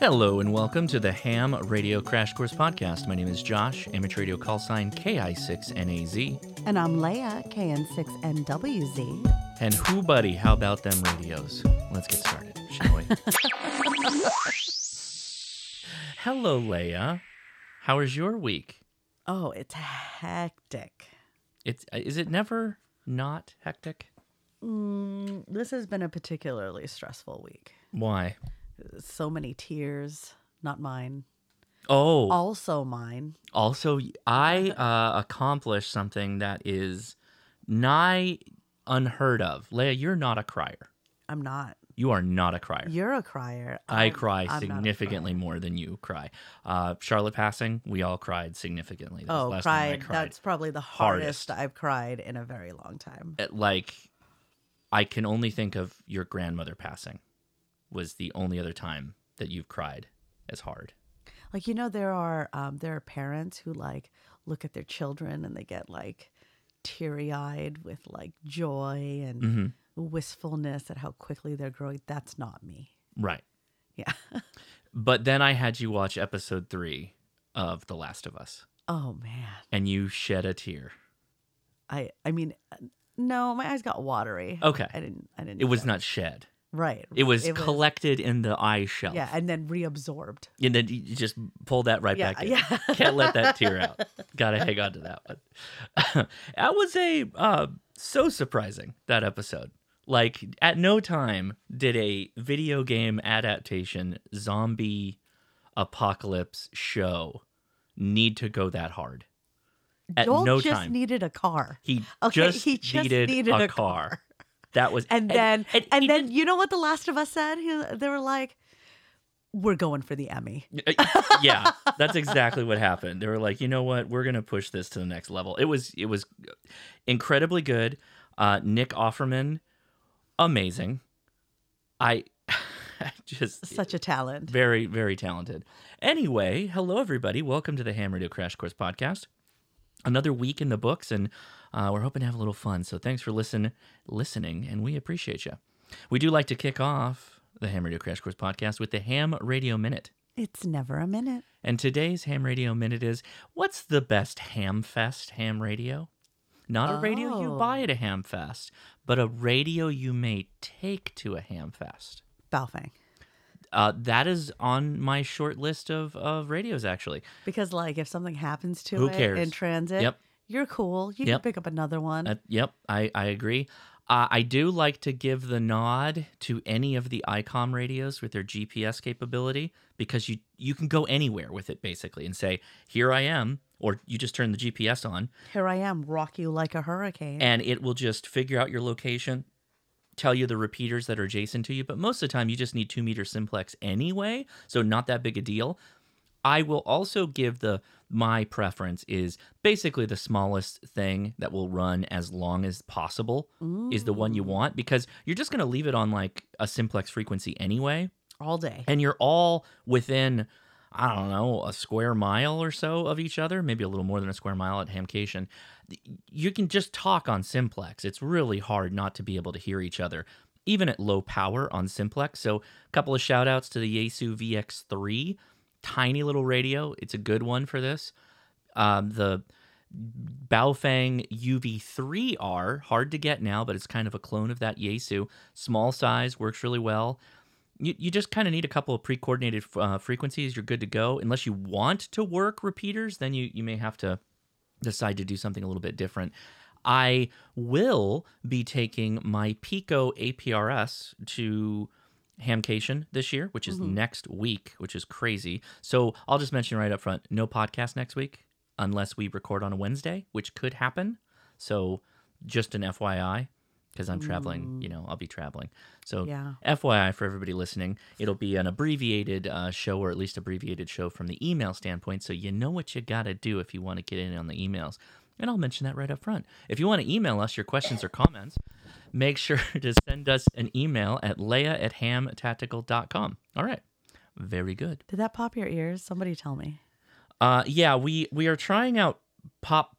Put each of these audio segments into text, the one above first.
Hello and welcome to the Ham Radio Crash Course Podcast. My name is Josh, amateur radio call sign KI6NAZ. And I'm Leia, KN6NWZ. And who, buddy, how about them radios? Let's get started, shall we? Hello, Leia. How is your week? Oh, it's hectic. It's uh, is it never not hectic? Mm, this has been a particularly stressful week. Why? So many tears, not mine. Oh, Also mine. also I uh, accomplished something that is nigh unheard of. Leia, you're not a crier. I'm not. You are not a crier. You're a crier. I I'm- cry I'm significantly crier. more than you cry. Uh, Charlotte passing, we all cried significantly. That Oh, I cried. cried. That's probably the hardest. hardest I've cried in a very long time. Uh, Like, I can only think of your grandmother passing. Was the only other time that you've cried as hard. Like you know, there are um, there are parents who like look at their children and they get like teary eyed with like joy and Mm-hmm. wistfulness at how quickly they're growing. That's not me. Right. Yeah. But then I had you watch episode three of The Last of Us, Oh man. and you shed a tear. I I mean, uh, no, my eyes got watery. Okay. I didn't. I didn't. It was shed. not shed. Right. It was collected in the eye shelf. Yeah, and then reabsorbed. And then you just pull that right Yeah, back in. yeah. Can't let that tear out. Gotta hang on to that one. that was a uh, so surprising that episode. Like at no time did a video game adaptation zombie apocalypse show need to go that hard. At Joel no just time. needed a car. he Okay, just, he just needed, needed a, a car. car. That was And then and, he then did- you know what the Last of Us said? He, they were like, "We're going for the Emmy." Uh, yeah, that's exactly what happened. They were like, you know what, we're gonna push this to the next level. It was it was incredibly good. Uh, Nick Offerman, amazing. I just Such a talent. very very talented. Anyway, hello everybody. Welcome to the Ham Radio Crash Course podcast. Another week in the books, and uh, we're hoping to have a little fun. So thanks for listen listening, and we appreciate you. We do like to kick off the Ham Radio Crash Course podcast with the Ham Radio Minute. It's never a minute. And today's ham radio minute is what's the best ham fest ham radio? Not a radio you Oh. buy at a ham fest, but a radio you may take to a ham fest. Baofeng. Uh, that is on my short list of, of radios, actually. Because like if something happens to Who it cares? in transit, Yep. You're cool. You Yep. can pick up another one. Uh, yep, I, I agree. Uh, I do like to give the nod to any of the ICOM radios with their GPS capability because you, you can go anywhere with it basically and say, Here I am, or you just turn the GPS on Here I am, rock you like a hurricane. and it will just figure out your location, tell you the repeaters that are adjacent to you. But most of the time, you just need two meter simplex anyway, so not that big a deal. I will also give the my preference is basically the smallest thing that will run as long as possible is the one you want because you're just going to leave it on like a simplex frequency anyway all day. and you're all within I don't know a square mile or so of each other, maybe a little more than a square mile at Hamcation. You can just talk on simplex. It's really hard not to be able to hear each other, even at low power on simplex. So, a couple of shout outs to the Yaesu VX3, tiny little radio. It's a good one for this. Um, the Baofeng UV3R, hard to get now, but it's kind of a clone of that Yaesu. Small size, works really well you, you just kind of need a couple of pre-coordinated uh, frequencies you're good to go unless you want to work repeaters then you, you may have to decide to do something a little bit different i will be taking my pico aprs to hamcation this year which is next week which is crazy so i'll just mention right up front no podcast next week unless we record on a wednesday which could happen so just an fyi because i'm traveling you know i'll be traveling so Yeah. FYI for everybody listening, it'll be an abbreviated uh, show or at least abbreviated show from the email standpoint. So you know what you got to do if you want to get in on the emails. And I'll mention that right up front. If you want to email us your questions or comments, make sure to send us an email at leia at hamtactical.com. All right. Very good. Did that pop your ears? Somebody tell me. Uh, yeah, we, we are trying out pop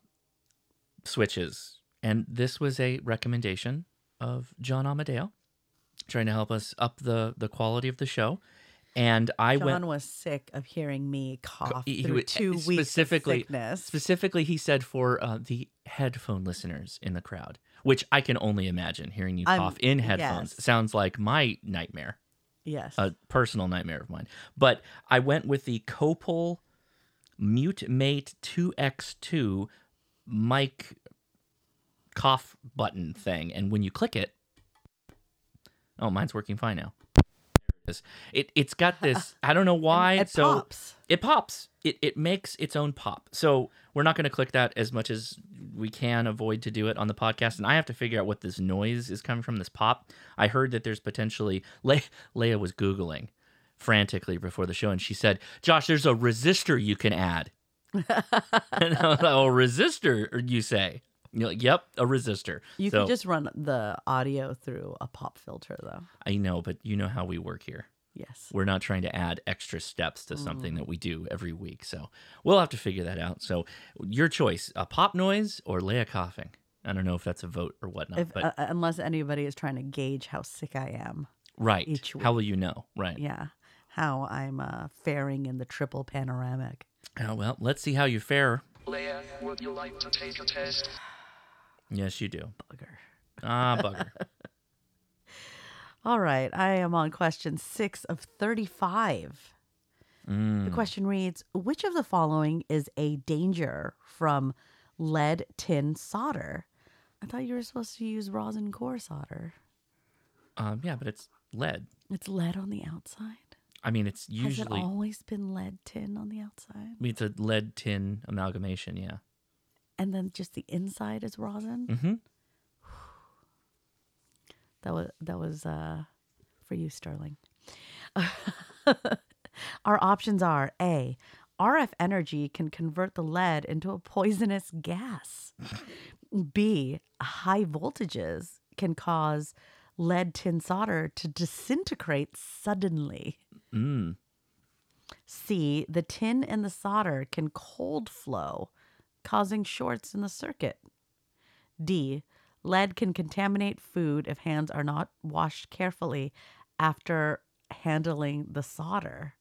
switches. And this was a recommendation of John Amadeo, trying to help us up the, the quality of the show. and I John went John was sick of hearing me cough he through would- two weeks specifically of sickness. specifically he said for uh, the headphone listeners in the crowd, which I can only imagine hearing you I'm- cough in headphones yes. sounds like my nightmare. yes. a personal nightmare of mine. But I went with the Copal Mute Mate 2X2 mic cough button thing. And when you click it, oh, mine's working fine now. It. It, it's got this, I don't know why. it so pops. it pops. It, it makes its own pop. So we're not going to click that as much as we can avoid to do it on the podcast. And I have to figure out what this noise is coming from, this pop. I heard that there's potentially, Le- Leia was Googling frantically before the show and she said, Josh, there's a resistor you can add. and I was like, oh, resistor, you say? You're like, yep, a resistor. You so, could just run the audio through a pop filter, though. I know, but you know how we work here. Yes. We're not trying to add extra steps to Mm. something that we do every week. So we'll have to figure that out. So your choice, a pop noise or Leia coughing. I don't know if that's a vote or whatnot, If, but uh, unless anybody is trying to gauge how sick I am. right. each week. How will you know? Right. Yeah. How I'm uh, faring in the triple panoramic. Oh, well, let's see how you fare. Leia, would you like to take a test? Yes, you do. Bugger. Ah, bugger. All right. I am on question six of 35. Mm. The question reads Which of the following is a danger from lead tin solder? I thought you were supposed to use rosin core solder. Um, yeah, but it's lead. It's lead on the outside. I mean, it's Has usually it always been lead tin on the outside? I mean, it's a lead tin amalgamation. Yeah. And then just the inside is rosin? Mm-hmm. That was that was uh, for you, Sterling. Our options are A. RF energy can convert the lead into a poisonous gas. B. High voltages can cause lead tin solder to disintegrate suddenly. Mm. C. The tin and the solder can cold flow, causing shorts in the circuit. D. Lead can contaminate food if hands are not washed carefully after handling the solder.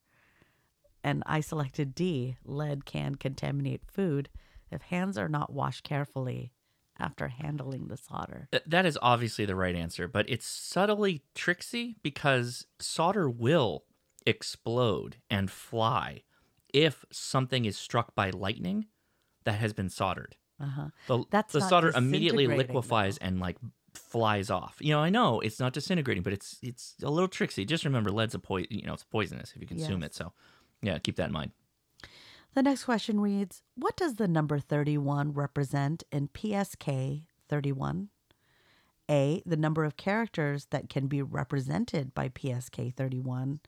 And I selected D. Lead can contaminate food if hands are not washed carefully after handling the solder. Th- That is obviously the right answer, but it's subtly tricksy because solder will explode and fly if something is struck by lightning that has been soldered. Uh-huh. The, That's the solder immediately liquefies and like flies off. You know, I know it's not disintegrating, but it's it's a little tricksy. Just remember, lead's a poison. You know, it's poisonous if you consume Yes. it. So, yeah, keep that in mind. The next question reads What does the number 31 represent in PSK 31? A. The number of characters that can be represented by PSK 31.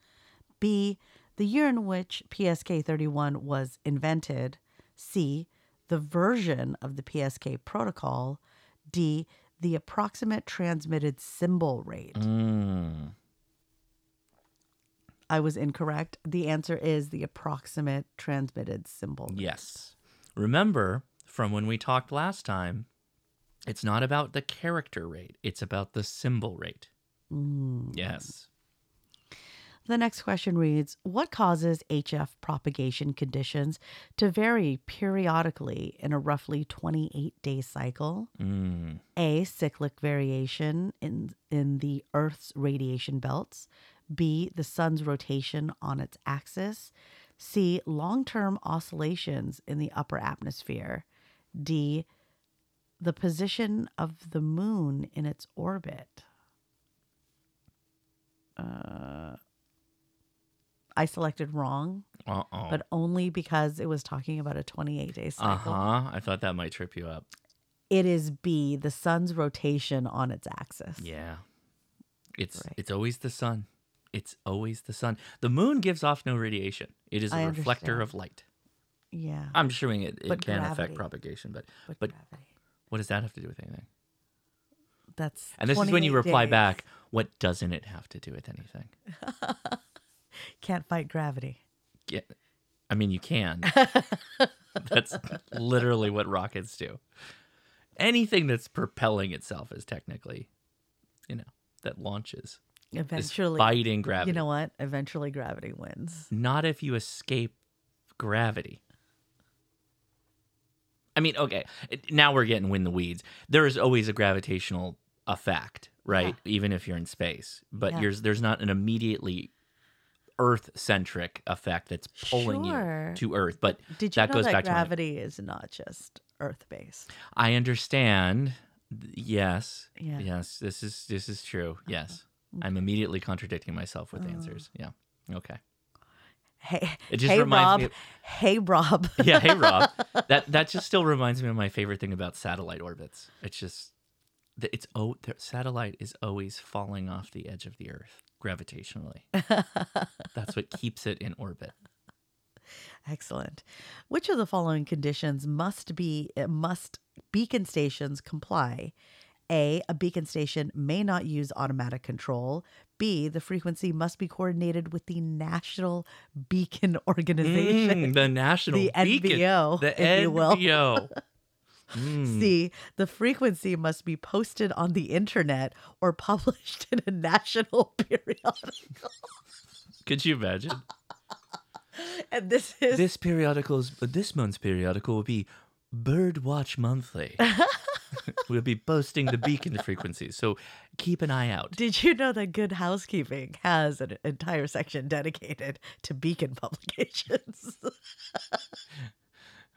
B. The year in which PSK 31 was invented. C. The version of the PSK protocol. D. The approximate transmitted symbol rate. Mm. I was incorrect. The answer is the approximate transmitted symbol rate. Yes. Remember from when we talked last time, it's not about the character rate, it's about the symbol rate. Mm. Yes. The next question reads What causes HF propagation conditions to vary periodically in a roughly 28 day cycle? Mm. A. Cyclic variation in, in the Earth's radiation belts. B. The sun's rotation on its axis. C. Long term oscillations in the upper atmosphere. D. The position of the moon in its orbit. Uh, I selected wrong, Uh oh. but only because it was talking about a 28 day cycle. Uh huh. I thought that might trip you up. It is B. The sun's rotation on its axis. Yeah. It's Right. it's always the sun. It's always the sun. The moon gives off no radiation. It is a I reflector understand. of light. Yeah. I'm assuming it, it But can gravity. affect propagation, but but, but what does that have to do with anything? That's And this is when you reply days. back, what doesn't it have to do with anything? Can't fight gravity. Yeah. I mean, you can. that's literally what rockets do. Anything that's propelling itself is technically, you know, that launches. Eventually, fighting gravity. You know what? Eventually, gravity wins. Not if you escape gravity. I mean, okay, now we're getting in the weeds. There is always a gravitational effect, right? Even if you're in space, but Yeah. you're, there's not an immediately Earth-centric effect that's pulling Sure. you to Earth. But Did you that know goes that back to my- gravity is not just Earth based? I understand. Yes. Yeah. Uh-huh. Yes. This is this is true. Yes. I'm immediately contradicting myself with answers. Yeah. Okay. Hey, It just hey reminds Rob. me of- Hey Rob. yeah, hey Rob. That that just still reminds me of my favorite thing about satellite orbits. It's just that it's oh, the satellite is always falling off the edge of the Earth gravitationally. That's what keeps it in orbit. Excellent. Which of the following conditions must be uh, must beacon stations comply? A, a beacon station may not use automatic control. B, the frequency must be coordinated with the National Beacon Organization. Mm, the national The beacon, NBO, the if. NBO. Mm. C, the frequency must be posted on the internet or published in a national periodical. Could you imagine? And this is this periodical's this month's periodical will be Birdwatch Monthly. we'll be posting the beacon frequencies, so keep an eye out. Did you know that Good Housekeeping has an entire section dedicated to beacon publications?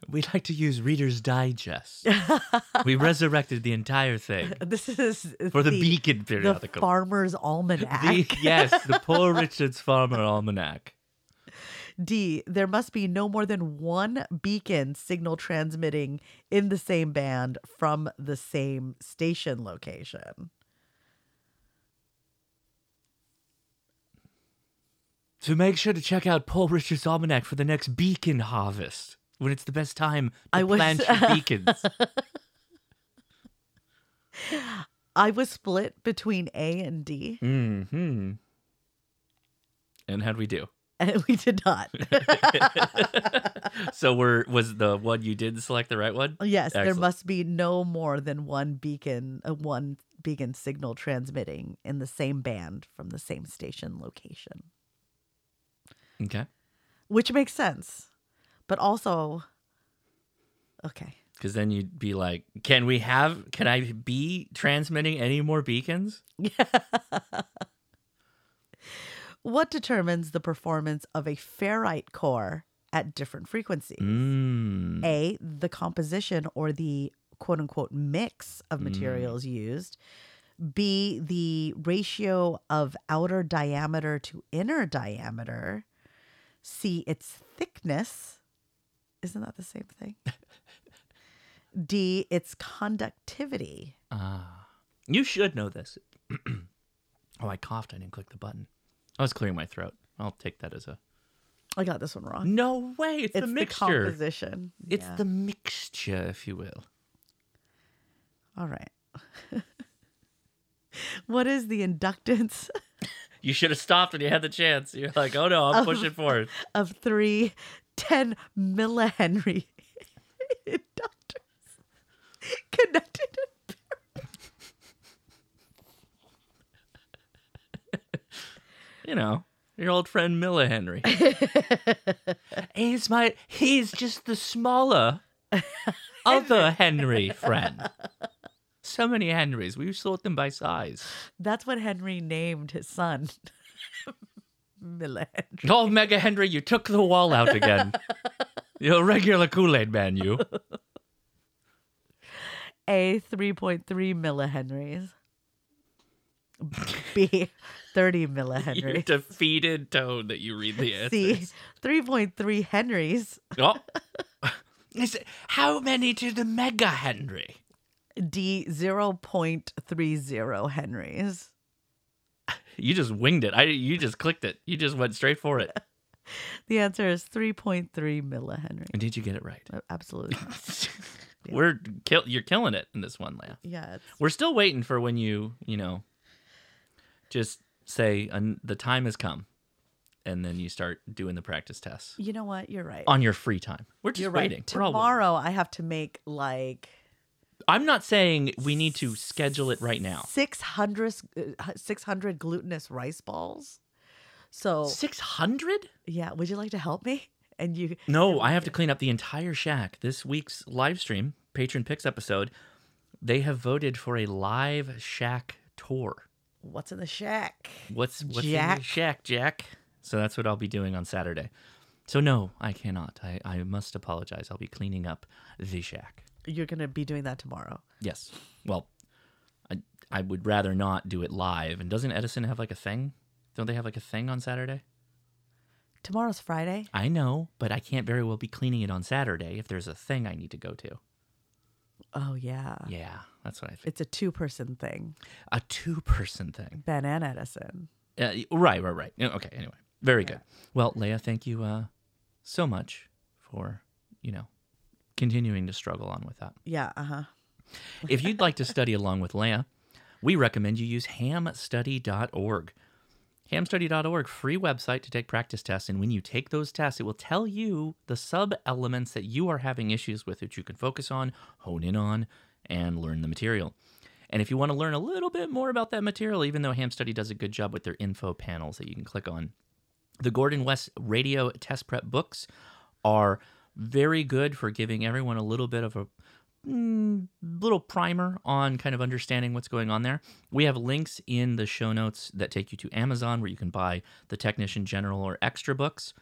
We like to use Reader's Digest. we resurrected the entire thing this is for the, Beacon periodical, the. Farmer's Almanac. The- yes, the Poor Richard's Farmer Almanac. D. There must be no more than one beacon signal transmitting in the same band from the same station location. So make sure to check out Poor Richard's Almanac for the next beacon harvest, when it's the best time to I was- plant your beacons. I was split between A and D, hmm And how'd we do? and we did not. So we're was the one you did select the right one? yes, there must be no more than one beacon, uh, one beacon signal transmitting in the same band from the same station location. Okay. which makes sense but also okay Because then you'd be like, can we have, can I be transmitting any more beacons? what determines the performance of a ferrite core at different frequencies Mm. a the composition or the quote unquote mix of Mm. materials used b the ratio of outer diameter to inner diameter c its thickness isn't that the same thing d its conductivity Ah. You should know this. oh, I coughed. I didn't click the button. I was clearing my throat. I'll take that as a. i got this one wrong No way. It's, it's the the composition it's Yeah. the mixture, if you will. all right what is the inductance You should have stopped when you had the chance. You're like, oh no, I'm pushing forward. of three 10 millihenry inductors connected in You know, your old friend Milla Henry. he's my. He's just the smaller other Henry friend. So many Henrys. We sort them by size. That's what Henry named his son. Millihenry. Oh, Mega Henry, you took the wall out again. You're a regular Kool Aid man, you. A 3.3 millihenries. B 30 Your millihenries. defeated tone that you read the C 3.3 henries. Oh. Is it, how many to the Mega Henry? D 0.30 henries. You just winged it. I you just clicked it. You just went straight for it. The answer is 3.3 millihenry. And did you get it right? Uh, Absolutely. We're kill. You're killing it in this one, Leah. yeah. We're still waiting for when you you know, just say "An- the time has come, and then you start doing the practice tests you know what? You're right. on your free time. We're just You're waiting. right. Waiting. Tomorrow I have to make like I'm not saying we need to schedule it right now. 600, uh, 600 glutinous rice balls. So, 600? yeah, would you like to help me? And you No, I have to clean up the entire shack. This week's live stream, patron picks episode, they have voted for a live shack tour. what's in the shack? What's what's in Jack. the shack, Jack? So that's what I'll be doing on Saturday. So no, I cannot. I, I must apologize. I'll be cleaning up the shack. You're going to be doing that tomorrow. Yes. Well, I I would rather not do it live. And doesn't Edison have like a thing? Don't they have like a thing on Saturday? Tomorrow's Friday. I know, but I can't very well be cleaning it on Saturday if there's a thing I need to go to. Oh, yeah. Yeah, that's what I think. It's a two person thing. A two-person thing. Ben and Edison. Uh, right, right, right. Okay, anyway. Very good. Well, Leah, thank you uh, so much for, you know, continuing to struggle on with that. Yeah, uh huh. If you'd like to study along with Leah, we recommend you use hamstudy.org. Hamstudy.org, free website to take practice tests. And when you take those tests, it will tell you the sub elements that you are having issues with, which you can focus on, hone in on, and learn the material. And if you want to learn a little bit more about that material, even though Ham Study does a good job with their info panels that you can click on, the Gordon West Radio Test Prep books are very good for giving everyone a little bit of a mm, little primer on kind of understanding what's going on there. We have links in the show notes that take you to Amazon where you can buy the Technician General or extra books.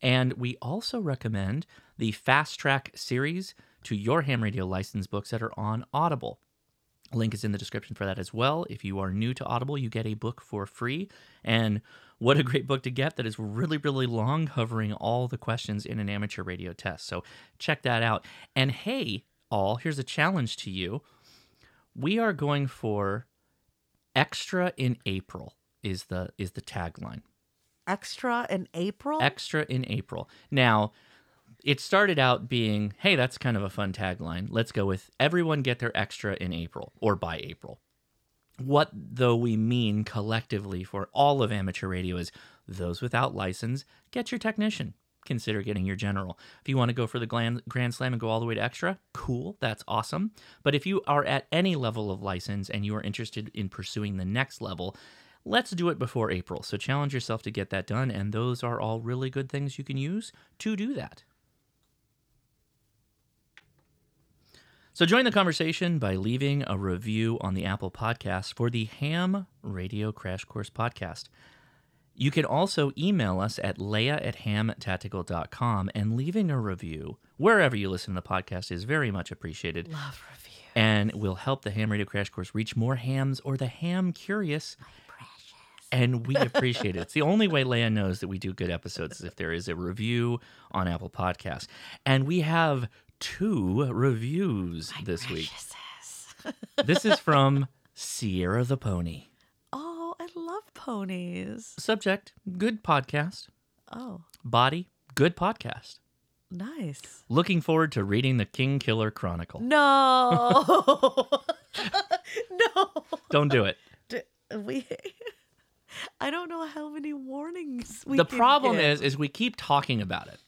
And we also recommend the Fast Track series to your ham radio license books that are on Audible. Link is in the description for that as well. If you are new to Audible, you get a book for free. And what a great book to get that is really, really long, covering all the questions in an amateur radio test. So check that out. And hey, all, here's a challenge to you. We are going for extra in April is the is the tagline. Extra in April? Extra in April. Now, it started out being, hey, that's kind of a fun tagline. Let's go with everyone get their extra in April or by April. What, though, we mean collectively for all of amateur radio is those without license, get your technician. Consider getting your general. If you want to go for the Grand, Slam and go all the way to extra, cool, that's awesome. But if you are at any level of license and you are interested in pursuing the next level, let's do it before April. So challenge yourself to get that done, and those are all really good things you can use to do that. So join the conversation by leaving a review on the Apple Podcast for the Ham Radio Crash Course Podcast. You can also email us at leia at hamtactical.com and leaving a review wherever you listen to the podcast is very much appreciated Love review. and will help the Ham Radio Crash Course reach more hams or the ham curious. And we appreciate it. It's the only way Leia knows that we do good episodes is if there is a review on Apple Podcasts. And we have two reviews this week. this is from Sierra the Pony. Oh, I love ponies. Subject Good podcast. Oh, Body Good podcast. nice. Looking forward to reading the King Killer Chronicle. No. no. Don't do it. D- We I don't know how many warnings we the problem is is we keep talking about it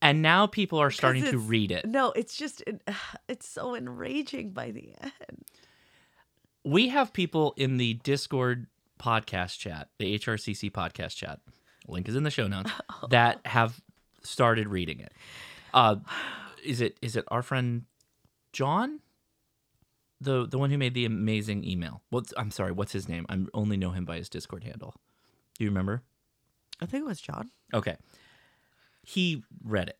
and now people are starting to read it. No, it's just it's so enraging by the end. we have people in the discord podcast chat the hrcc podcast chat link is in the show notes that have started reading it. Uh is it is it our friend john? The the one who made the amazing email. What's i'm sorry what's his name? I only know him by his discord handle. Do you remember? I think it was John. okay he read it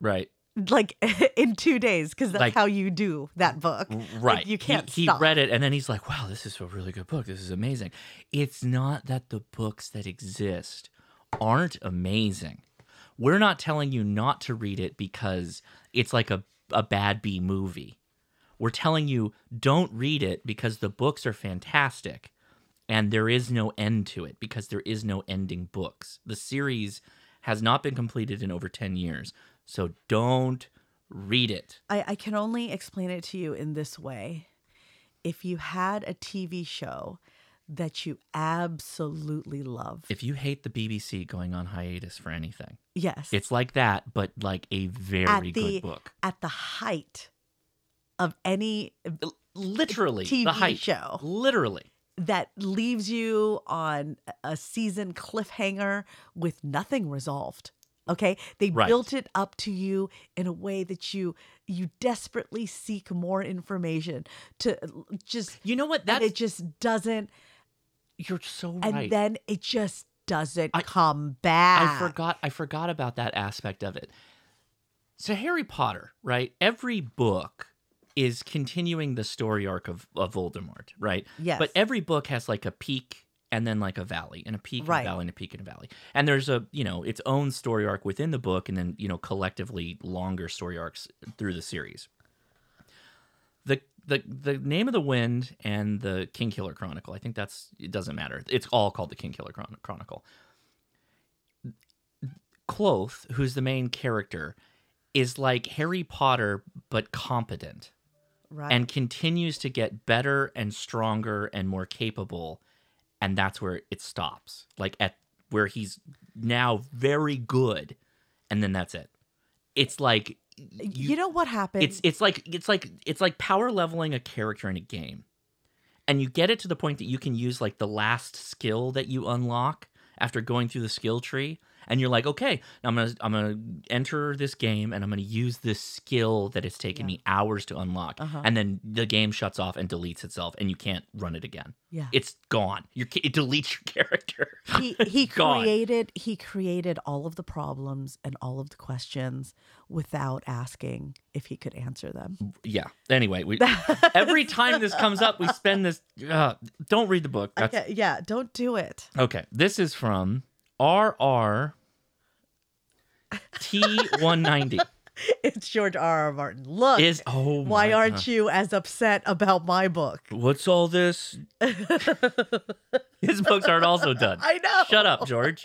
right Like in two days, because that's Like- how you do that book. Right. Like, you can't He, he read it and then he's like, wow, this is a really good book. This is amazing. It's not that the books that exist aren't amazing. We're not telling you not to read it because it's like a, a bad B movie. We're telling you don't read it because the books are fantastic and there is no end to it because there is no ending books. The series has not been completed in over 10 years. So don't read it. I, I can only explain it to you in this way. If you had a TV show that you absolutely love, If you hate the BBC going on hiatus for anything, yes, it's like that, but like a very at good the book. at the height of any Literally, TV the height. show. Literally. That leaves you on a season cliffhanger with nothing resolved. Okay, they Right. built it up to you in a way that you you desperately seek more information to just You know what? that it just doesn't you're so right and then it just doesn't I- come back. I forgot I forgot about that aspect of it. So Harry Potter, right? Every book is continuing the story arc of, of Voldemort, right? Yes. But every book has like a peak and then like a valley and a peak and a valley and a peak and a valley. And there's a, you know, its own story arc within the book and then, you know, collectively longer story arcs through the series. The the the name of the wind and the King Killer Chronicle. I think that's it doesn't matter. It's all called the King Killer Chron- Chronicle. Kvothe, who's the main character, is like Harry Potter but competent right. and continues to get better and stronger and more capable and that's where it stops. Like at where he's now very good and then that's it. It's like you, know what happened? it's it's like it's like it's like power leveling a character in a game. And you get it to the point that you can use like the last skill that you unlock after going through the skill tree and you're like, "Okay, I'm to I'm to enter this game and I'm to use this skill that it's taken Yeah. me hours to unlock." Uh-huh. And then the game shuts off and deletes itself and you can't run it again. yeah. It's gone. You it deletes your character. he he created he created all of the problems and all of the questions without asking if he could answer them. yeah. Anyway, we every time this comes up, we spend this uh, don't read the book. That's Okay, yeah, don't do it. Okay, this is from RR T190. It's George R. R. Martin. Look, Is oh why aren't God. you as upset about my book? What's all this? His books aren't also done. I know. Shut up, George.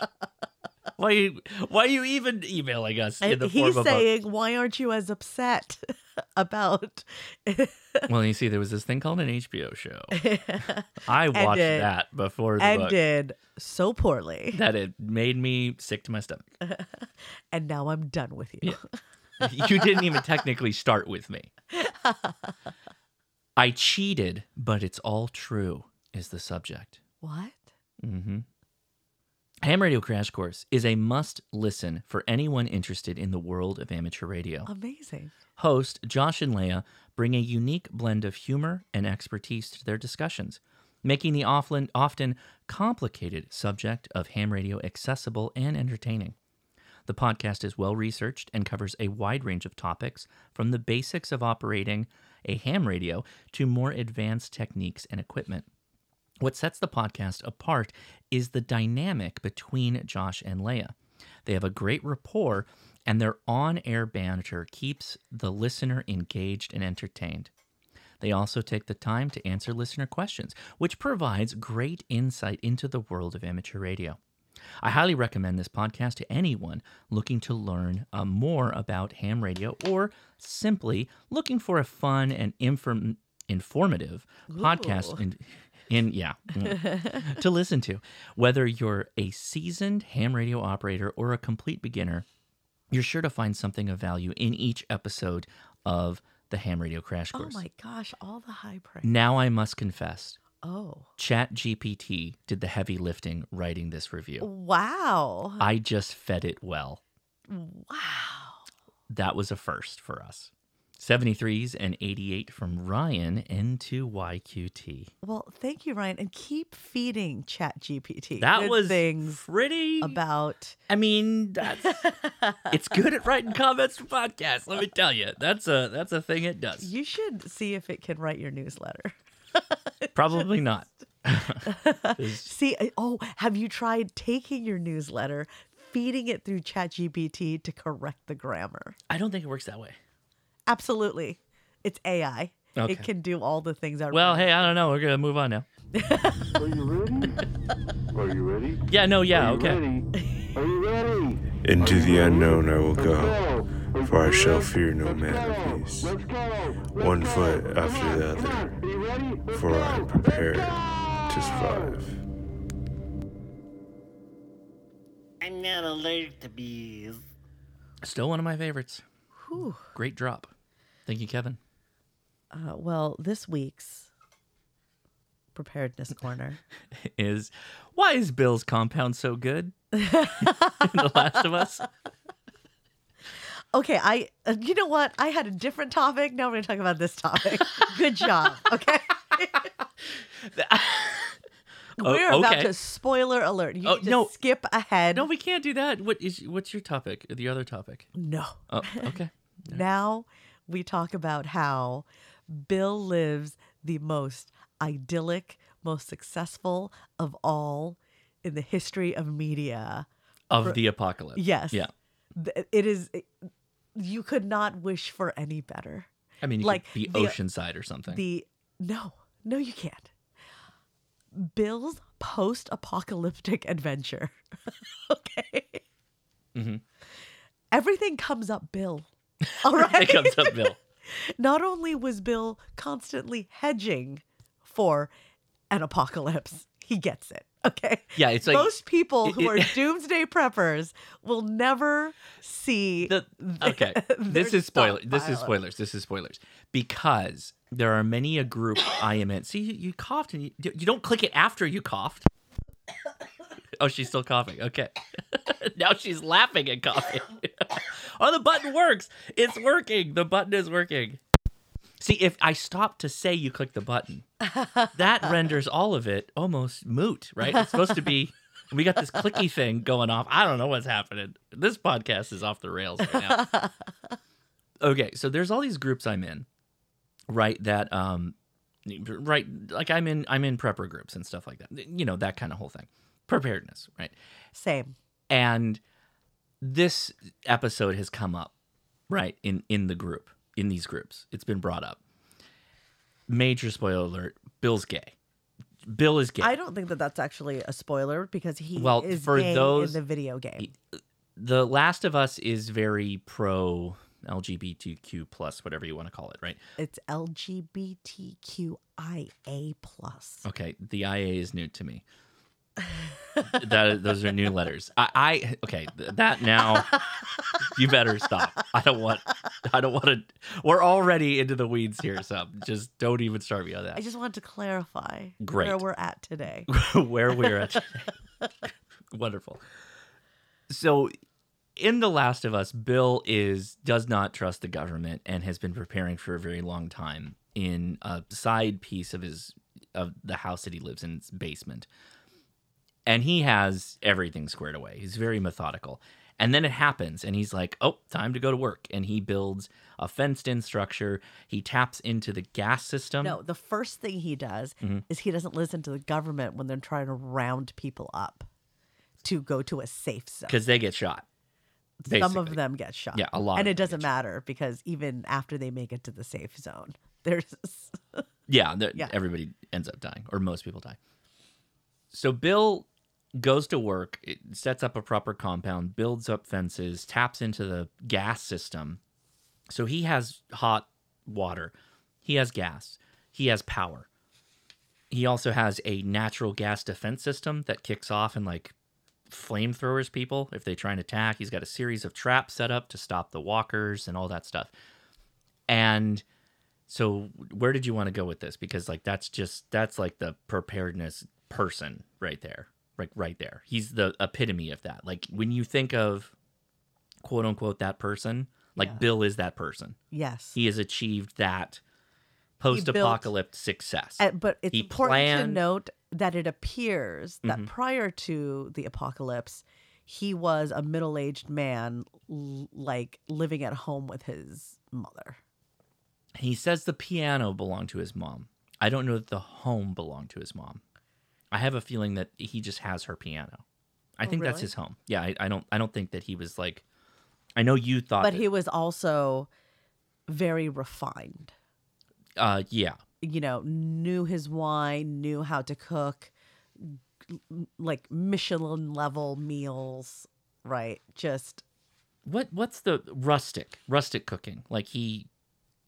Why you why are you even emailing us in the form he's of a saying, why aren't you as upset about? Well, you see, there was this thing called an HBO show. I watched Ended. that before the book. ended so poorly, That it made me sick to my stomach. and now I'm done with you. you didn't even technically start with me. I cheated, but it's all true, is the subject. What? Mm hmm Ham Radio Crash Course is a must listen for anyone interested in the world of amateur radio. Amazing. Host Josh and Leah bring a unique blend of humor and expertise to their discussions, making the often, complicated subject of ham radio accessible and entertaining. The podcast is well researched and covers a wide range of topics, from the basics of operating a ham radio to more advanced techniques and equipment. What sets the podcast apart is the dynamic between Josh and Leia. They have a great rapport, and their on air banter keeps the listener engaged and entertained. They also take the time to answer listener questions, which provides great insight into the world of amateur radio. I highly recommend this podcast to anyone looking to learn uh, more about ham radio or simply looking for a fun and inform- informative podcast in, in yeah mm, to listen to. Whether you're a seasoned ham radio operator or a complete beginner, you're sure to find something of value in each episode of the Ham Radio Crash oh Course. Oh my gosh, all the high praise. Now I must confess, Oh. Chat GPT did the heavy lifting writing this review. Wow. I just fed it well. Wow. That was a first for us. 73s and 88 from Ryan N2YQT. Well, thank you, Ryan, and keep feeding ChatGPT. That good was things pretty. about. I mean, that's it's good at writing comments for podcasts. Let me tell you, that's a that's a thing it does. You should see if it can write your newsletter. Probably not. See, oh, have you tried taking your newsletter, feeding it through ChatGPT to correct the grammar? I don't think it works that way. Absolutely. It's AI. Okay. It can do all the things I Well, hey, I don't know. We're gonna move on now. Are you ready? Are you ready? Yeah, no, yeah, Are okay. Ready? Are you ready? Into the unknown I will go, go. For I shall Rick. fear no Let's man go. of peace. Let's go. Let's One go. foot Come after on. the other. Are you ready? Let's for I am prepared to go. survive. I'm not allergic to bees. Still one of my favorites. Whew. Great drop. Thank you, Kevin. Uh, well, this week's preparedness corner. is why is Bill's compound so good? in The Last of Us. Okay, I. Uh, you know what? I had a different topic. Now we're going to talk about this topic. Good job. Okay. Oh, we're about okay. to spoiler alert. You Oh, need to no. skip ahead. No, we can't do that. What is what's your topic? The other topic? no. Oh, okay. Now we talk about how Bill lives the most idyllic, most successful of all in the history of media. Of the apocalypse. Yes. Yeah. It is, you could not wish for any better. I mean, you Like, could be the- Oceanside or something. The, no, no, you can't. Bill's post apocalyptic adventure. okay. Mm-hmm. Everything comes up Bill. All right. it comes up, Bill. Not only was Bill constantly hedging for an apocalypse, he gets it. Okay. Yeah, it's like- most people who it- are doomsday preppers will never see The, okay, this is spoiler. This is spoilers. This is spoilers because there are many a group I am in. See, you, you coughed and you, you don't click it after you coughed. Oh, she's still coughing. Okay. now she's laughing and coughing. oh, the button works. It's working. The button is working. See, if I stop to say you click the button, that renders all of it almost moot, right? It's supposed to be. We got this clicky thing going off. I don't know what's happening. This podcast is off the rails right now. okay, so there's all these groups I'm in, right? That um, right, like I'm in I'm in prepper groups and stuff like that. You know that kind of whole thing, preparedness, right? Same. And this episode has come up right in in the group in these groups. It's been brought up. Major spoiler alert bill's gay. Bill is gay. I don't think that that's actually a spoiler because he Well, is for gay those- in the video game. the last of us is very pro lgbtq plus whatever you want to call it right? It's LGBTQIA plus. okay the ia is new to me that those are new letters i, I okay that now you better stop i don't want i don't want to we're already into the weeds here so just don't even start me on that I just wanted to clarify Great. where we're at today. where we're at. Wonderful. So, in The Last of Us, Bill is does not trust the government and has been preparing for a very long time in a side piece of his of the house that he lives in, its basement. And he has everything squared away. He's very methodical. And then it happens, and he's like, "Oh, time to go to work." And he builds a fenced-in structure. He taps into the gas system. No, the first thing he does Mm-hmm. is he doesn't listen to the government when they're trying to round people up to go to a safe zone. because they get shot. Some of them get shot. Yeah, a lot And it doesn't matter because even after they make it to the safe zone, there's Yeah, Yeah. everybody ends up dying, or most people die. So Bill goes to work, it sets up a proper compound, builds up fences, taps into the gas system. So he has hot water, he has gas, he has power. He also has a natural gas defense system that kicks off and like flamethrowers people if they try and attack. He's got a series of traps set up to stop the walkers and all that stuff. And so where did you want to go with this? Because like that's just that's like the preparedness person right there. Like right there. He's the epitome of that. Like when you think of quote unquote that person, like Yeah. Bill is that person. yes. He has achieved that post apocalypse success. Uh, but it's he important to planned- Mm-hmm. note that it appears that prior to the apocalypse, he was a middle-aged man, l- like living at home with his mother. He says the piano belonged to his mom. I don't know that the home belonged to his mom. I have a feeling that he just has her piano. I Oh, think that's his home. Yeah, I, I don't I don't think that he was like I know you thought But that- he was also very refined. uh yeah. You know, knew his wine, knew how to cook, like Michelin level meals, right? Just What what's the rustic rustic cooking? Like he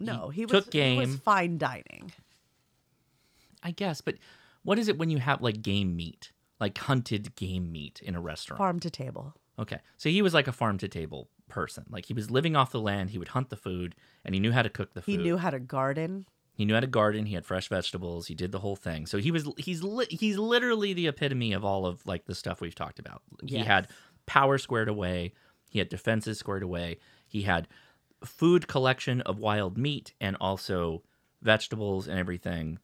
no, he, was took he was game. fine dining. I guess, but what is it when you have like game meat? Like hunted game meat in a restaurant? Farm to table. Okay. So he was like a farm to table person. Like he was living off the land, he would hunt the food and he knew how to cook the food. He knew how to garden. He knew how to garden. He had fresh vegetables. He did the whole thing. So he was he's li- he's literally the epitome of all of like the stuff we've talked about. He had power squared away. He had defenses squared away. He had food collection of wild meat and also vegetables and everything.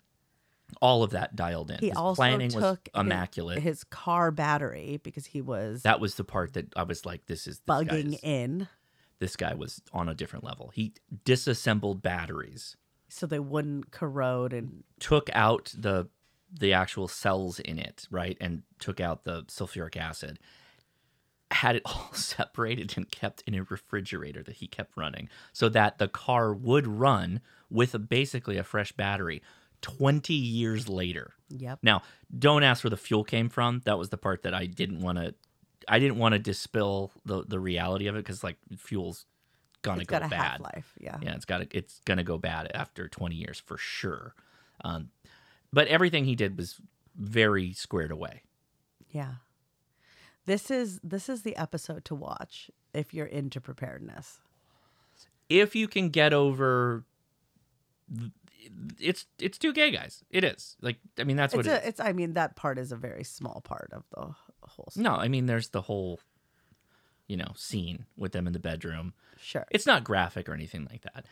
All of that dialed in. He His also planning took was his- immaculate. His, car battery because he was that was the part that I was like, "This is this guy bugging is- in this guy was on a different level. He disassembled batteries, so they wouldn't corrode and took out the the actual cells in it, right, and took out the sulfuric acid. Had it all separated and kept in a refrigerator that he kept running, so that the car would run with a, basically a fresh battery. Twenty years later, yep. now, don't ask where the fuel came from. That was the part that I didn't want to. I didn't want to dispel the the reality of it because like fuel's gonna It's go got a bad. half life. Yeah. Yeah, it's got to it's gonna go bad after twenty years for sure. Um, but everything he did was very squared away. Yeah. This is this is the episode to watch if you're into preparedness. If you can get over, it's it's two gay guys. It is like I mean that's what It's it is. a, it's I mean that part is a very small part of the whole story. No, I mean there's the whole, you know, scene with them in the bedroom. Sure. It's not graphic or anything like that.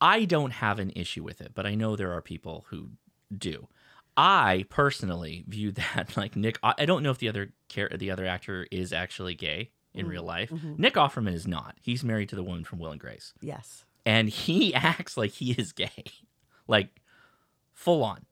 I don't have an issue with it, but I know there are people who do. I personally view that like Nick. I don't know if the other char- the other actor is actually gay in mm-hmm. real life. Mm-hmm. Nick Offerman is not. He's married to the woman from Will and Grace, yes. and he acts like he is gay, like full on.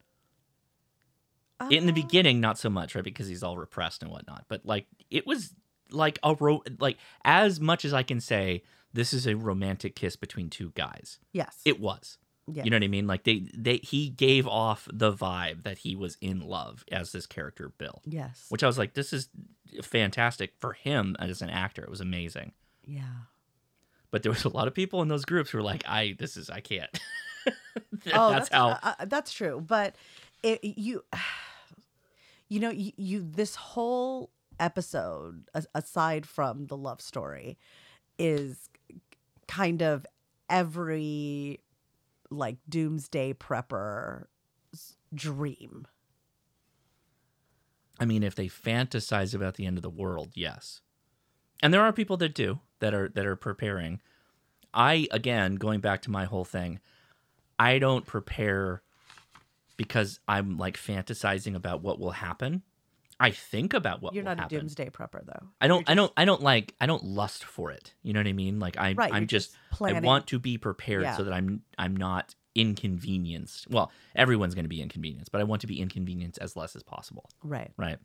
In the Uh, beginning, not so much, right? Because he's all repressed and whatnot. But like, it was like a ro- like as much as I can say, this is a romantic kiss between two guys. Yes. It was. yes. You know what I mean? Like they they he gave off the vibe that he was in love as this character Bill. Yes. Which I was like, this is fantastic for him as an actor. It was amazing. yeah. But there was a lot of people in those groups who were like, I this is I can't. Oh, that's, how uh, uh, that's true. But it, you, you know, you, you this whole episode, aside from the love story, is kind of every like doomsday prepper dream. I mean, if they fantasize about the end of the world, yes. And there are people that do that are that are preparing. I again going back to my whole thing, I don't prepare because I'm like fantasizing about what will happen. I think about what You're will not happen. a doomsday prepper, though. I don't. You're I don't. I don't like. I don't lust for it. You know what I mean? Like I. Right, I'm just. just I want to be prepared Yeah. so that I'm. I'm not inconvenienced. Well, everyone's going to be inconvenienced, but I want to be inconvenienced as less as possible. Right. Right.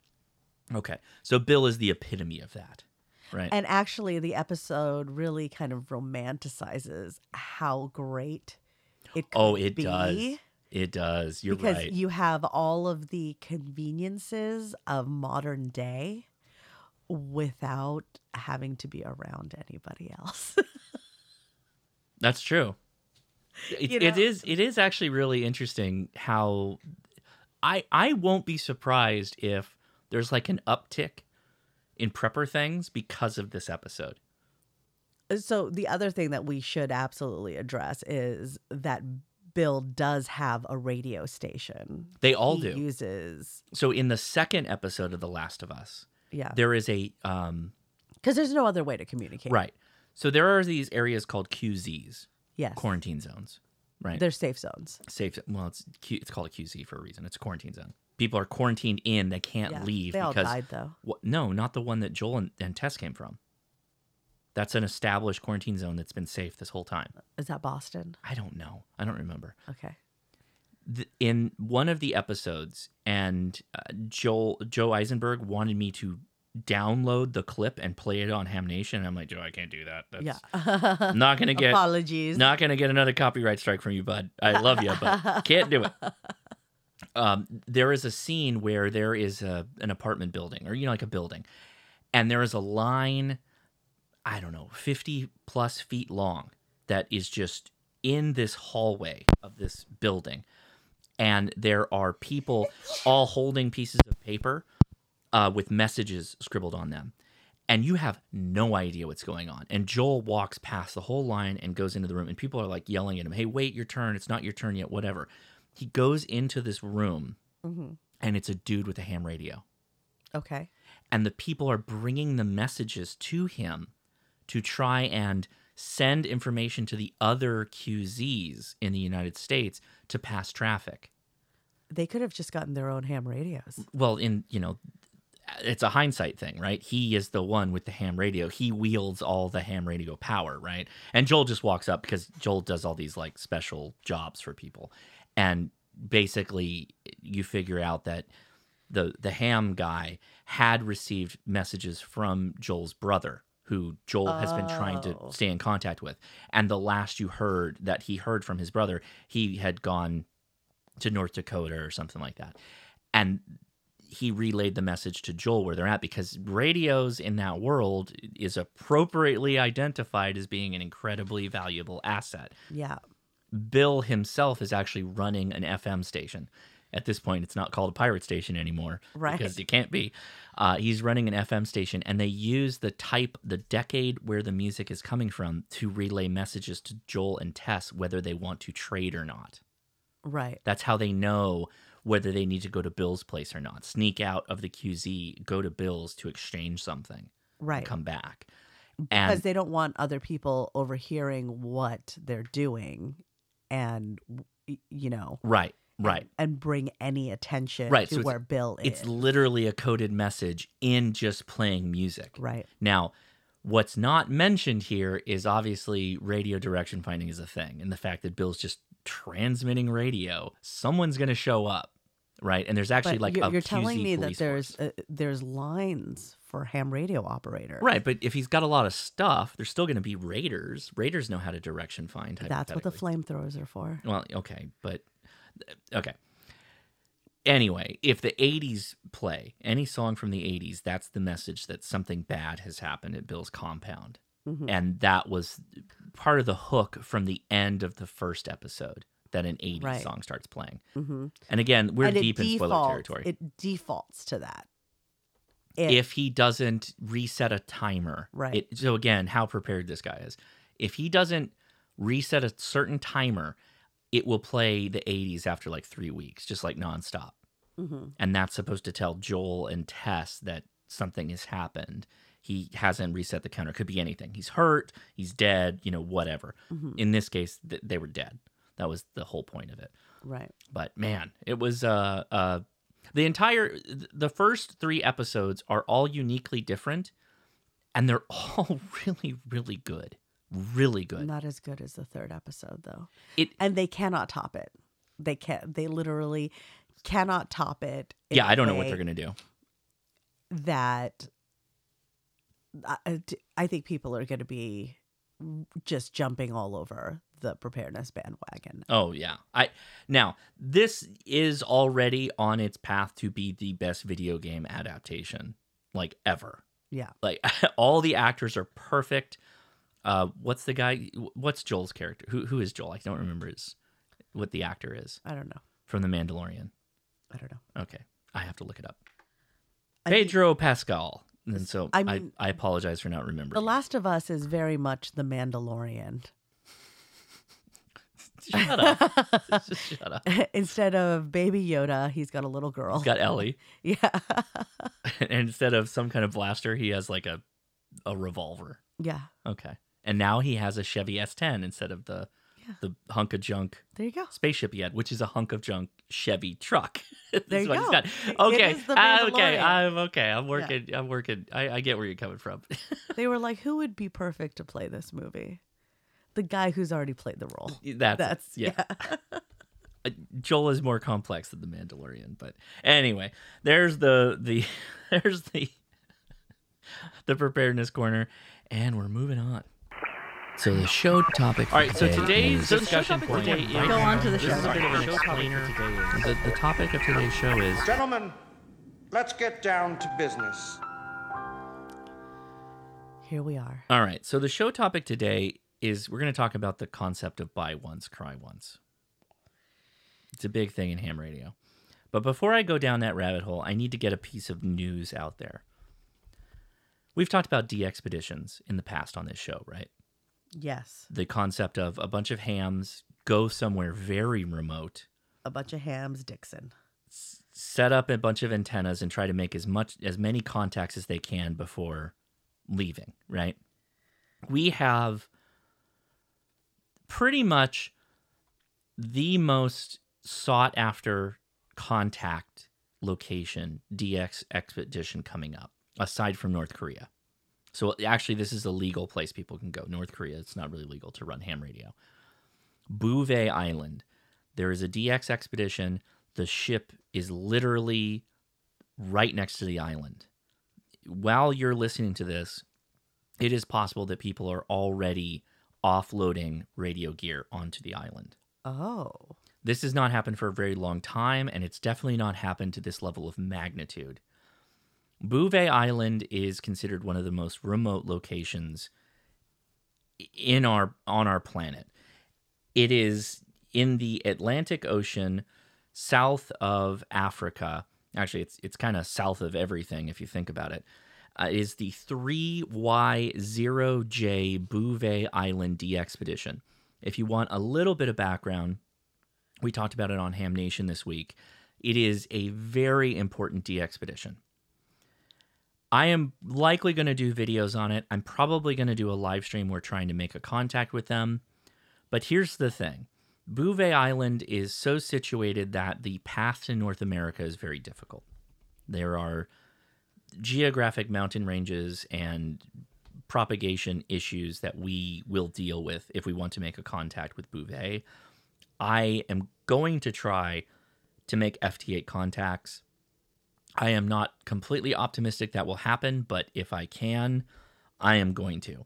Okay. So Bill is the epitome of that. Right. And actually, the episode really kind of romanticizes how great it oh, could oh, it be. does. It does. You're because right. you have all of the conveniences of modern day without having to be around anybody else. That's true. It, You it know? is. It is actually really interesting how I I won't be surprised if there's like an uptick in prepper things because of this episode. So the other thing that we should absolutely address is that Bill does have a radio station. They all he do. Uses So in the second episode of The Last of Us, yeah, there is a um because there's no other way to communicate. right. So there are these areas called QZs, Yes. quarantine zones, right? They're safe zones. safe. Well, it's Q, it's called a QZ for a reason. It's a quarantine zone. People are quarantined in; they can't Yeah. leave They all because died though. What, no, not the one that Joel and, and Tess came from. That's an established quarantine zone that's been safe this whole time. Is that Boston? I don't know. I don't remember. Okay. Th- in one of the episodes, and uh, Joel Joe Eisenberg wanted me to download the clip and play it on Ham Nation. I'm like, Joe, I can't do that. That's Yeah. Not gonna get Apologies. not gonna get another copyright strike from you, bud. I love you, but can't do it. Um, there is a scene where there is a an apartment building, or you know, like a building, and there is a line, I don't know, fifty plus feet long, that is just in this hallway of this building, and there are people all holding pieces of paper uh, with messages scribbled on them, and you have no idea what's going on. And Joel walks past the whole line and goes into the room, and people are like yelling at him, "Hey, wait your turn! It's not your turn yet. Whatever." He goes into this room, and it's a dude with a ham radio, Okay. and the people are bringing the messages to him to try and send information to the other QZs in the United States to pass traffic. They could have just gotten their own ham radios. well in you know it's a hindsight thing right? He is the one with the ham radio. He wields all the ham radio power right? And joel just walks up because joel does all these like special jobs for people. And basically you figure out that the the ham guy had received messages from joel's brother who joel has been trying to Oh. stay in contact with and the last you heard that he heard from his brother he had gone to north dakota or something like that and he relayed the message to Joel where they're at because radios in that world is appropriately identified as being an incredibly valuable asset. Yeah. Bill himself is actually running an FM station. At this point, it's not called a pirate station anymore, Right. Because it can't be. Uh, he's running an FM station, and they use the type, the decade where the music is coming from, to relay messages to Joel and Tess whether they want to trade or not. Right. That's how they know whether they need to go to Bill's place or not. Sneak out of the QZ, go to Bill's to exchange something, Right. come back. because And they don't want other people overhearing what they're doing and you know right, right. and bring any attention Right, to so where bill is It's literally a coded message in just playing music. right Now, what's not mentioned here is obviously radio direction finding is a thing, and the fact that Bill's just transmitting radio. Someone's going to show up, right? And there's actually but like you're, a you're telling me that there's uh, there's lines for ham radio operator Right, but if he's got a lot of stuff, there's still going to be raiders. Raiders know how to direction find. that's what the flamethrowers are for Well, okay, but okay. Anyway, if the 80s play any song from the 80s, that's the message that something bad has happened at Bill's compound. Mhm. And that was part of the hook from the end of the first episode that an 80s Right. song starts playing. mm-hmm. And again, we're and deep in spoiler territory. it defaults to that if he doesn't reset a timer. Right. It, so again, how prepared this guy is. If he doesn't reset a certain timer, it will play the 80s after like three weeks, just like nonstop. Mhm. And that's supposed to tell Joel and Tess that something has happened. He hasn't reset the counter. Could be anything. He's hurt. He's dead. You know, whatever. Mhm. In this case, th- they were dead. That was the whole point of it right but man it was uh uh the entire the first three episodes are all uniquely different and they're all really really good really good. Not as good as the third episode though. It and they cannot top it. They can they literally cannot top it yeah i don't know what they're gonna do. that uh, uh, I, I think people are going to be just jumping all over the preparedness bandwagon. oh yeah. I now this is already on its path to be the best video game adaptation like ever. Yeah. like all the actors are perfect uh what's the guy what's joel's character who who is joel i don't remember his what the actor is I don't know. from the mandalorian I don't know. Okay, I have to look it up. I mean, Pedro Pascal. And so I I, mean- I, apologize for not remembering. The Last of Us is very much the Mandalorian. Shut up. Just shut up. Instead of baby Yoda, he's got a little girl. He's got Ellie, yeah. and instead of some kind of blaster, he has like a a revolver. yeah. Okay, and now he has a Chevy S10 instead of the Yeah. the hunk of junk There you go. spaceship he had, which is a hunk of junk Chevy truck. There you go. got. It- it Okay, ah, okay, I'm okay. I'm working. I'm working. I, I get where you're coming from. They were like, who would be perfect to play this movie? The guy who's already played the role. That's, That's yeah. yeah. Uh, Joel is more complex than the Mandalorian, but anyway, there's the the there's the the preparedness corner, and we're moving on. So the show topic. All right. So today's discussion point. Today is, go on to the show. This show. is a bit of an explainer. The, the topic of today's show is Gentlemen, let's get down to business. Here we are. all right. So the show topic today is we're going to talk about the concept of buy once, cry once. It's a big thing in ham radio. But before I go down that rabbit hole, I need to get a piece of news out there. We've talked about DX expeditions in the past on this show, right? Yes. The concept of a bunch of hams go somewhere very remote, A bunch of hams, Dixon. set up a bunch of antennas and try to make as much as many contacts as they can before leaving, right? We have pretty much the most sought after contact location DX expedition coming up aside from North Korea. So actually this is a legal place people can go. North Korea it's not really legal to run ham radio. Bouvet Island. There is a DX expedition. The ship is literally right next to the island. While you're listening to this, it is possible that people are already offloading radio gear onto the island. Oh. This has not happened for a very long time, and it's definitely not happened to this level of magnitude. Bouvet Island is considered one of the most remote locations in our on our planet. It is in the Atlantic Ocean, south of Africa. Actually, it's it's kind of south of everything if you think about it. Uh, is the 3Y0J Bouvet Island DX expedition. If you want a little bit of background, we talked about it on Ham Nation this week. It is a very important DX expedition. I am likely going to do videos on it. I'm probably going to do a live stream where trying to make a contact with them. But here's the thing Bouvet Island is so situated that the path to North America is very difficult. There are geographic mountain ranges and propagation issues that we will deal with if we want to make a contact with Bouvet. I am going to try to make FT8 contacts. I am not completely optimistic that will happen, but if I can, I am going to.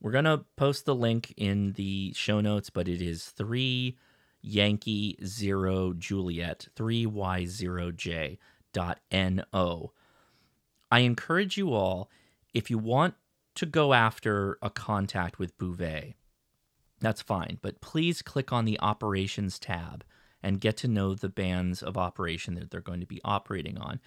We're going to post the link in the show notes, but it is 3 Yankee 0 Juliet 3Y0J dot N-O. I encourage you all, if you want to go after a contact with Bouvet, that's fine. But please click on the operations tab and get to know the bands of operation that they're going to be operating on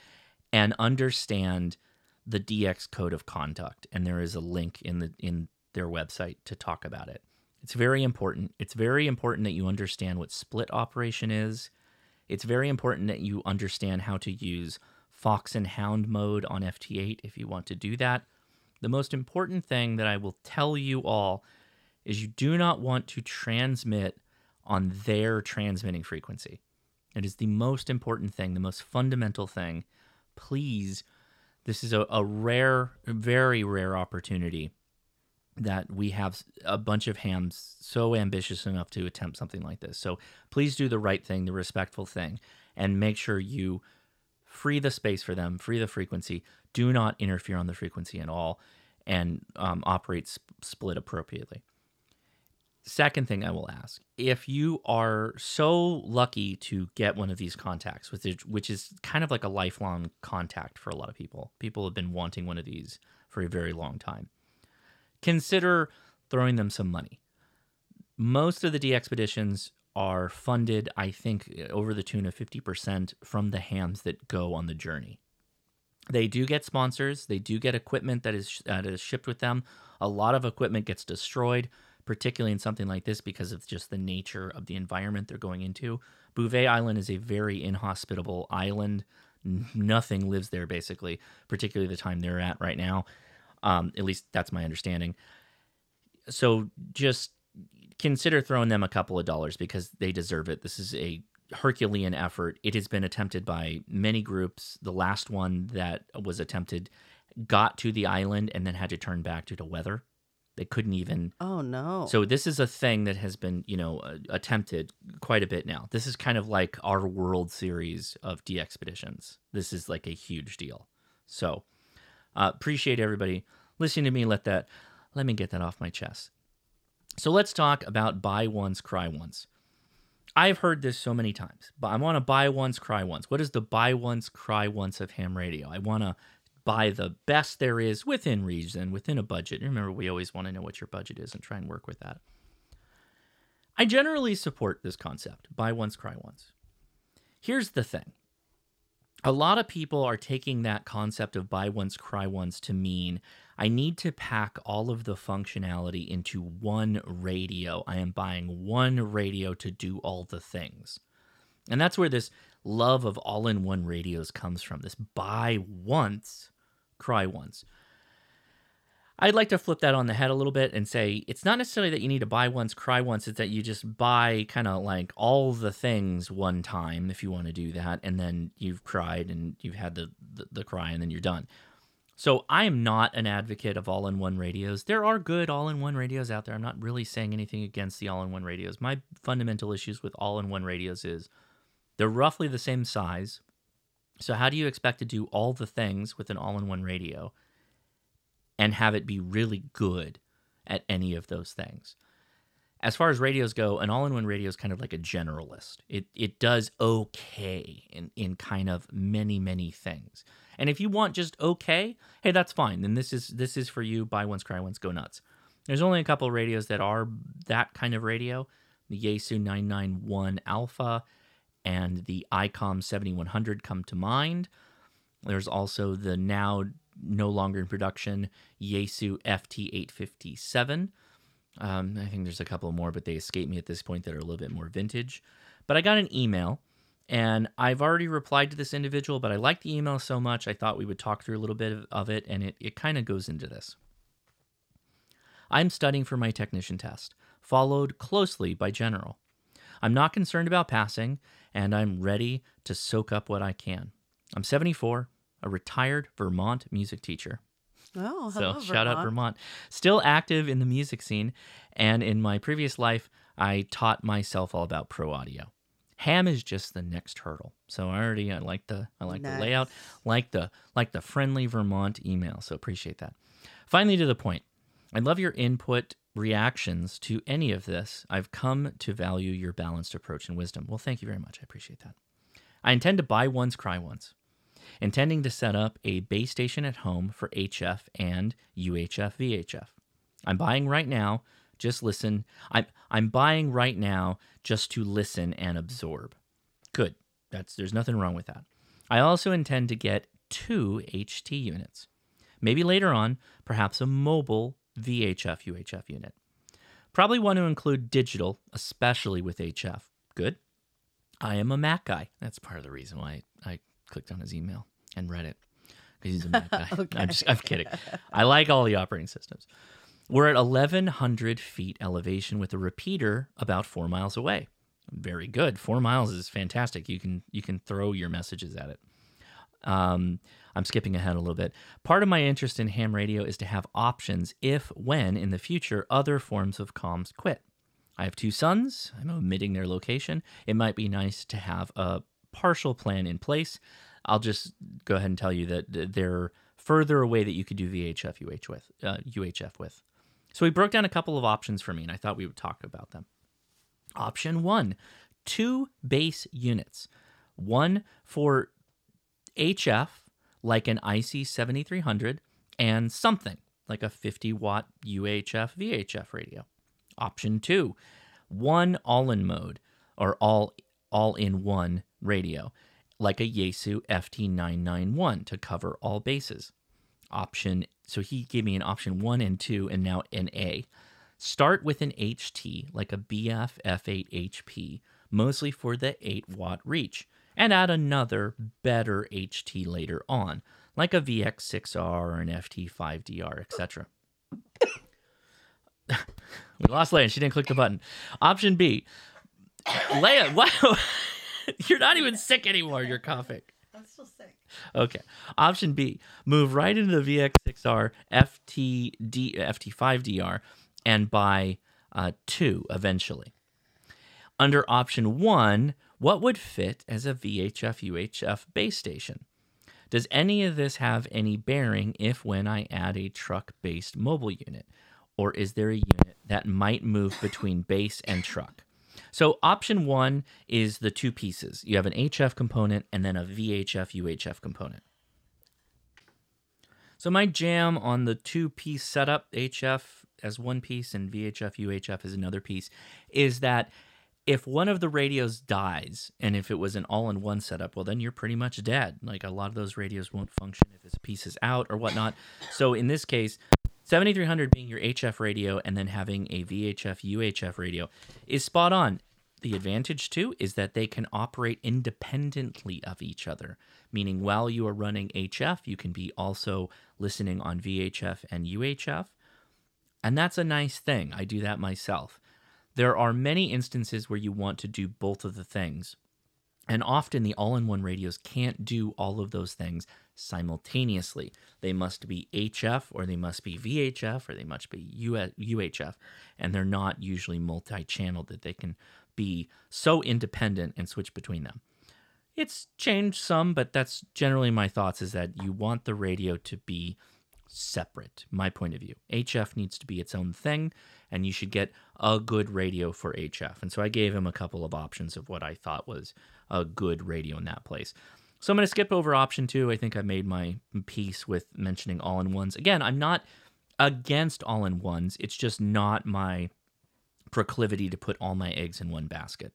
and understand the DX code of conduct. And there is a link in the in their website to talk about it. It's very important. It's very important that you understand what split operation is. It's very important that you understand how to use Fox and Hound mode on FT8 if you want to do that. The most important thing that I will tell you all is you do not want to transmit on their transmitting frequency. It is the most important thing, the most fundamental thing. Please, this is a, a rare, very rare opportunity that we have a bunch of hams so ambitious enough to attempt something like this. So please do the right thing, the respectful thing, and make sure you free the space for them, free the frequency. Do not interfere on the frequency at all, and um, operate sp- split appropriately. Second thing I will ask if you are so lucky to get one of these contacts, which is, kind of like a lifelong contact for a lot of people, people have been wanting one of these for a very long time. Consider throwing them some money. Most of the DX expeditions are funded, I think, over the tune of 50% from the hams that go on the journey. They do get sponsors, they do get equipment that is, that is shipped with them. A lot of equipment gets destroyed particularly in something like this because of just the nature of the environment they're going into. Bouvet Island is a very inhospitable island. Nothing lives there, basically, particularly the time they're at right now. Um, at least that's my understanding. So just consider throwing them a couple of dollars because they deserve it. This is a Herculean effort. It has been attempted by many groups. The last one that was attempted got to the island and then had to turn back due to weather. They couldn't even Oh no. so this is a thing that has been, you know, uh, attempted quite a bit now. This is kind of like our World Series of DX expeditions. This is like a huge deal. So uh, appreciate everybody listening to me. Let that let me get that off my chest. So let's talk about buy once, cry once. I've heard this so many times, but I want to buy once, cry once. What is the buy once, cry once of ham radio? I want to buy the best there is within reason, within a budget. Remember, we always want to know what your budget is and try and work with that. I generally support this concept buy once, cry once. Here's the thing a lot of people are taking that concept of buy once, cry once to mean I need to pack all of the functionality into one radio. I am buying one radio to do all the things. And that's where this love of all in one radios comes from. This buy once, cry once. I'd like to flip that on the head a little bit and say it's not necessarily that you need to buy once, cry once. It's that you just buy kind of like all the things one time if you want to do that, and then you've cried and you've had the, the, the cry, and then you're done. So I am not an advocate of all in one radios. There are good all in one radios out there. I'm not really saying anything against the all in one radios. My fundamental issues with all in one radios is they're roughly the same size. So, how do you expect to do all the things with an all in one radio and have it be really good at any of those things? As far as radios go, an all in one radio is kind of like a generalist. It, it does okay in, in kind of many, many things. And if you want just okay, hey, that's fine. Then this is this is for you. Buy once, cry once, go nuts. There's only a couple of radios that are that kind of radio. The Yaesu 991 Alpha and the ICOM 7100 come to mind. There's also the now no longer in production Yaesu FT857. Um, I think there's a couple more, but they escape me at this point that are a little bit more vintage. But I got an email, and I've already replied to this individual, but I like the email so much, I thought we would talk through a little bit of, it, and it, it kind of goes into this. I'm studying for my technician test, followed closely by general. I'm not concerned about passing, and I'm ready to soak up what I can. I'm 74, a retired Vermont music teacher. Oh, hello, So shout out Vermont. Still active in the music scene, and in my previous life, I taught myself all about pro audio. Ham is just the next hurdle. So I already I like the I like the layout, like the like the friendly Vermont email. So appreciate that. Finally, to the point. I love your input reactions to any of this. I've come to value your balanced approach and wisdom. Well, thank you very much. I appreciate that. I intend to buy once, cry once intending to set up a base station at home for HF and UHF VHF. I'm buying right now, just listen. I'm I'm buying right now just to listen and absorb. Good. That's there's nothing wrong with that. I also intend to get two HT units. Maybe later on, perhaps a mobile VHF UHF unit. Probably want to include digital, especially with HF. Good. I am a Mac guy. That's part of the reason why I clicked on his email and read it because he's a Mac guy. I'm just I'm kidding. I like all the operating systems. We're at 1,100 feet elevation with a repeater about four miles away. Very good. Four miles is fantastic. You can you can throw your messages at it. Um, I'm skipping ahead a little bit. Part of my interest in ham radio is to have options if, when in the future, other forms of comms quit. I have two sons. I'm omitting their location. It might be nice to have a partial plan in place. I'll just go ahead and tell you that they're further away that you could do VHF UH with, uh, UHF with. So we broke down a couple of options for me, and I thought we would talk about them. Option one two base units, one for HF, like an IC 7300, and something like a 50 watt UHF VHF radio. Option two, one all in mode or all all in one radio, like a Yaesu FT991 to cover all bases. Option so he gave me an option one and two, and now an A. Start with an HT like a BF F8HP, mostly for the 8 watt reach, and add another better HT later on, like a VX6R or an FT5DR, etc. we lost Leia. She didn't click the button. Option B. Leia, wow. You're not even sick anymore. You're coughing. I'm still sick. Okay. Option B. Move right into the VX6R FTD, FT5DR and buy uh, two eventually. Under option one, what would fit as a VHF UHF base station? Does any of this have any bearing if when I add a truck based mobile unit? Or is there a unit that might move between base and truck? So, option one is the two pieces you have an HF component and then a VHF UHF component. So, my jam on the two piece setup, HF as one piece and VHF UHF as another piece, is that if one of the radios dies and if it was an all-in-one setup well then you're pretty much dead. Like a lot of those radios won't function if it's is out or whatnot. So in this case 7300 being your hf radio and then having a vhf uhf radio is spot on. The advantage too is that they can operate independently of each other meaning while you are running hf you can be also listening on vhf and uhf and that's a nice thing. I do that myself there are many instances where you want to do both of the things. And often the all in one radios can't do all of those things simultaneously. They must be HF or they must be VHF or they must be UHF. And they're not usually multi channeled that they can be so independent and switch between them. It's changed some, but that's generally my thoughts is that you want the radio to be separate, my point of view. HF needs to be its own thing, and you should get a good radio for HF. And so I gave him a couple of options of what I thought was a good radio in that place. So I'm going to skip over option two. I think I made my piece with mentioning all in ones. Again, I'm not against all in ones, it's just not my proclivity to put all my eggs in one basket.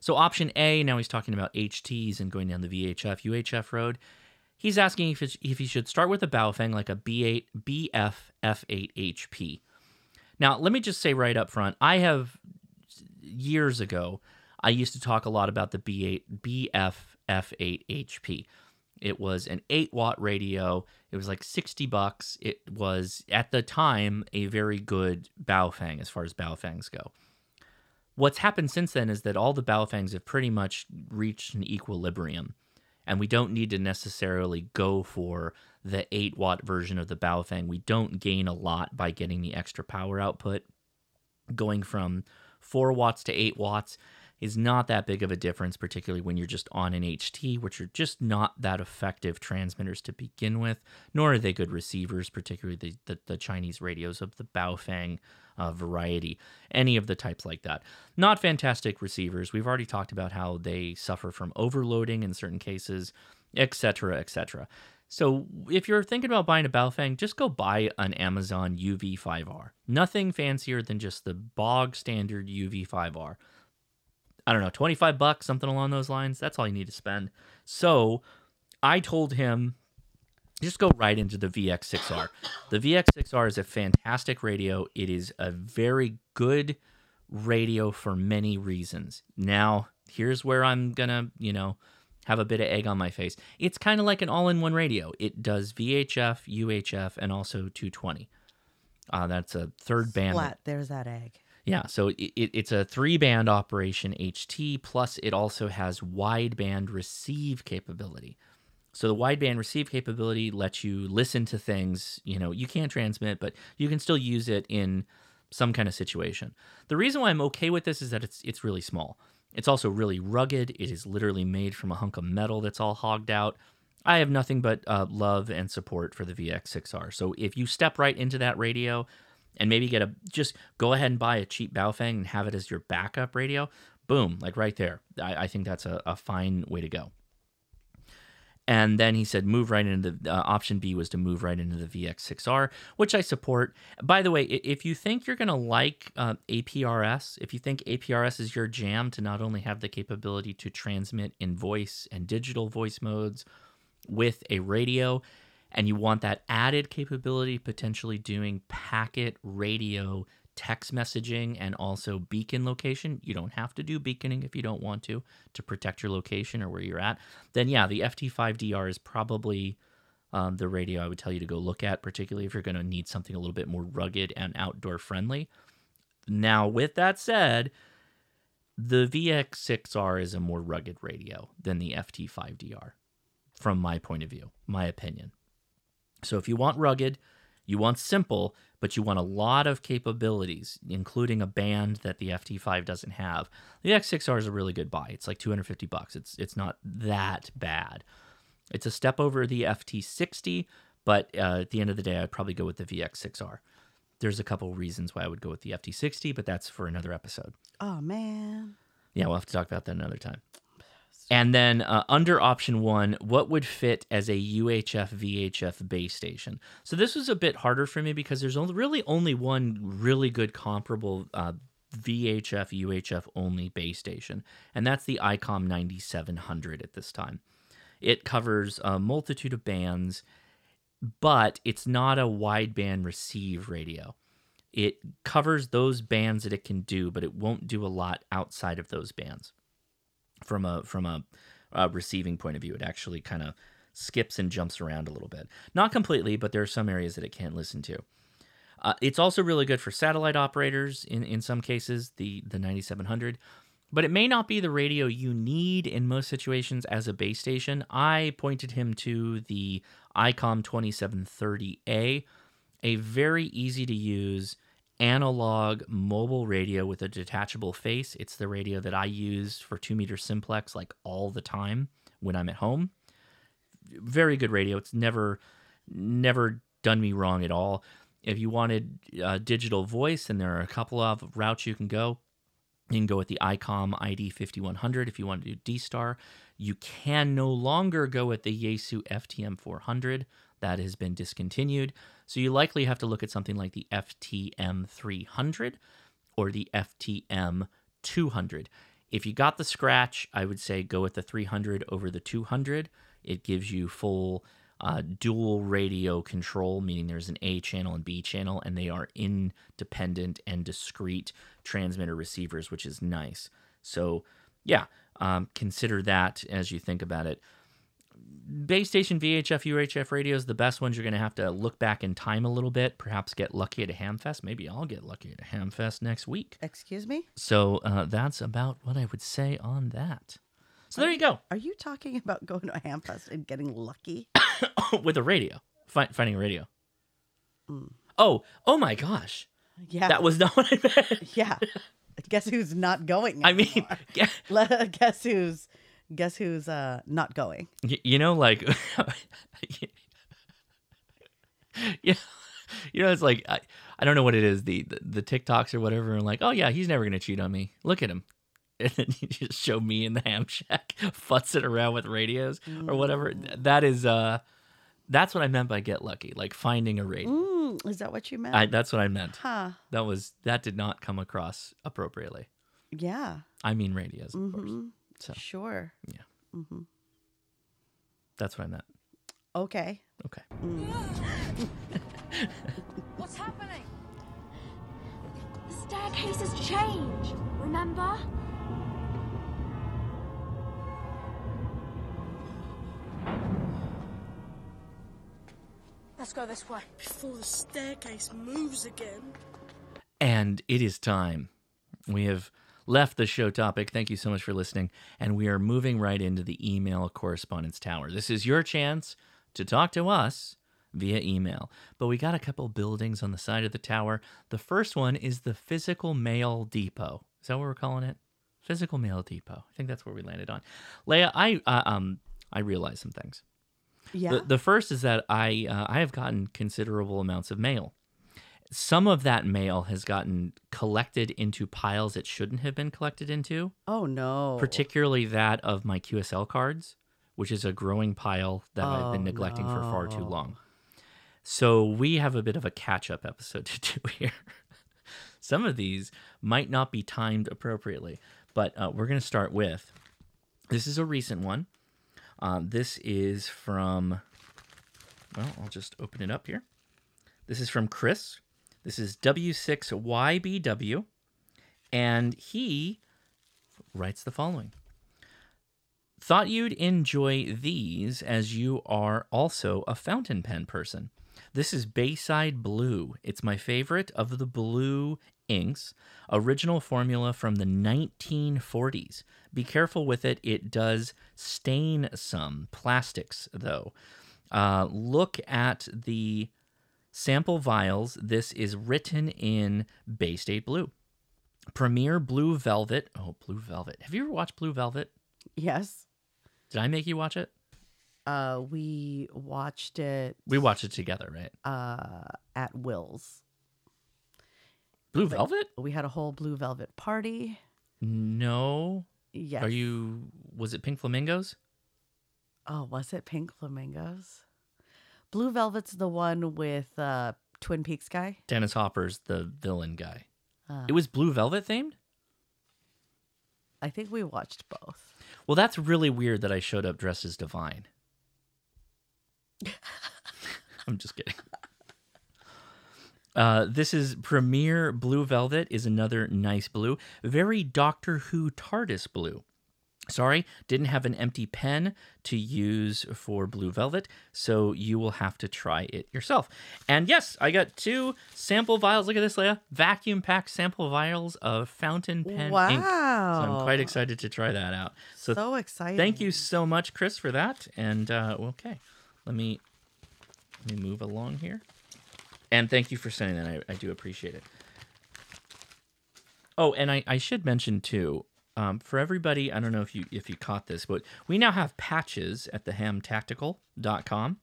So option A, now he's talking about HTs and going down the VHF UHF road. He's asking if, if he should start with a Baofeng like a B8 BF F8 HP. Now, let me just say right up front, I have years ago, I used to talk a lot about the B8 BF F8 HP. It was an 8 watt radio. It was like 60 bucks. It was at the time a very good Baofeng as far as Baofengs go. What's happened since then is that all the Baofengs have pretty much reached an equilibrium and we don't need to necessarily go for the 8 watt version of the Baofeng. We don't gain a lot by getting the extra power output. Going from 4 watts to 8 watts is not that big of a difference, particularly when you're just on an HT, which are just not that effective transmitters to begin with, nor are they good receivers, particularly the, the, the Chinese radios of the Baofeng uh, variety, any of the types like that. Not fantastic receivers. We've already talked about how they suffer from overloading in certain cases, etc., etc. So if you're thinking about buying a Baofeng, just go buy an Amazon UV5R. Nothing fancier than just the bog standard UV5R. I don't know, 25 bucks, something along those lines. That's all you need to spend. So I told him just go right into the VX6R. The VX6R is a fantastic radio. It is a very good radio for many reasons. Now, here's where I'm going to, you know, have a bit of egg on my face. It's kind of like an all in one radio. It does VHF, UHF, and also 220. Uh, that's a third band. Flat. There's that egg. Yeah, so it, it, it's a three band operation HT, plus it also has wideband receive capability. So the wideband receive capability lets you listen to things, you know, you can't transmit, but you can still use it in some kind of situation. The reason why I'm okay with this is that it's it's really small. It's also really rugged. It is literally made from a hunk of metal that's all hogged out. I have nothing but uh, love and support for the VX6R. So if you step right into that radio and maybe get a just go ahead and buy a cheap Baofeng and have it as your backup radio, boom, like right there. I, I think that's a, a fine way to go. And then he said, move right into the uh, option B was to move right into the VX6R, which I support. By the way, if you think you're going to like uh, APRS, if you think APRS is your jam to not only have the capability to transmit in voice and digital voice modes with a radio, and you want that added capability, potentially doing packet radio text messaging and also beacon location. You don't have to do beaconing if you don't want to to protect your location or where you're at. Then yeah, the FT5DR is probably um, the radio I would tell you to go look at, particularly if you're going to need something a little bit more rugged and outdoor friendly. Now, with that said, the VX6R is a more rugged radio than the FT5DR, from my point of view, my opinion. So if you want rugged, you want simple, but you want a lot of capabilities, including a band that the FT5 doesn't have. The X6R is a really good buy. It's like 250 bucks. It's it's not that bad. It's a step over the FT60, but uh, at the end of the day, I'd probably go with the VX6R. There's a couple reasons why I would go with the FT60, but that's for another episode. Oh man. Yeah, we'll have to talk about that another time. And then uh, under option one, what would fit as a UHF VHF base station? So this was a bit harder for me because there's only, really only one really good comparable uh, VHF, UHF only base station, and that's the ICOM 9700 at this time. It covers a multitude of bands, but it's not a wideband receive radio. It covers those bands that it can do, but it won't do a lot outside of those bands. From a from a, a receiving point of view, it actually kind of skips and jumps around a little bit. Not completely, but there are some areas that it can't listen to. Uh, it's also really good for satellite operators in, in some cases, the, the 9700, but it may not be the radio you need in most situations as a base station. I pointed him to the ICOM 2730A, a very easy to use analog mobile radio with a detachable face. It's the radio that I use for 2 meter simplex like all the time when I'm at home. Very good radio. It's never never done me wrong at all. If you wanted uh, digital voice, and there are a couple of routes you can go. You can go with the ICOM ID 5100 if you want to do D Star. You can no longer go with the Yaesu FTM 400. That has been discontinued. So you likely have to look at something like the FTM 300 or the FTM 200. If you got the scratch, I would say go with the 300 over the 200. It gives you full uh, dual radio control, meaning there's an A channel and B channel, and they are independent and discrete transmitter receivers, which is nice. So, yeah, um, consider that as you think about it. Base station VHF, UHF radios, the best ones you're going to have to look back in time a little bit, perhaps get lucky at a Hamfest. Maybe I'll get lucky at a Hamfest next week. Excuse me? So uh, that's about what I would say on that. So there you go. Are you talking about going to a hamfest and getting lucky? with a radio, fi- finding a radio. Oh, oh my gosh, Yeah. that was not what I meant. Yeah. Guess who's not going? I mean, anymore? guess who's guess who's uh not going? y- you know, like, yeah, you know, it's like I, I don't know what it is, the, the the TikToks or whatever, and like, oh yeah, he's never gonna cheat on me. Look at him. And then you just show me in the ham shack futzing around with radios or whatever. That is uh that's what I meant by get lucky, like finding a radio. Mm, is that what you meant? I, that's what I meant. huh. That was that did not come across appropriately. Yeah. I mean radios, of course. So Sure. Mm-hmm. that's what I meant. Okay. Okay. Mm. What's happening? The staircase has changed, remember? Let's go this way. Before the staircase moves again. And it is time. We have left the show topic. Thank you so much for listening. And we are moving right into the email correspondence tower. This is your chance to talk to us via email. But we got a couple buildings on the side of the tower. The first one is the Physical Mail Depot. Is that what we're calling it? Physical Mail Depot. I think that's where we landed on. Leia, I uh, um I realized some things. Yeah. The, the first is that I uh, I have gotten considerable amounts of mail. Some of that mail has gotten collected into piles it shouldn't have been collected into, oh no. particularly that of my QSL cards, which is a growing pile that I've been Oh, neglecting for far too long. So we have a bit of a catch up episode to do here. Some of these might not be timed appropriately, but uh, we're going to start with this is a recent one. Uh, this is from, well, I'll just open it up here. This is from Chris. This is W6YBW. And he writes the following Thought you'd enjoy these as you are also a fountain pen person. This is Bay State Blue. It's my favorite of the blue inks. Original formula from the 1940s. Be careful with it, it does stain some. Plastics, though. Uh, look at the sample vials. This is written in Bay State Blue. Premier Blue Velvet. Oh, Blue Velvet. Have you ever watched Blue Velvet? Yes. Did I make you watch it? Uh we watched it We watched it together, right? uh at Will's. Blue Velvet? We had a whole blue velvet party. No. Yes. Are you? Was it Pink Flamingos? Oh, was it Pink Flamingos? Blue Velvet's the one with uh Twin Peaks guy. Dennis Hopper's the villain guy. It was Blue Velvet themed? I think we watched both. Well, that's really weird that I showed up dressed as Divine. I'm just kidding. Uh, this is Premier Blue Velvet is another nice blue, very Doctor Who TARDIS blue. Sorry, didn't have an empty pen to use for Blue Velvet, so you will have to try it yourself. And yes, I got two sample vials. Look at this, Leia. Vacuum packed sample vials of fountain pen ink. So I'm quite excited to try that out. So, So exciting. thank you so much, Chris, for that. And uh, okay, let me let me move along here. And thank you for sending that. I, I do appreciate it. Oh, and I, I should mention too, um, for everybody, I don't know if you if you caught this, but we now have patches at thehamtactical.com.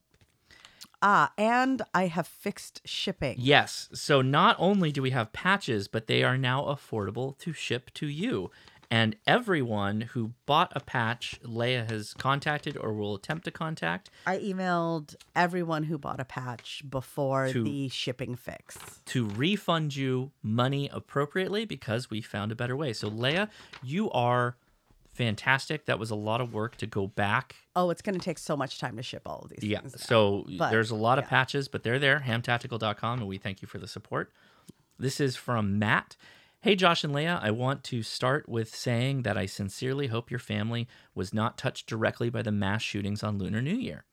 Ah, and I have fixed shipping. Yes. So not only do we have patches, but they are now affordable to ship to you. And everyone who bought a patch, Leia has contacted or will attempt to contact I emailed everyone who bought a patch before To- the shipping fix. to refund you money appropriately because we found a better way. So Leia, you are fantastic. That was a lot of work to go back. Oh, it's going to take so much time to ship all of these Yeah. now. So But, there's a lot of patches, but they're there, hamtactical.com, and we thank you for the support. This is from Matt. Hey, Josh and Leia, I want to start with saying that I sincerely hope your family was not touched directly by the mass shootings on Lunar New Year.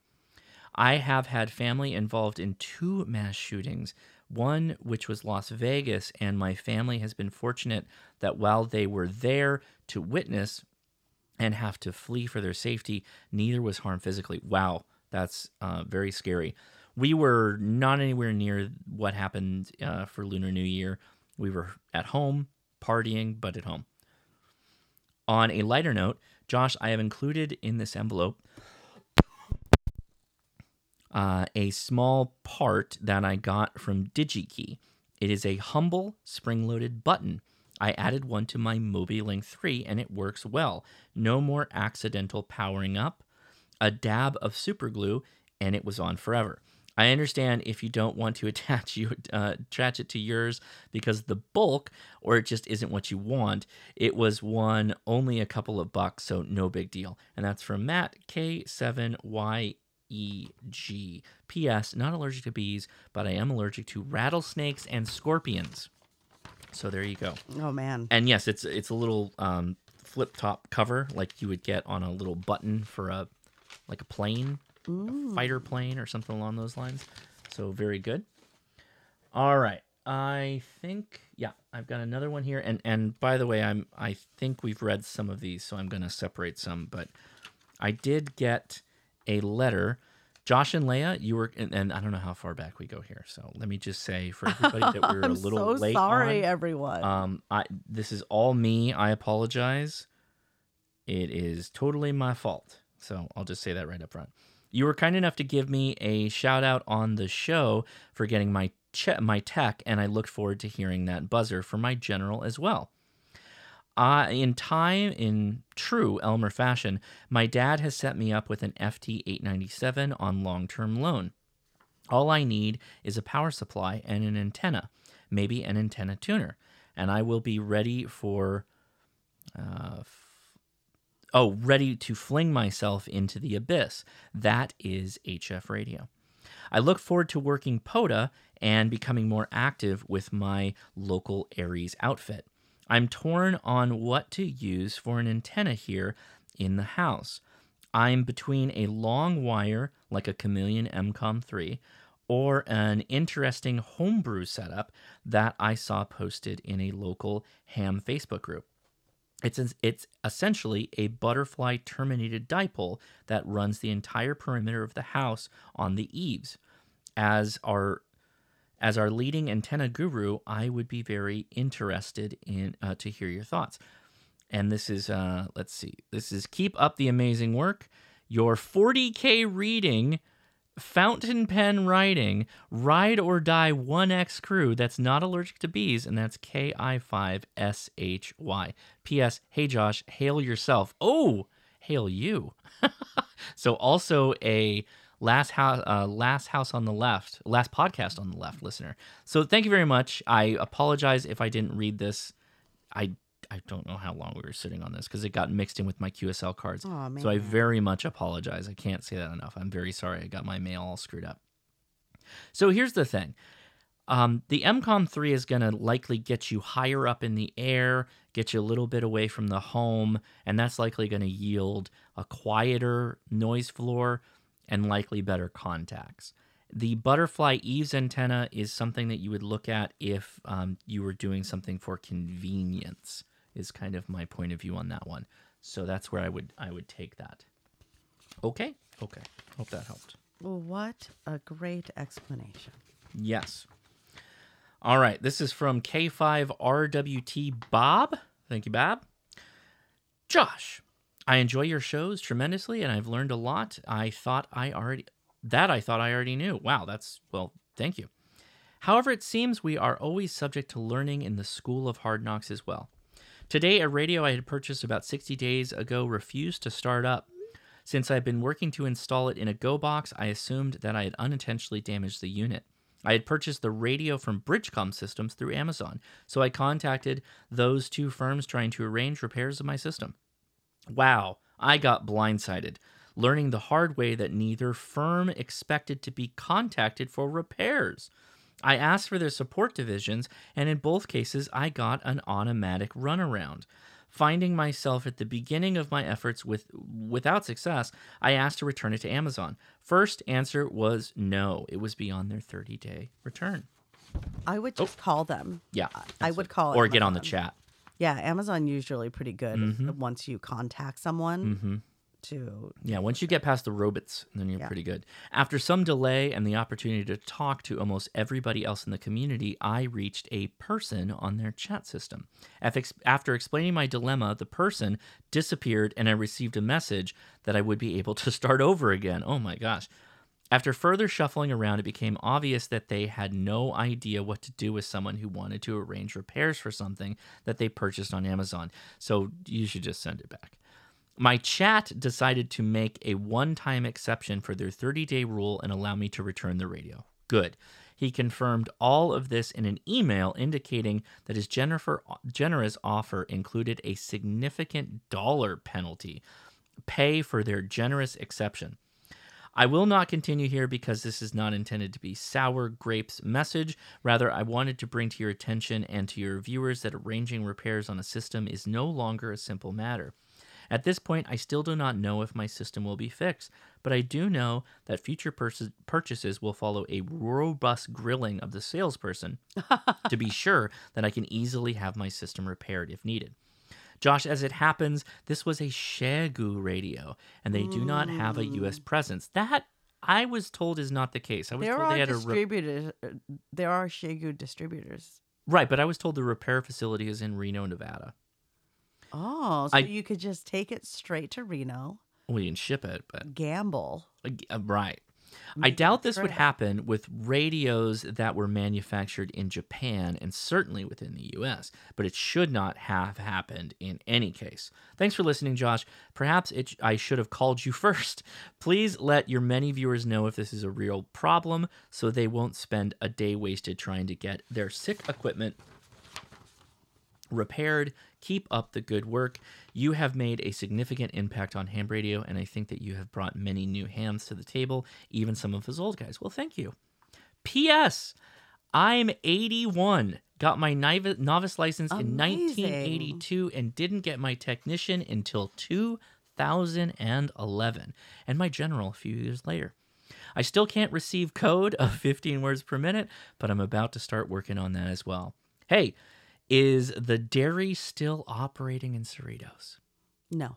I have had family involved in two mass shootings, one which was Las Vegas, and my family has been fortunate that while they were there to witness and have to flee for their safety, neither was harmed physically. Wow, that's uh, very scary. We were not anywhere near what happened uh, for Lunar New Year. We were at home, partying, but at home. On a lighter note, Josh, I have included in this envelope uh, a small part that I got from DigiKey. It is a humble spring loaded button. I added one to my Mobi Link 3 and it works well. No more accidental powering up, a dab of super glue, and it was on forever. I understand if you don't want to attach you uh, attach it to yours because the bulk or it just isn't what you want. It was one only a couple of bucks, so no big deal. And that's from Matt K7Y EG. P.S. Not allergic to bees, but I am allergic to rattlesnakes and scorpions. So there you go. Oh, man. And yes, it's it's a little um, flip top cover like you would get on a little button for a like a plane, a fighter plane or something along those lines. So very good. All right. I think yeah, I've got another one here and and by the way, I'm I think we've read some of these, so I'm going to separate some, but I did get a letter Josh and Leia, you were, and, and I don't know how far back we go here, so let me just say for everybody that we were a little so late. sorry, on, everyone. um, I this is all me. I apologize. It is totally my fault. So I'll just say that right up front. You were kind enough to give me a shout out on the show for getting my che- my tech, and I looked forward to hearing that buzzer for my general as well. Uh, in time, in true Elmer fashion, my dad has set me up with an FT 897 on long term loan. All I need is a power supply and an antenna, maybe an antenna tuner, and I will be ready for. Uh, oh, ready to fling myself into the abyss. That is HF radio. I look forward to working POTA and becoming more active with my local ARES outfit. I'm torn on what to use for an antenna here in the house. I'm between a long wire like a Chameleon EMCOMM 3 or an interesting homebrew setup that I saw posted in a local ham Facebook group. It's it's essentially a butterfly terminated dipole that runs the entire perimeter of the house on the eaves. As our as our leading antenna guru, I would be very interested in uh, to hear your thoughts. And this is uh, let's see, this is keep up the amazing work. Your 40k reading fountain pen writing, ride or die 1X crew that's not allergic to bees, and that's KI5SHY. P.S. Hey Josh, hail yourself. Oh, hail you. so also a last house, uh, last house on the left, last podcast on the left listener. So thank you very much. I apologize if I didn't read this. I I don't know how long we were sitting on this because it got mixed in with my QSL cards. Aw, so I very much apologize. I can't say that enough. I'm very sorry. I got my mail all screwed up. So here's the thing. Um, the EMCOMM 3 is going to likely get you higher up in the air, get you a little bit away from the home, and that's likely going to yield a quieter noise floor and likely better contacts. The butterfly eaves antenna is something that you would look at if um, you were doing something for convenience. Is kind of my point of view on that one. So that's where I would I would take that. Okay, okay. Hope that helped. Well, what a great explanation. Yes. All right. This is from K5RWT Bob. Thank you, Bob. Josh, I enjoy your shows tremendously and I've learned a lot. I thought I already that I thought I already knew. Wow, that's well, thank you. However, it seems we are always subject to learning in the school of hard knocks as well. Today, a radio I had purchased about 60 days ago refused to start up. Since I've been working to install it in a Go box, I assumed that I had unintentionally damaged the unit. I had purchased the radio from Bridgecom Systems through Amazon, so I contacted those two firms trying to arrange repairs of my system. Wow, I got blindsided, learning the hard way that neither firm expected to be contacted for repairs. I asked for their support divisions, and in both cases, I got an automatic runaround. Finding myself at the beginning of my efforts with without success, I asked to return it to Amazon. First answer was no. It was beyond their 30-day return. I would just call them. Yeah. I would call or get on the chat. Yeah, Amazon usually pretty good Mhm. once you contact someone Mhm. To Yeah, once you get past the robots, then you're Yeah. pretty good. After some delay and the opportunity to talk to almost everybody else in the community, I reached a person on their chat system. After explaining my dilemma, the person disappeared and I received a message that I would be able to start over again. Oh my gosh. After further shuffling around, it became obvious that they had no idea what to do with someone who wanted to arrange repairs for something that they purchased on Amazon. So you should just send it back. My chat decided to make a one time exception for their 30 day rule and allow me to return the radio. Good. He confirmed all of this in an email indicating that his Jennifer, generous offer included a significant dollar penalty. Pay for their generous exception. I will not continue here because this is not intended to be sour grapes message. Rather, I wanted to bring to your attention and to your viewers that arranging repairs on a system is no longer a simple matter. At this point, I still do not know if my system will be fixed, but I do know that future purchases will follow a robust grilling of the salesperson to be sure that I can easily have my system repaired if needed. Josh, as it happens, this was a Xiegu radio, and they do not have a U.S. presence. That I was told is not the case. I was there told are they had a re- uh, there are Xiegu distributors. right, but I was told the repair facility is in Reno, Nevada. Oh, so I- you could just take it straight to Reno, We can ship it, but gamble. Uh, right. I doubt this would happen with radios that were manufactured in Japan and certainly within the US, but it should not have happened in any case. Thanks for listening, Josh. Perhaps it, I should have called you first. Please let your many viewers know if this is a real problem so they won't spend a day wasted trying to get their sick equipment repaired. Keep up the good work. You have made a significant impact on ham radio, and I think that you have brought many new hams to the table, even some of us old guys. Well, thank you. P.S. I'm 81. Got my novice license in 1982 and didn't get my technician until 2011, and my general a few years later. I still can't receive code of 15 words per minute, but I'm about to start working on that as well. Hey, is the dairy still operating in Cerritos? No.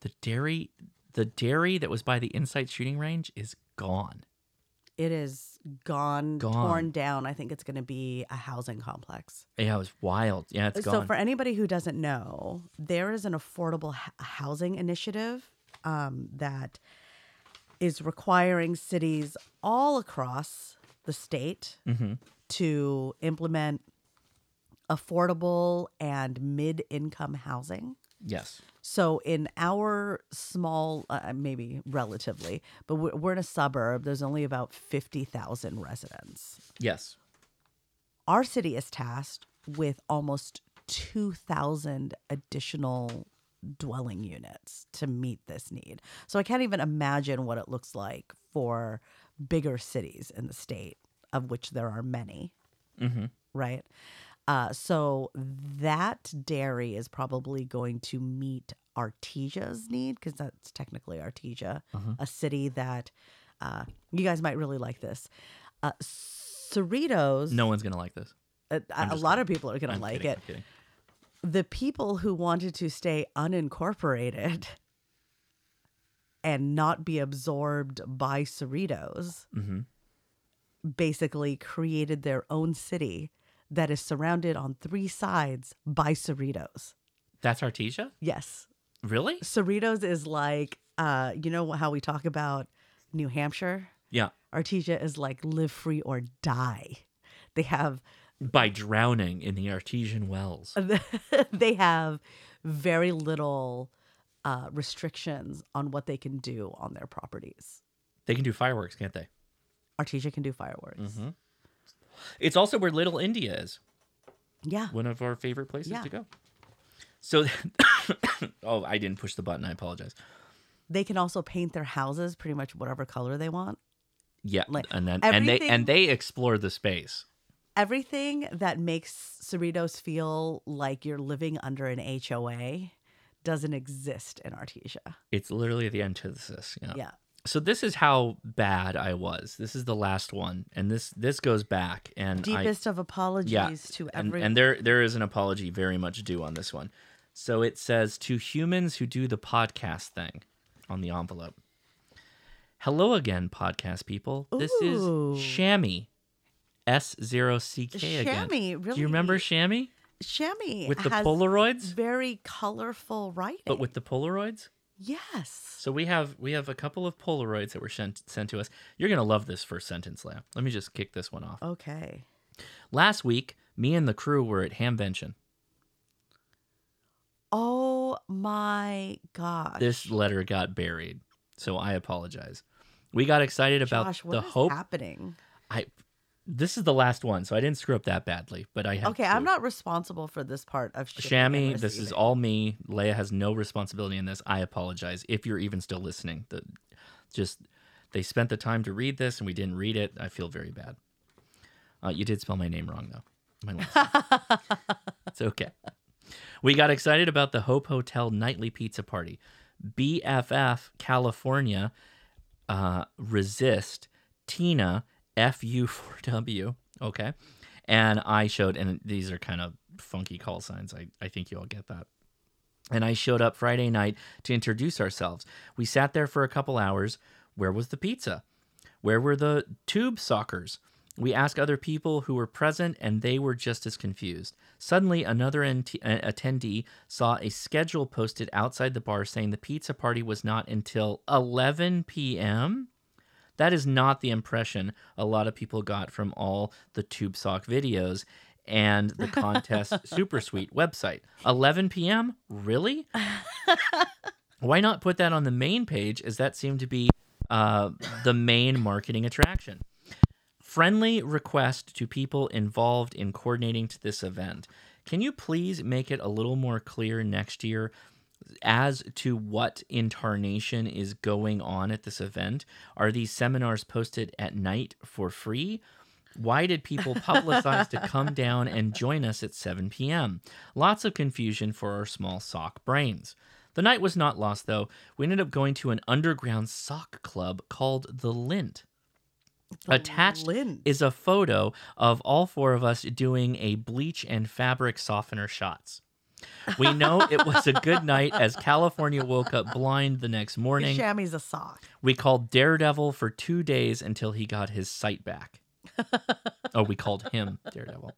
The dairy the dairy that was by the Insight shooting range is gone. It is gone, Gone. torn down. I think it's going to be a housing complex. Yeah, it was wild. Yeah, it's so, gone. So for anybody who doesn't know, there is an affordable h- housing initiative um, that is requiring cities all across the state Mhm. to implement affordable and mid income housing. Yes. So in our small, uh, maybe relatively, but we're, we're in a suburb. There's only about fifty thousand residents. Yes. Our city is tasked with almost two thousand additional dwelling units to meet this need. So I can't even imagine what it looks like for bigger cities in the state, of which there are many. Mm-hmm. right? Uh, so that dairy is probably going to meet Artesia's need because that's technically Artesia, a city that uh, you guys might really like this. Uh, Cerritos, No one's gonna like this. uh, a lot of people are going to like kidding, it. Kidding. The people who wanted to stay unincorporated and not be absorbed by Cerritos Mhm. basically created their own city that is surrounded on three sides by Cerritos. That's Artesia? Yes. Really? Cerritos is like, uh, you know how we talk about New Hampshire? Yeah. Artesia is like live free or die. They have By drowning in the artesian wells. they have very little uh, restrictions on what they can do on their properties. They can do fireworks, can't they? Artesia can do fireworks. Mm-hmm. It's also where Little India is. Yeah. One of our favorite places Yeah. to go. So, oh, I didn't push the button. I apologize. They can also paint their houses pretty much whatever color they want. Yeah, Like, and then and they and they explore the space. Everything that makes Cerritos feel like you're living under an HOA doesn't exist in Artesia. It's literally the antithesis. Yeah. Yeah. So this is how bad I was. This is the last one, and this this goes back and I, Deepest of apologies yeah, to and, everyone. and there there is an apology very much due on this one. So it says to humans who do the podcast thing on the envelope. Hello again, podcast people. This is Shammy. S zero C K again. Shammy, Do you remember really? Shammy Chamois with the Polaroids? very colorful writing. But with the Polaroids? Yes. So we have we have a couple of Polaroids that were sent sent to us. You're gonna love this first sentence, Leah. Let me just kick this one off. Okay. Last week, me and the crew were at Hamvention. Oh my gosh. This letter got buried, so I apologize. We got excited about Josh, the hope. happening? I this is the last one, so I didn't screw up that badly. But I have Okay, I'm not responsible for this part of Shammy, this is all me. Leia has no responsibility in this. I apologize if you're even still listening. The, just they spent the time to read this and we didn't read it. I feel very bad. Uh, you did spell my name wrong though. My last it's okay. We got excited about the Hope Hotel nightly pizza party. BFF California uh, resist Tina FU4W. Okay. And I showed, and these are kind of funky call signs. I, I think you all get that. And I showed up Friday night to introduce ourselves. We sat there for a couple hours. Where was the pizza? Where were the tube sockers? We asked other people who were present, and they were just as confused. Suddenly, another ent- attendee saw a schedule posted outside the bar saying the pizza party was not until 11 p.m. That is not the impression a lot of people got from all the Tube Sock videos and the contest Super Sweet website. 11 p.m. Really? Why not put that on the main page, as that seemed to be uh, the main marketing attraction? Friendly request to people involved in coordinating to this event. Can you please make it a little more clear next year as to what incarnation is going on at this event? Are these seminars posted at night for free? Why did people publicize to come down and join us at 7 p.m.? Lots of confusion for our small sock brains. The night was not lost, though. We ended up going to an underground sock club called The Lint. Attached Lint. is a photo of all four of us doing a bleach and fabric softener shots. We know it was a good night as California woke up blind the next morning. Chamois a sock. We called Daredevil for two days until he got his sight back. oh, we called him Daredevil.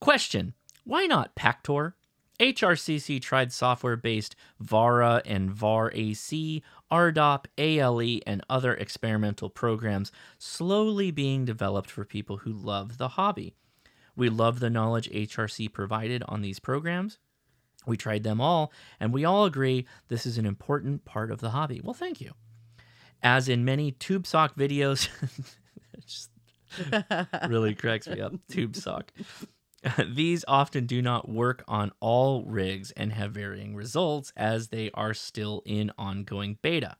Question Why not Pactor? HRCC tried software based VARA and VAR AC, ARDOP, ALE, and other experimental programs slowly being developed for people who love the hobby. We love the knowledge HRC provided on these programs. We tried them all, and we all agree this is an important part of the hobby. Well, thank you. As in many tube sock videos, just really cracks me up. Tube sock. These often do not work on all rigs and have varying results as they are still in ongoing beta.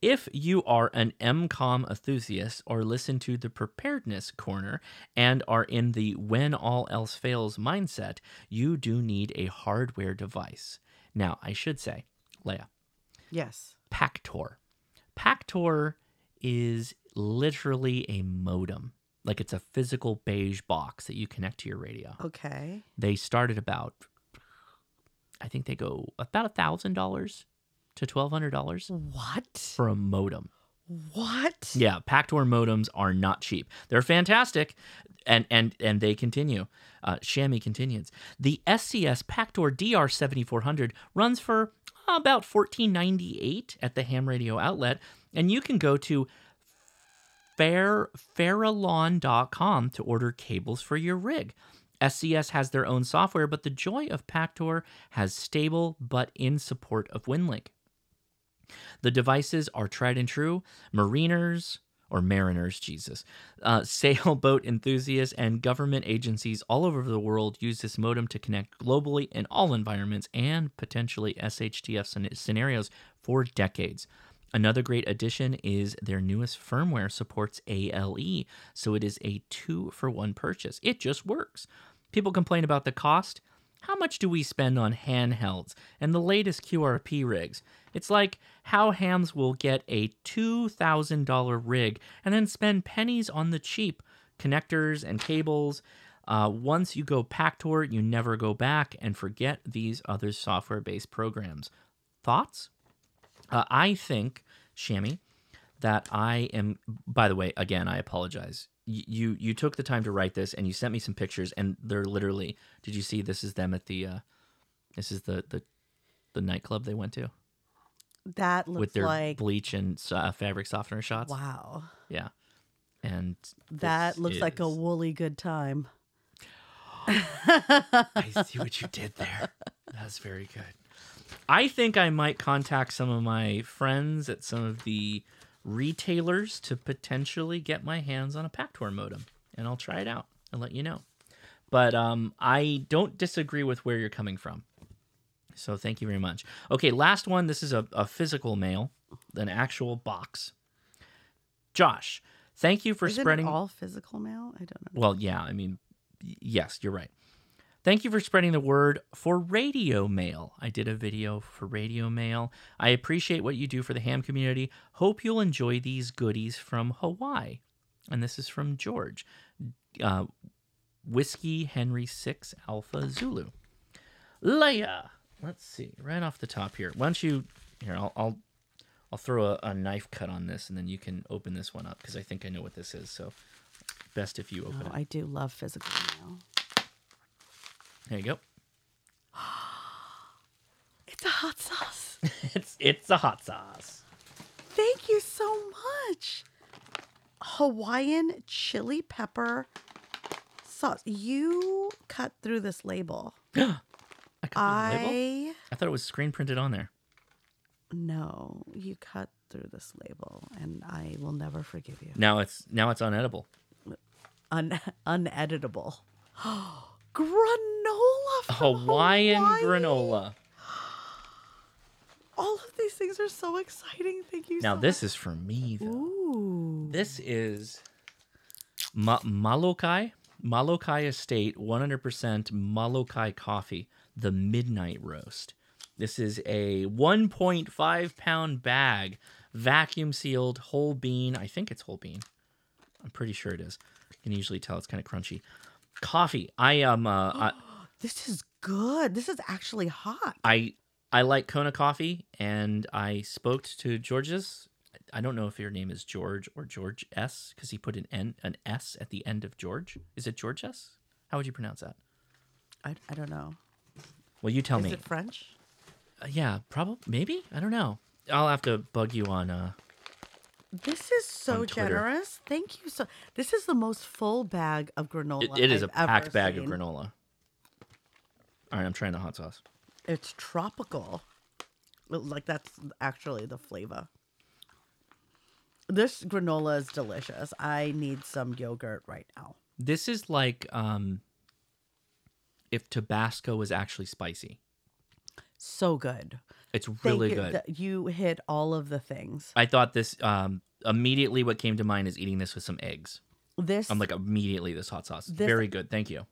If you are an EMCOMM enthusiast or listen to the preparedness corner and are in the when all else fails mindset, you do need a hardware device. Now, I should say, Leia, Yes. Pactor. Pactor is literally a modem. Like it's a physical beige box that you connect to your radio. Okay. They start at about, I think they go about a thousand dollars to twelve hundred dollars What? for a modem. What? Yeah, Pactor modems are not cheap. They're fantastic, and and and they continue. Uh, Shammy continues. The SCS Pactor DR seventy four hundred runs for about fourteen ninety eight at the ham radio outlet, and you can go to fair farallon.com to order cables for your rig. SCS has their own software, but the joy of Pactor has stable but in support of WinLink. The devices are tried and true. Mariners or mariners, Jesus, uh, sailboat enthusiasts, and government agencies all over the world use this modem to connect globally in all environments and potentially SHTF scenarios for decades. Another great addition is their newest firmware supports ALE, so it is a two for one purchase. It just works. People complain about the cost. How much do we spend on handhelds and the latest QRP rigs? It's like how hams will get a $2,000 rig and then spend pennies on the cheap connectors and cables. Uh, once you go Pactor, you never go back and forget these other software based programs. Thoughts? Uh, I think, Shammy, that I am. By the way, again, I apologize. You you took the time to write this, and you sent me some pictures, and they're literally. Did you see? This is them at the. Uh, this is the the the nightclub they went to That looks with their like bleach and uh, fabric softener shots. wow. Yeah, and That looks like a woolly good time. I see what you did there. That's very good. I think I might contact some of my friends at some of the retailers to potentially get my hands on a Pactor modem, and I'll try it out and let you know. But um, I don't disagree with where you're coming from. So thank you very much. Okay, last one. This is a, a physical mail, an actual box. Josh, thank you for Isn't spreading all physical mail? I don't know. well, yeah, I mean, yes, you're right. Thank you for spreading the word for Radio Mail. I did a video for Radio Mail. I appreciate what you do for the ham community. Hope you'll enjoy these goodies from Hawaii. And this is from George. Uh, Whiskey Henry 6 Alpha Zulu. Leia. Let's see, right off the top here. Why don't you here? I'll I'll, I'll throw a, a knife cut on this, and then you can open this one up because I think I know what this is. So best if you open Oh, it. I do love physical mail. There you go. It's a hot sauce. It's it's a hot sauce. Thank you so much. Hawaiian chili pepper sauce. You cut through this label. I, cut through the label? I I thought it was screen printed on there. no, you cut through this label, and I will never forgive you. Now it's now it's unedible. Un- uneditable. granola. Hawaiian Hawaii. granola. All of these things are so exciting. Thank you. Now so this is for me though. Ooh. This is Ma- Molokai Molokai Estate 100% Molokai coffee, the midnight roast. This is a 1.5 pound bag, vacuum sealed, whole bean. I think it's whole bean. I'm pretty sure it is. You can usually tell it's kind of crunchy. Coffee. I am. Uh, I, This is good. This is actually hot. I I like Kona coffee, and I spoke to George's. I don't know if your name is George or George S because he put an N an S at the end of George. Is it George S? How would you pronounce that? I, I don't know. Well, you tell is me. it French? Uh, yeah, probably. Maybe I don't know. I'll have to bug you on. Uh, This is so generous. Thank you so. This is the most full bag of granola. it, it is I've a packed bag seen. of granola. All right, I'm trying the hot sauce. It's tropical. Like that's actually the flavor. This granola is delicious. I need some yogurt right now. This is like um, if Tabasco was actually spicy. So good. It's really you. good. Th- You hit all of the things. I thought this um, immediately. What came to mind is eating this with some eggs. This I'm like immediately this hot sauce. This- Very good. Thank you.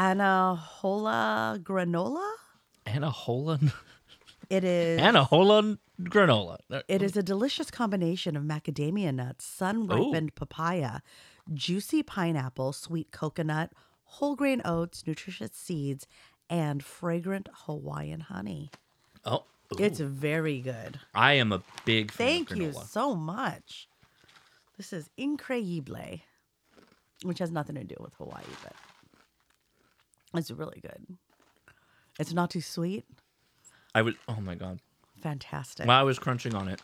Anahola granola. Anahola, It is. Anahola granola. It is a delicious combination of macadamia nuts, sun ripened papaya, juicy pineapple, sweet coconut, whole grain oats, nutritious seeds, and fragrant Hawaiian honey. Oh, ooh. It's very good. I am a big fan Thank you so much. This is increíble, which has nothing to do with Hawaii, but it's really good. It's not too sweet. I was Oh my god. Fantastic. While I was crunching on it,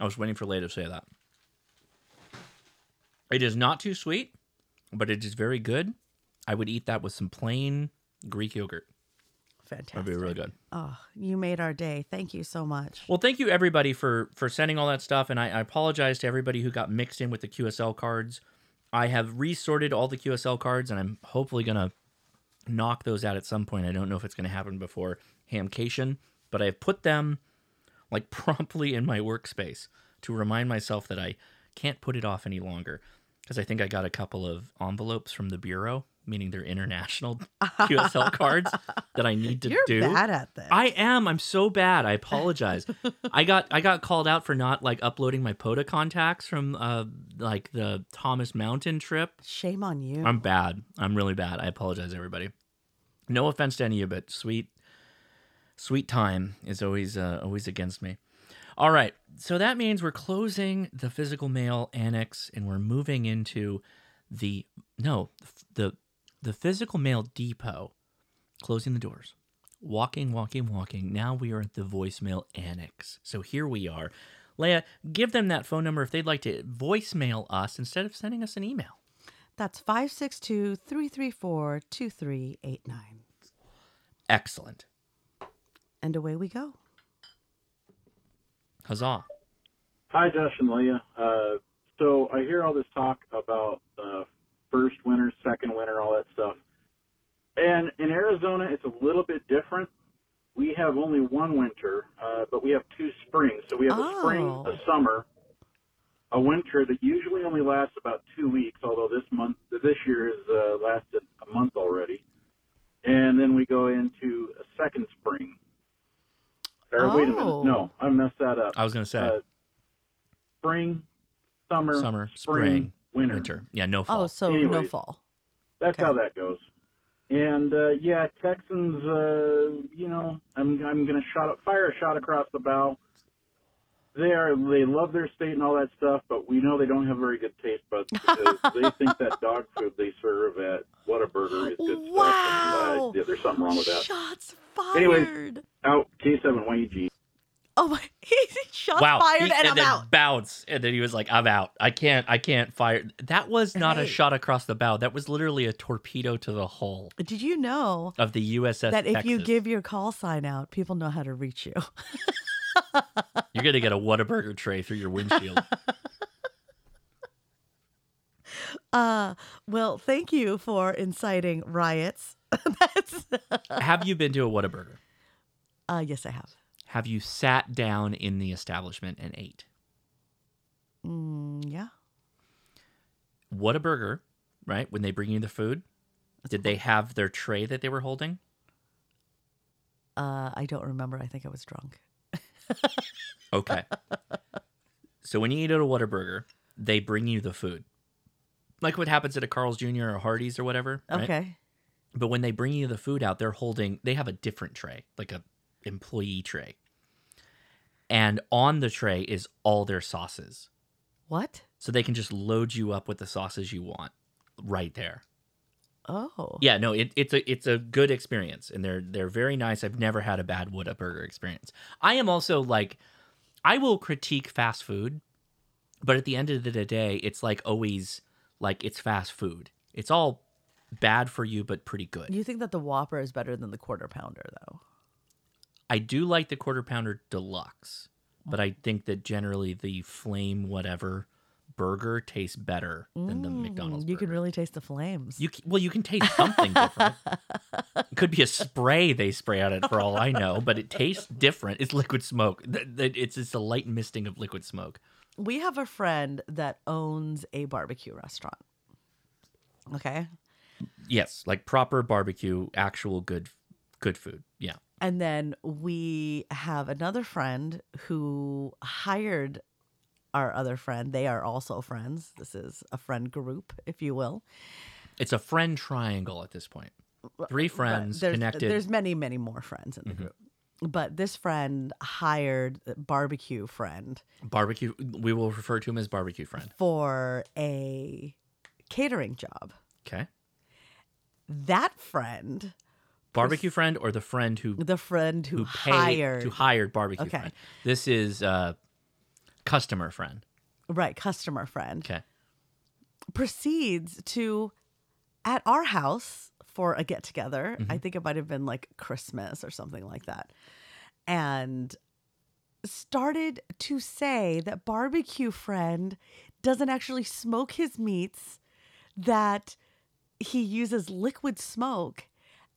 I was waiting for Leia to say that. It is not too sweet, but it is very good. I would eat that with some plain Greek yogurt. Fantastic. That'd be really good. Oh, you made our day. Thank you so much. Well, thank you everybody for for sending all that stuff, and I, I apologize to everybody who got mixed in with the QSL cards. I have resorted all the QSL cards, and I'm hopefully gonna knock those out at some point. I don't know if it's gonna happen before Hamcation, but I have put them like promptly in my workspace to remind myself that I can't put it off any longer because I think I got a couple of envelopes from the bureau, meaning they're international QSL cards that I need to do. You're bad at this. I am. I'm so bad. I apologize. I got I got called out for not like uploading my POTA contacts from uh like the Thomas Mountain trip. Shame on you. I'm bad. I'm really bad. I apologize, everybody. No offense to any of it. Sweet, sweet time is always uh, always against me. All right, so that means we're closing the physical mail annex and we're moving into the no the the physical mail depot. Closing the doors. Walking, walking, walking. Now we are at the voicemail annex. So here we are. Leia, give them that phone number if they'd like to voicemail us instead of sending us an email. That's 562 334 2389. Excellent. And away we go. Huzzah. Hi, Josh and Leah. Uh, so I hear all this talk about uh, first winter, second winter, all that stuff. And in Arizona, it's a little bit different. We have only one winter, uh, but we have two springs. So we have a spring, Oh. a summer, a winter that usually only lasts about two weeks. Although this month, this year has uh, lasted a month already. And then we go into a second spring. Or wait a minute, Oh. no, I messed that up I was going to say uh, spring, summer, summer, spring, spring, winter. winter. Yeah, no fall. Oh, so no fall. That's Okay. how that goes. And uh, yeah, Texans, uh, you know, I'm I'm gonna shot fire a shot across the bow. They are they love their state and all that stuff, but we know they don't have very good taste buds because they think that dog food they serve at Whataburger is good stuff. Wow. And, uh, yeah, there's something wrong with that. Shots fired. Anyways. Out K7 YG. Oh my! Shots wow. fired, He- and, I'm then out. bounce. And then he was like, I'm out. I can't, I can't fire. That was not a shot across the bow. That was literally a torpedo to the hull Did you know of the USS that if you give your call sign out, people know how to reach you? You're going to get a Whataburger tray through your windshield. Uh, well, thank you for inciting riots. Have you been to a Whataburger? uh, yes, I have. Have you sat down in the establishment and ate? Mm, yeah. Whataburger, right? When they bring you the food, did they have their tray that they were holding? Uh, I don't remember. I think I was drunk. Okay. so when you eat at a Whataburger, they bring you the food. Like what happens at a Carl's Jr. or Hardee's or whatever. right? Okay. But when they bring you the food out, they're holding they have a different tray, like a employee tray. And on the tray is all their sauces. What? So they can just load you up with the sauces you want right there. Oh. Yeah, no, it, it's a it's a good experience, and they're they're very nice. I've never had a bad Whataburger experience. I am also like, I will critique fast food, but at the end of the day, it's like always like it's fast food. It's all bad for you, but pretty good. You think that the Whopper is better than the Quarter Pounder, though? I do like the quarter pounder deluxe, but oh. I think that generally the flame whatever burger tastes better than the McDonald's. Mm, You burger. can really taste the flames. You c- well, you can taste something different. it could be a spray they spray on it for all I know, but it tastes different. It's liquid smoke. Th- th- It's just a light misting of liquid smoke. we have a friend that owns a barbecue restaurant. Okay. Yes, like proper barbecue, actual good, good food. Yeah. And then we have another friend who hired our other friend. They are also friends. This is a friend group, if you will. It's a friend triangle at this point. Three friends there's, connected. There's many, many more friends in the group. But this friend hired barbecue friend barbecue. We will refer to him as barbecue friend. for a catering job. Okay. That friend, Barbecue friend or the friend who the friend who, who paid hired, who hired barbecue Okay. friend. This is uh customer friend. right, customer friend, Okay. proceeds to at our house for a get together. I Mm-hmm. think it might have been like Christmas or something like that. And started to say that barbecue friend doesn't actually smoke his meats, that he uses liquid smoke,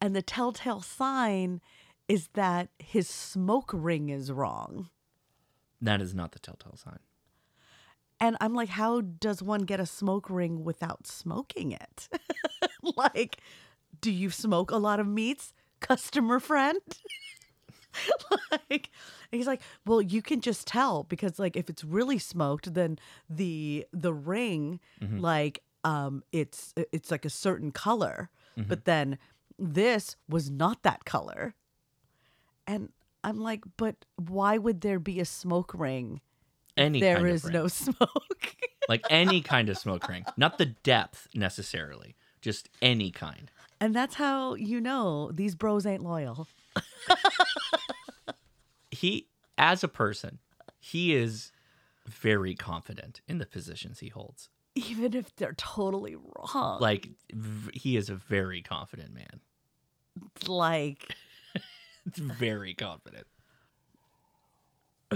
and the telltale sign is that his smoke ring is wrong. That is not the telltale sign. And I'm like, how does one get a smoke ring without smoking it? like, do you smoke a lot of meats, customer friend? like, he's like, well, you can just tell because like if it's really smoked, then the the ring, like, um, it's it's like a certain color, but then this was not that color. And I'm like, but why would there be a smoke ring? Any There is no smoke. like any kind of smoke ring, not the depth necessarily, just any kind. And that's how you know these bros ain't loyal. He, as a person, he is very confident in the positions he holds. Even if they're totally wrong. Like v- he is a very confident man. like very confident.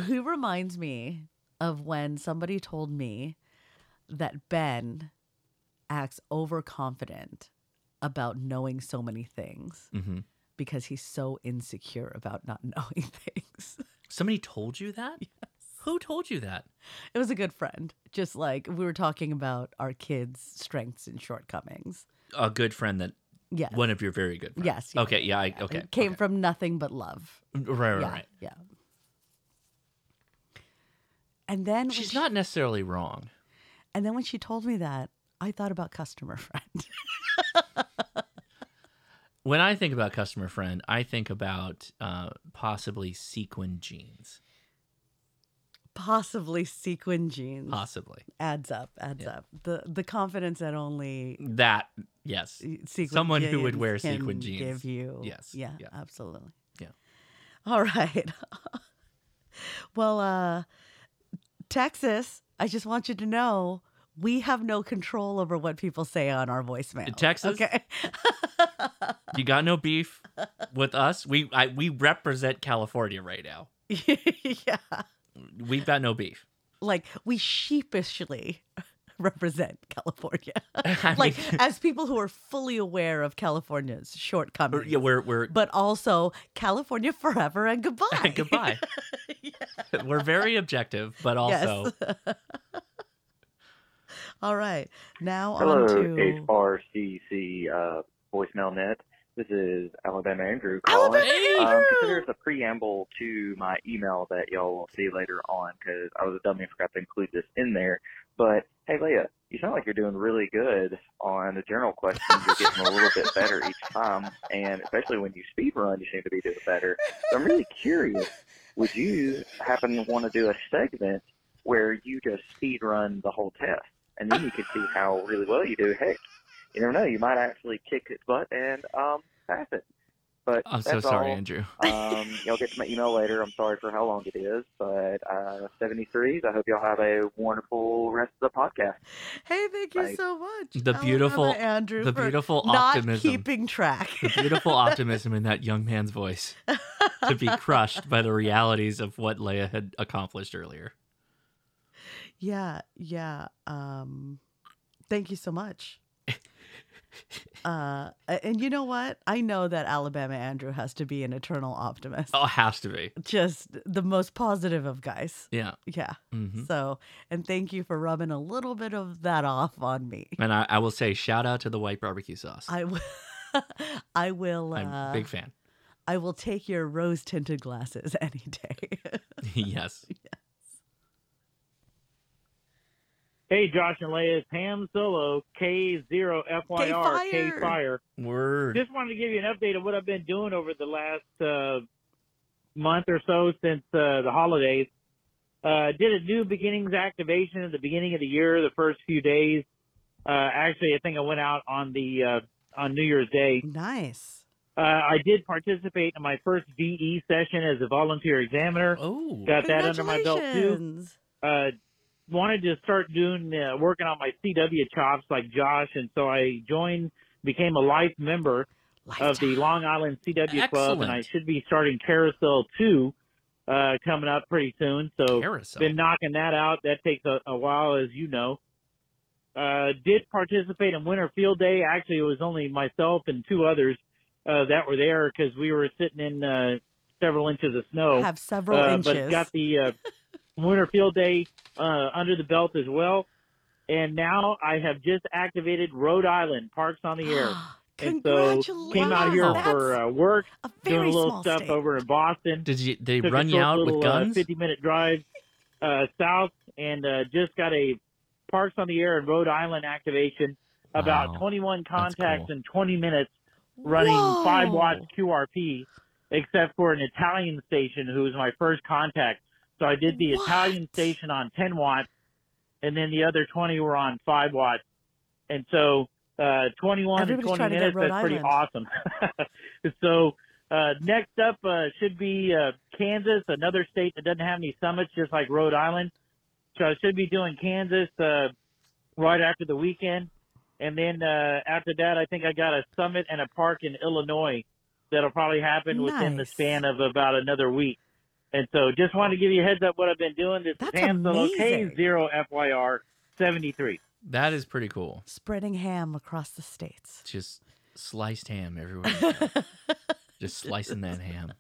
who reminds me of when somebody told me that Ben acts overconfident about knowing so many things hmm because he's so insecure about not knowing things. Somebody told you that? Yes. Who told you that? It was a good friend. Just like we were talking about our kids' strengths and shortcomings. A good friend that Yes. one of your very good friends. Yes. yeah, Okay. Yeah. I, yeah. okay. It came okay. from nothing but love. right. Right. yeah. Right. Yeah. And then She's she- not necessarily wrong. And then when she told me that, I thought about customer friend. When I think about customer friend, I think about uh, possibly sequin jeans. Possibly sequin jeans. Possibly Adds up, adds up. The the confidence that only that. Yes. sequin Someone who would wear sequin jeans. give you. Yes, Yeah, yeah. absolutely. Yeah. All right. well, uh Texas, I just want you to know we have no control over what people say on our voicemail. Texas? Okay. You got no beef with us? We I, we represent California right now. yeah. We've got no beef. like we sheepishly represent California. Like mean- as people who are fully aware of California's shortcomings. Yeah, we're we're but also California forever and goodbye. goodbye. We're very objective, but also Yes. All right. Now Hello, on to HRCC uh, voicemail net. This is Alabama Andrew calling. Alabama Um, Andrew! consider this a preamble to my email that y'all will see later on because I was a dummy and forgot to include this in there. But hey, Leah, you sound like you're doing really good on the general questions. You're getting a little bit better each time, and especially when you speed run, you seem to be doing better. So I'm really curious. Would you happen to want to do a segment where you just speed run the whole test, and then you can see how really well you do? Heck, you never know. You might actually kick its butt and um, pass it. But I'm so sorry, all. Andrew. Um, y'all get to my email later. I'm sorry for how long it is, but uh, 73s. I hope y'all have a wonderful rest of the podcast. Hey, thank you Bye. so much. The Alabama beautiful- Andrew, the for beautiful not optimism. keeping track. The beautiful optimism in that young man's voice to be crushed by the realities of what Leia had accomplished earlier. Yeah, yeah. Um thank you so much. Uh and you know what? I know that Alabama Andrew has to be an eternal optimist. Oh, has to be. Just the most positive of guys. Yeah. Yeah. hmm So, and thank you for rubbing a little bit of that off on me. And I, I will say, shout out to the white barbecue sauce. I will I will I'm uh a big fan. I will take your rose tinted glasses any day. yes. Hey, Josh and Leia, it's Ham Solo, K0FYR, K K-Fire. Word. Just wanted to give you an update of what I've been doing over the last uh, month or so since uh, the holidays. Uh, did a new beginnings activation at the beginning of the year, the first few days. Uh, actually, I think I went out on the uh, on New Year's Day. nice. Uh, I did participate in my first VE session as a volunteer examiner. Oh. Got that under my belt too uh, wanted to start doing uh, working on my CW chops like Josh, and so I joined, became a life member of the Long Island CW Club, and I should be starting Carousel two uh, coming up pretty soon. So Carousel. been knocking that out. That takes a, a while, as you know. Uh, did participate in Winter Field Day. Actually, it was only myself and two others uh, that were there because we were sitting in uh, several inches of snow Have several uh, inches. but got the uh, Winter Field Day uh, under the belt as well. And now I have just activated Rhode Island Parks on the Air. and so came out here Congratulations. for uh, work, doing a little small stuff state. over in Boston. Did you? They Took a run you short out with guns? Uh, Fifty minute drive uh, south, and uh, just got a Parks on the Air in Rhode Island activation. About Wow. 21 contacts cool. in 20 minutes, running five watts QRP, except for an Italian station who was my first contact. So I did the Italian station on 10 watts, and then the other 20 were on five watts. And so uh, 21 Everybody's and 20 trying to get minutes, that's pretty awesome. so uh, next up uh, should be uh, Kansas, another state that doesn't have any summits, just like Rhode Island. So I should be doing Kansas uh, right after the weekend, and then uh, after that, I think I got a summit and a park in Illinois that'll probably happen within the span of about another week. And so, just wanted to give you a heads up what I've been doing. This That's is Ham Solo amazing. K0FYR 73. That is pretty cool. Spreading ham across the states. Just sliced ham everywhere. Just slicing that ham.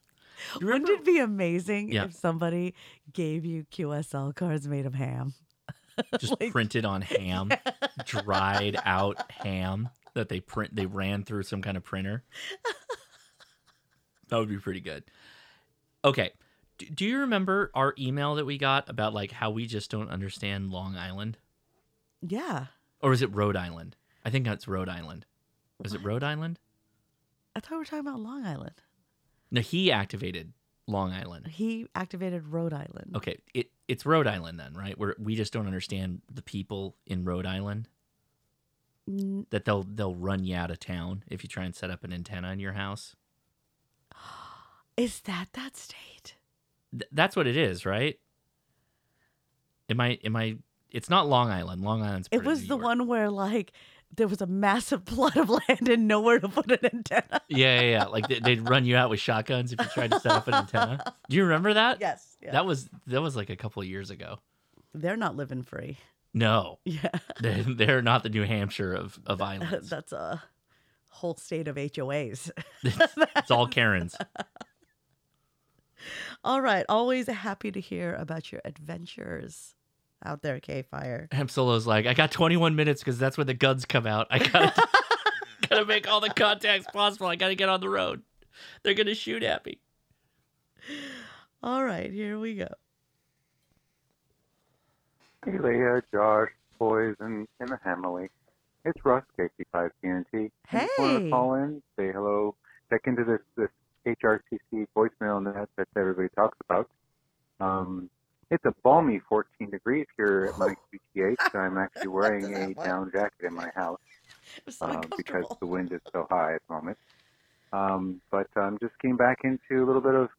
Wouldn't it be amazing Yeah. if somebody gave you QSL cards made of ham? Just printed on ham, dried out ham that they print. They ran through some kind of printer. That would be pretty good. Okay. Do, you remember our email that we got about like how we just don't understand Long Island? Yeah. Or is it Rhode Island? I think that's Rhode Island. Is it Rhode Island? I thought we were talking about Long Island. No, he activated Long Island. He activated Rhode Island. Okay, it it's Rhode Island then, right? Where we just don't understand the people in Rhode Island that they'll they'll run you out of town if you try and set up an antenna in your house. Is that that state? Th- that's what it is, right? Am I am I? It's not Long Island. Long Island's It was the York. one where like there was a massive plot of land and nowhere to put an antenna. Yeah, yeah, yeah. Like they, they'd run you out with shotguns if you tried to set up an antenna. Do you remember that? Yes. yeah. That was that was like a couple of years ago. They're not living free. No, Yeah. they're, they're not the New Hampshire of of islands. That's a whole state of HOAs. it's all Karens. All right. Always happy to hear about your adventures out there, K Fire. Ham Solo's like, I got 21 minutes because that's when the guns come out. I gotta, gotta make all the contacts possible. I gotta get on the road. They're gonna shoot at me. All right, here we go. Hey, Leah, Josh, boys, and, and the family. It's Russ, KC5 TNT. I just wanted Hey. to call in, say hello, check into this, this HRTC voicemail net that everybody talks about. Um, it's a balmy 14 degrees here at my QTH. I'm actually wearing a down jacket in my house so uh, because the wind is so high at the moment. Um, but I'm just just came back into a little bit of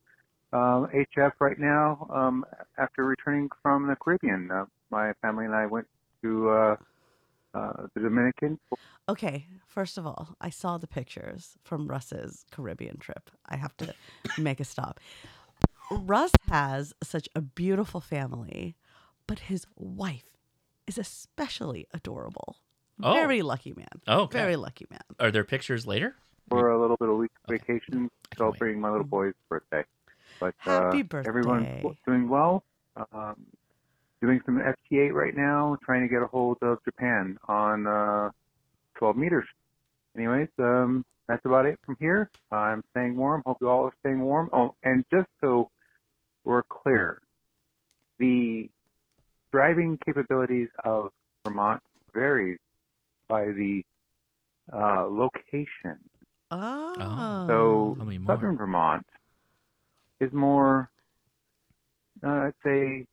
um, HF right now um, after returning from the Caribbean. Uh, my family and I went to uh, uh, the Dominican. Okay, first of all, I saw the pictures from Russ's Caribbean trip. I have to make a stop. Russ has such a beautiful family, but his wife is especially adorable. Oh. Very lucky man. Oh, okay. Very lucky man. Are there pictures later? for a little bit of week vacation celebrating my little boy's birthday. But uh, Happy everyone's birthday. w- doing well. Um, doing some FT8 right now, trying to get a hold of Japan on uh, 12 meters. Anyways, um, that's about it from here. I'm staying warm. Hope you all are staying warm. Oh, and just so we're clear, the driving capabilities of Vermont varies by the uh, location. Oh. So Tell me more. southern Vermont is more, uh, I'd say,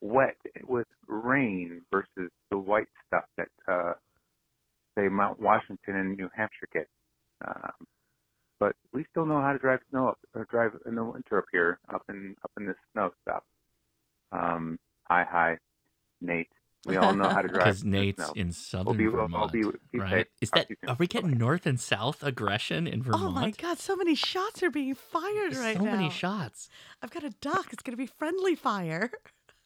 wet with rain versus the white stuff that, uh, say, Mount Washington and New Hampshire get. Um, but we still know how to drive snow up, or drive in the winter up here, up in up in the snow stuff. Um, hi, hi, Nate. We all know how to drive. Because Nate's snow. in We'll southern be, we'll, Vermont, be, be right? safe. Is that to you soon. are we getting north and south aggression in Vermont? Oh my God! So many shots are being fired right so now. So many shots. I've got a duck. It's going to be friendly fire.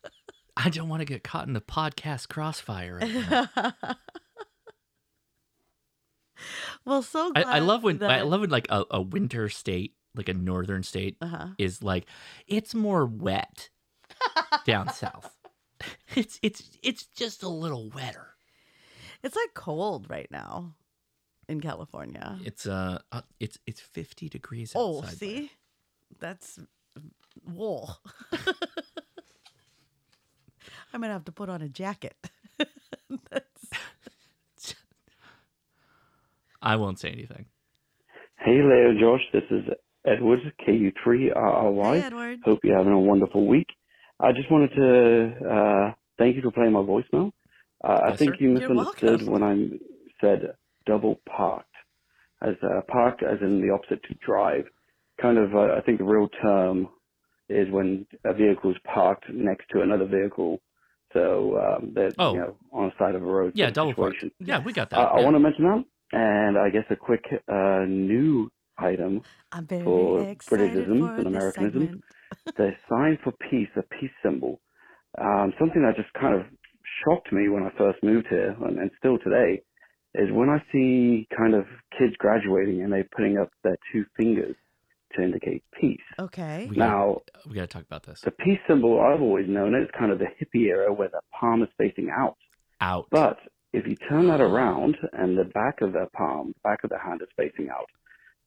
I don't want to get caught in the podcast crossfire. Right now. well, so I, glad I love when I love when like a, a winter state, like a northern state, Uh-huh. is like it's more wet down south. It's it's it's just a little wetter. It's like cold right now in California. It's uh, uh it's it's fifty degrees Oh, see, that's wool. I'm gonna have to put on a jacket. I won't say anything. Hey, Leah Josh. This is Edward, KU3RRY. Hey, Edward. Hope you're having a wonderful week. I just wanted to uh, thank you for playing my voicemail. Uh, I think sir. you misunderstood when I said double parked. As uh, parked as in the opposite to drive. Kind of, uh, I think the real term is when a vehicle is parked next to another vehicle. So um, they're Oh. you know, on the side of a road. Yeah, sort of double park. situation. Yeah, we got that. Uh, I want to mention that, and I guess a quick uh, new item I'm very for excited Britishisms for and this Americanisms. segment. the sign for peace, a peace symbol. Um, something that just kind of shocked me when I first moved here, and, and still today, is when I see kind of kids graduating and they're putting up their two fingers to indicate peace. Okay. We Now, gotta, we got to talk about this. the peace symbol I've always known is kind of the hippie era where the palm is facing out. Out. But if you turn that around and the back of their palm, the back of the hand is facing out,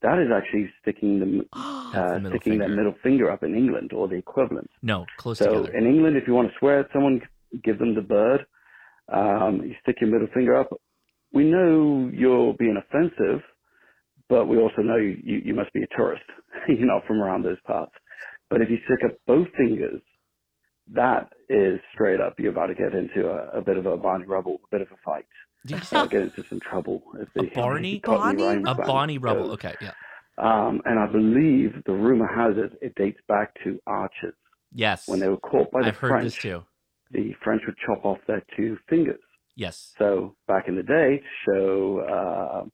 that is actually sticking the That's uh, the middle sticking their finger. middle finger up in England or the equivalent. No, close so together. in England, if you want to swear at someone, give them the bird. Um, you stick your middle finger up. We know you're being offensive, but we also know you, you, you must be a tourist. you're not from around those parts. But if you stick up both fingers, that is straight up. You're about to get into a, a bit of a Barney Rubble, a bit of a fight. Did you Uh, get into some trouble. If A they, Barney, Cockney a Barney Rubble. goes. Okay, yeah. Um, and I believe the rumor has it it dates back to archers. Yes. When they were caught by the I've heard French, this too. the French would chop off their two fingers. Yes. So back in the day, to show uh,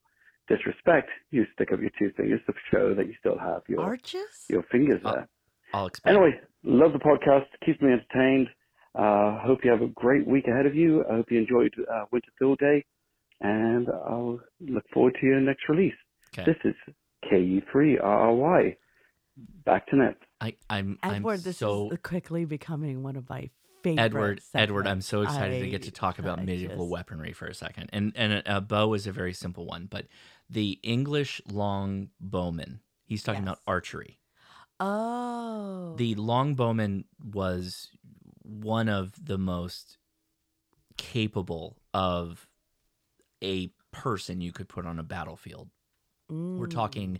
disrespect, you stick up your two fingers to show that you still have your Arches? your fingers there. I'll explain. Anyway, love the podcast. Keeps me entertained. Uh, hope you have a great week ahead of you. I hope you enjoyed uh, Winter Field Day, and I'll look forward to your next release. Okay. This is KU3RRY. Back to net. I, I'm Edward, I'm this so is quickly becoming one of my favorite. Edward, Edward, I'm so excited to get to talk about I medieval just- weaponry for a second. And and a, a bow is a very simple one, but the English long bowman, he's talking about archery. Oh. The long bowman was one of the most capable of a person you could put on a battlefield. We're talking mm.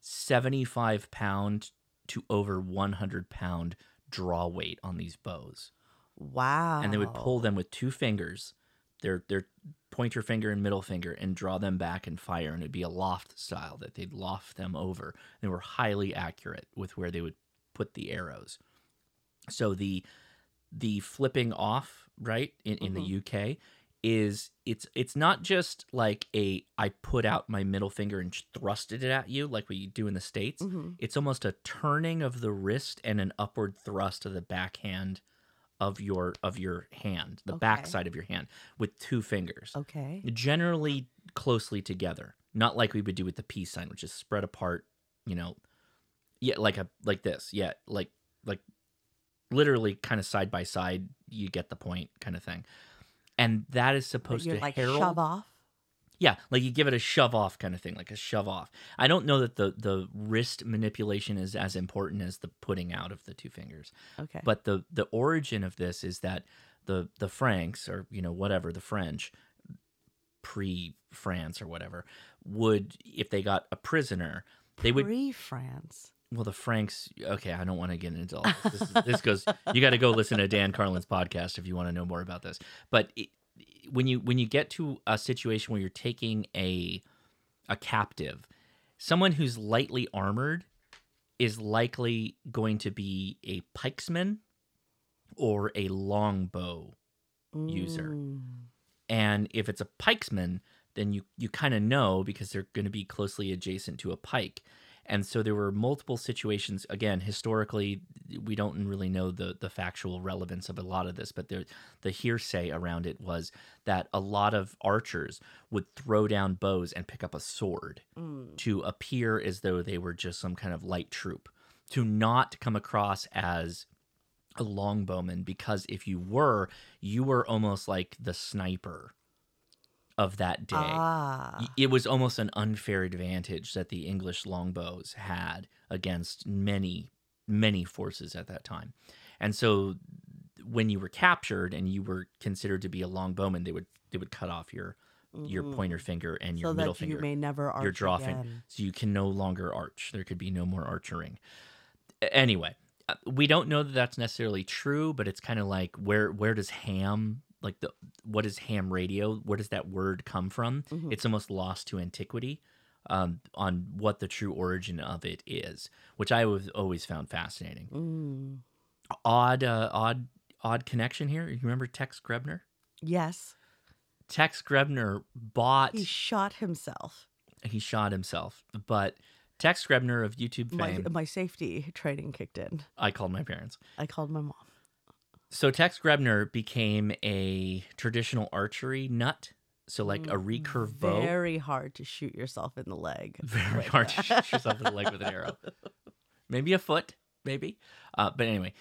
75 pound to over 100 pound draw weight on these bows. Wow. And they would pull them with two fingers their their pointer finger and middle finger and draw them back and fire, and it'd be a loft style that they'd loft them over. They were highly accurate with where they would put the arrows. So the the flipping off right in, in the UK is it's it's not just like a I put out my middle finger and thrusted it at you like we do in the states. Mhm. It's almost a turning of the wrist and an upward thrust of the backhand of your of your hand, the back side of your hand with two fingers. Okay. Generally closely together, not like we would do with the peace sign, which is spread apart. You know, yeah, like a like this, yeah, like like literally kind of side by side. You get the point, kind of thing. And that is supposed to like herald shove off. Yeah, like you give it a shove off kind of thing, like a shove off. I don't know that the the wrist manipulation is as important as the putting out of the two fingers. Okay. But the the origin of this is that the the Franks or you know whatever the French pre France or whatever would if they got a prisoner they would Pre France. well, the Franks. Okay, I don't want to get into all this. This, is, this goes. You got to go listen to Dan Carlin's podcast if you want to know more about this. But it, when you when you get to a situation where you're taking a a captive, someone who's lightly armored is likely going to be a pikesman or a longbow user. Mm. And if it's a pikesman, then you you kind of know because they're going to be closely adjacent to a pike. And so there were multiple situations. Again, historically, we don't really know the the factual relevance of a lot of this, but there, the hearsay around it was that a lot of archers would throw down bows and pick up a sword Mm. to appear as though they were just some kind of light troop, to not come across as a longbowman because if you were, you were almost like the sniper of that day. Ah. It was almost an unfair advantage that the English longbows had against many, many forces at that time. And so when you were captured and you were considered to be a longbowman, they would they would cut off your your Mhm. pointer finger and your So middle that you may never your arch draw finger. again. So you can no longer arch. There could be no more archering. Anyway, uh, we don't know that that's necessarily true, but it's kind of like where where does ham like the what is ham radio? Where does that word come from? Mhm. It's almost lost to antiquity um, on what the true origin of it is, which I was always found fascinating. Mm. Odd, uh, odd, odd connection here. You remember Tex Grebner? Yes. Tex Grebner bought. He shot himself. he shot himself, but Tex Grebner of YouTube My, fame. my safety training kicked in. I called my parents. I called my mom. So Tex Grebner became a traditional archery nut. So like a recurve bow. Very hard to shoot yourself in the leg. Very hard to shoot yourself in the leg with an arrow. Maybe a foot, maybe. Uh, but anyway,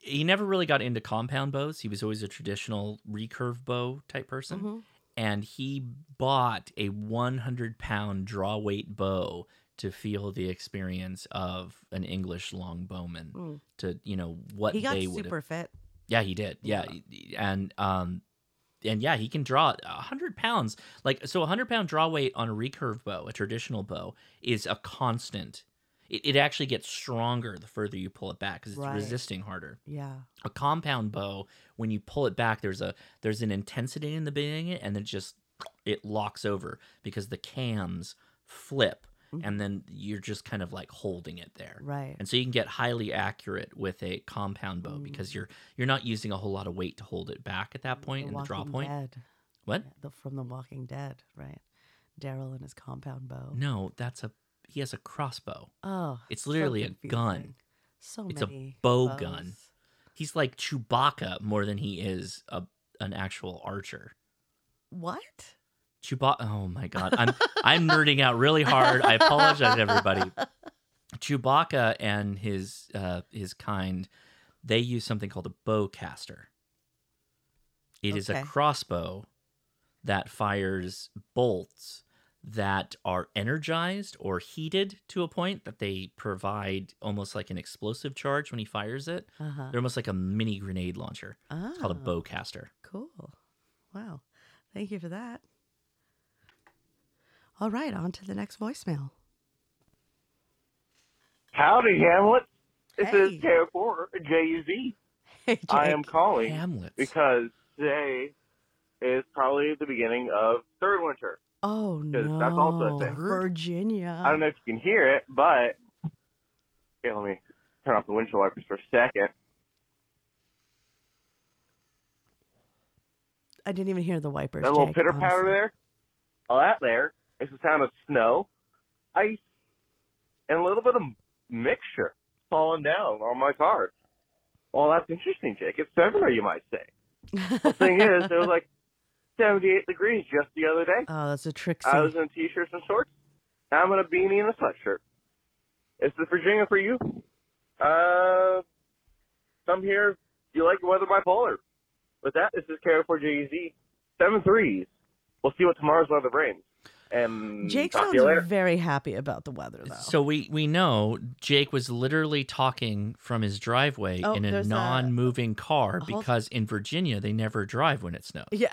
he never really got into compound bows. He was always a traditional recurve bow type person. Mhm. And he bought a 100 pound draw weight bow to feel the experience of an English longbowman. Mm. To, you know, what He got they super fit. Yeah, he did. Yeah, and um, and yeah, he can draw a hundred pounds. Like so, a hundred pound draw weight on a recurve bow, a traditional bow, is a constant. It, it actually gets stronger the further you pull it back because it's Right. resisting harder. Yeah. A compound bow, when you pull it back, there's a there's an intensity in the beginning, it and then just it locks over because the cams flip. Mm-hmm. And then you're just kind of like holding it there, Right. and so you can get highly accurate with a compound bow mm. because you're you're not using a whole lot of weight to hold it back at that point in the draw point. Dead. What? The, from The Walking Dead, right? Daryl and his compound bow. No, that's a he has a crossbow. Oh, it's so literally a gun. So it's a bow bows. gun. He's like Chewbacca more than he is a an actual archer. What? Chewbacca. Oh my god, I'm I'm nerding out really hard. I apologize, everybody. Chewbacca and his uh, his kind, they use something called a bowcaster. It is a crossbow that fires bolts that are energized or heated to a point that they provide almost like an explosive charge when he fires it. Uh-huh. They're almost like a mini grenade launcher. It's called a Oh. bowcaster. Cool. Wow. Thank you for that. All right, on to the next voicemail. Howdy, Hamlet. This Hey. is J4 JUZ. Hey, I am calling Hamlet. because today is probably the beginning of third winter. Oh no. that's also a thing. Virginia. I don't know if you can hear it, but okay, let me turn off the windshield wipers for a second. I didn't even hear the wipers. That little pitter patter there, all that there is the sound of snow, ice, and a little bit of mixture falling down on my car. Well, that's interesting, Jake. It's February, you might say. The thing is, it was like 78 degrees just the other day. Oh, that's a trick. I was in t-shirts and shorts. Now I'm in a beanie and a sweatshirt. Is this Virginia for you? Uh, some here, you like the weather bipolar. With that, this is KO4JZ. Seven threes. We'll see what tomorrow's weather brings. And Jake talk sounds to you later. very happy about the weather, though. So we we know Jake was literally talking from his driveway Oh, in a non-moving car a whole- because in Virginia they never drive when it snows. Yeah.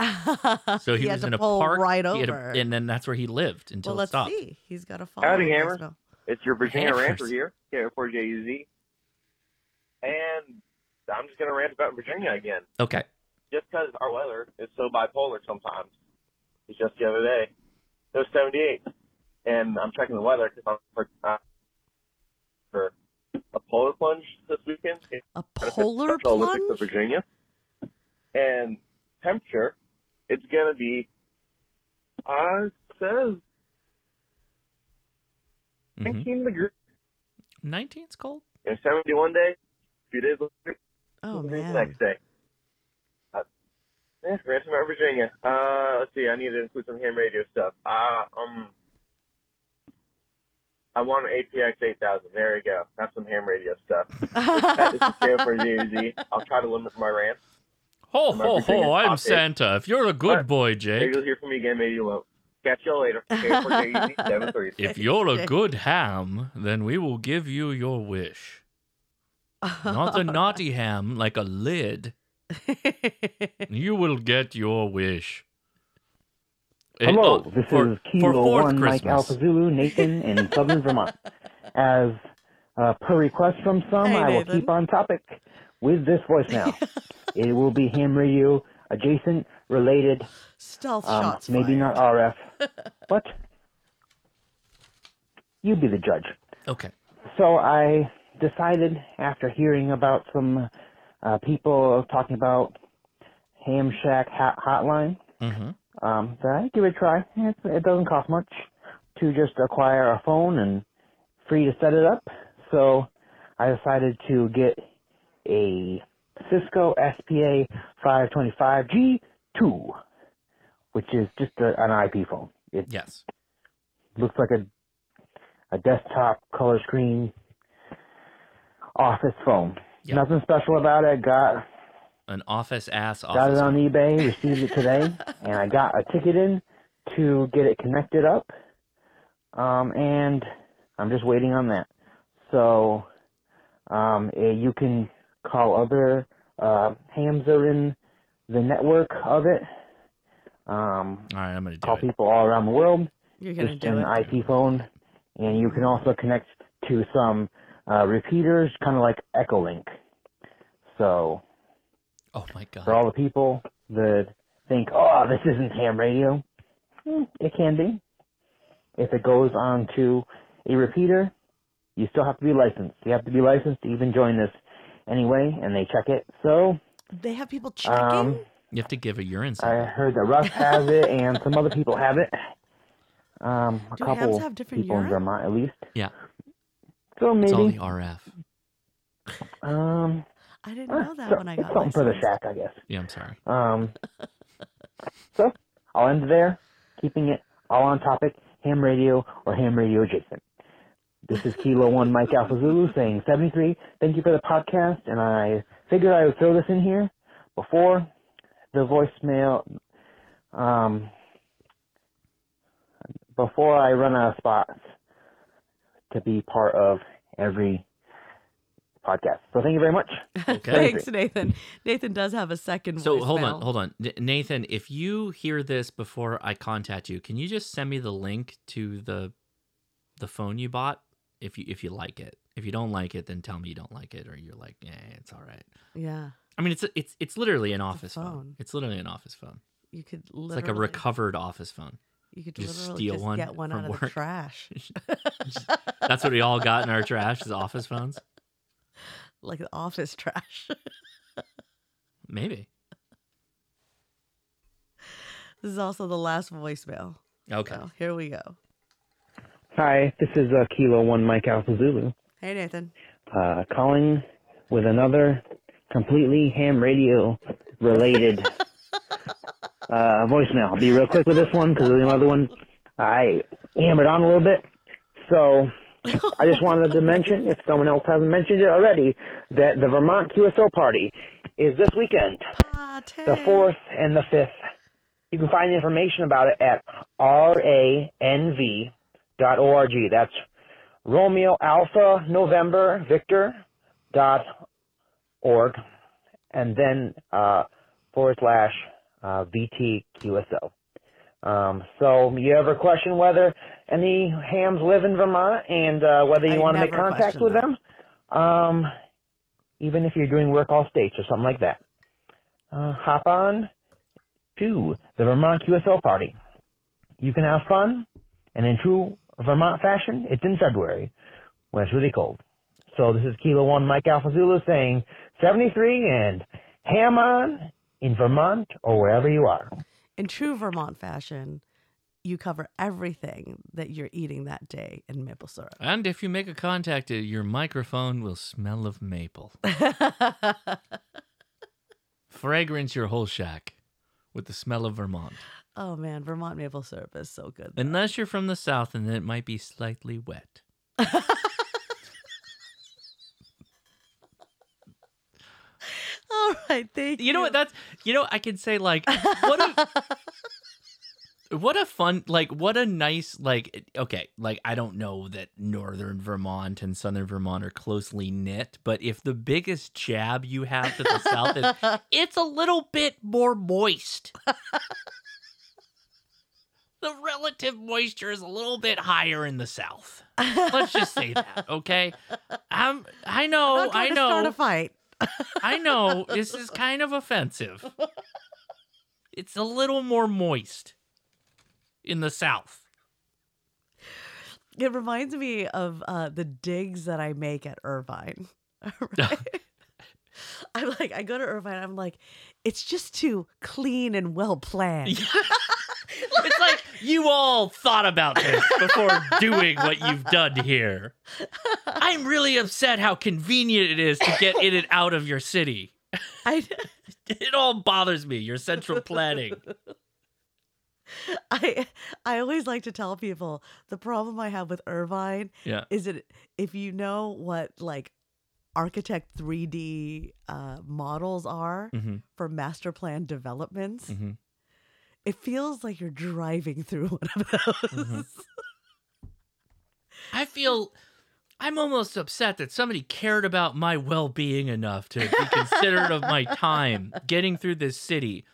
So he, had was to in a pull park right he had to- over. and then that's where he lived until well, it let's stopped. see. He's got a follow. Howdy, voicemail. Hammer. It's your Virginia Hammers. ranter here, KO4JZ. And I'm just going to rant about Virginia again. Okay. just because our weather is so bipolar sometimes. It's just the other day, it was 78, and I'm checking the weather because I'm for, uh, for a polar plunge this weekend. A Benefit polar Special Olympics of Virginia, and temperature, it's gonna be, uh, it says Mm-hmm. 19 degrees. 19's cold. And 71 day, a few days later, Oh the man. next day. Yeah, ransom at Virginia. Uh, let's see. I need to include some ham radio stuff. Uh, um, I want an APX 8000. There you go. That's some ham radio stuff. that is the scale for ZZ. I'll try to limit my rants. Ho My ho ho! I'm top. Santa. If you're a good boy, Maybe Jake. you'll hear from me again. Maybe you won't. Catch y'all later. Okay, for ZZ, 730. If you're a good ham, then we will give you your wish. Not a naughty ham like a lid. you will get your wish. Hello, oh, this for- is for Kilo fourth One Mike Christmas. Alpha Zulu Nathan in Southern Vermont. As uh, per request from some, Hey, I will Nathan. keep on topic with this voicemail. it will be ham radio adjacent, related, Stealth um, shots. maybe not RF, but you be the judge. Okay. So I decided after hearing about some uh, people talking about Ham Shack hot- Hotline Mm-hmm. um, that I give it a try. It, it doesn't cost much to just acquire a phone and free to set it up. So I decided to get a Cisco SPA 525G2, which is just a, an IP phone. It yes. looks like a a desktop color screen office phone. Yep. Nothing special about it. Got An office ass office. got it on eBay, received it today, and I got a ticket in to get it connected up. Um, and I'm just waiting on that. So, um, eh, you can call other uh, hams that are in the network of it. Um, All right, I'm gonna do call it. people all around the world. You're gonna just do an it. IP phone, and you can also connect to some uh, repeaters, kind of like Echolink. So Oh my god. for all the people that think, "Oh, this isn't ham radio," hmm, it can be. If it goes on to a repeater, you still have to be licensed. You have to be licensed to even join this anyway, and they check it. So They have people checking. um, You have to give a urine sample. I heard that Russ has it, and some other people have it. Um, a Do couple hams have different people in? Vermont, at least. Yeah. So It's all the RF. Um, I didn't eh, know that so- when I it's got something for the shack, I guess. Yeah, I'm sorry. Um, so I'll end there, keeping it all on topic, ham radio or ham radio adjacent. This is Kilo One Mike Alpha Zulu saying 73. Thank you for the podcast, and I figured I would throw this in here before the voicemail, um, before I run out of spots to be part of every podcast. So thank you very much. Okay. Thanks, Nathan. Nathan does have a second. So hold voicemail. on, hold on, Nathan. If you hear this before I contact you, can you just send me the link to the the phone you bought? If you if you like it, if you don't like it, then tell me you don't like it, or you're like, yeah, it's all right. Yeah. I mean, it's it's it's literally an office phone. phone. It's literally an office phone. You could It's like a recovered office phone. You could Just literally steal just one get one from out of work. the trash. That's what we all got in our trash is office phones. like the office trash. Maybe. this is also the last voicemail. Okay. So here we go. Hi, this is uh, Kilo One Mike Alpha Zulu, Hey Nathan. uh, calling with another completely ham radio related uh, voicemail. I'll be real quick with this one because the other one I hammered on a little bit. So I just wanted to mention, if someone else hasn't mentioned it already, that the Vermont QSO party is this weekend, the fourth and the fifth. You can find information about it at ranv.org. That's Romeo Alpha November Victor dot org, and then uh, forward slash uh, VTQSO. Um, so you ever question whether any hams live in Vermont and uh, whether you I want to make contact with them, um, even if you're doing work all states or something like that. Uh, hop on to the Vermont QSO party. You can have fun, and in true Vermont fashion, it's in February when it's really cold. So this is Kilo One Mike Alpha Zulu saying 73 and ham on in Vermont or wherever you are. In true Vermont fashion, you cover everything that you're eating that day in maple syrup. And if you make a contact, uh, your microphone will smell of maple. Fragrance your whole shack with the smell of Vermont. oh man, Vermont maple syrup is so good. Unless you're from the south and then it might be slightly wet. All right, thank you. You know what? That's you know I can say like what a what a fun like what a nice like okay like I don't know that northern Vermont and southern Vermont are closely knit, but if the biggest jab you have to the south is it's a little bit more moist. the relative moisture is a little bit higher in the south. Let's just say that, okay? I'm I know, trying I know. start a fight. I know this is kind of offensive. It's a little more moist in the south. It reminds me of uh, the digs that I make at Irvine. Right? I'm like, I go to Irvine. I'm like, it's just too clean and well planned. It's like you all thought about this before doing what you've done here. I'm really upset how convenient it is to get in and out of your city. I It all bothers me, your central planning. I I always like to tell people the problem I have with Irvine Yeah. is that if you know what like architect 3D uh, models are Mhm. for master plan developments, Mhm. It feels like you're driving through one of those. Mhm. I feel I'm almost upset that somebody cared about my well-being enough to be considerate of my time getting through this city.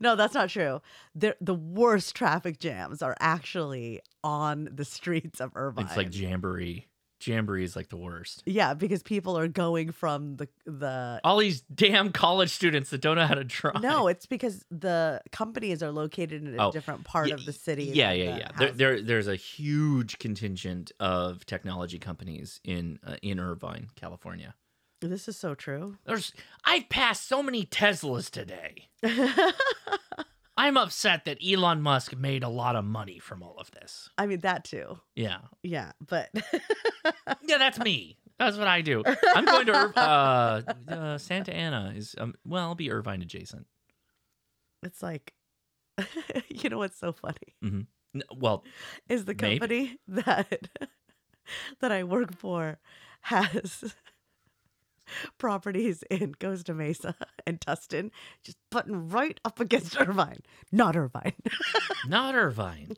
No, that's not true. The the worst traffic jams are actually on the streets of Irvine. It's like Jamboree. Jamboree is like the worst. yeah, because people are going from the the All these damn college students that don't know how to drive. No, it's because the companies are located in a Oh, different part y- of the city. Yeah, yeah, yeah. There, there, there's a huge contingent of technology companies in uh, in Irvine, California. This is so true. There's, I've passed so many Teslas today. I'm upset that Elon Musk made a lot of money from all of this. I mean that too. Yeah, Yeah, but yeah, that's me. That's what I do. I'm going to uh, uh, Santa Ana. Is um, well, I'll be Irvine adjacent. it's like you know what's so funny hmm Well, is the Maybe. company that that I work for has properties in Costa Mesa and Tustin, just button right up against Irvine. Not Irvine. not Irvine.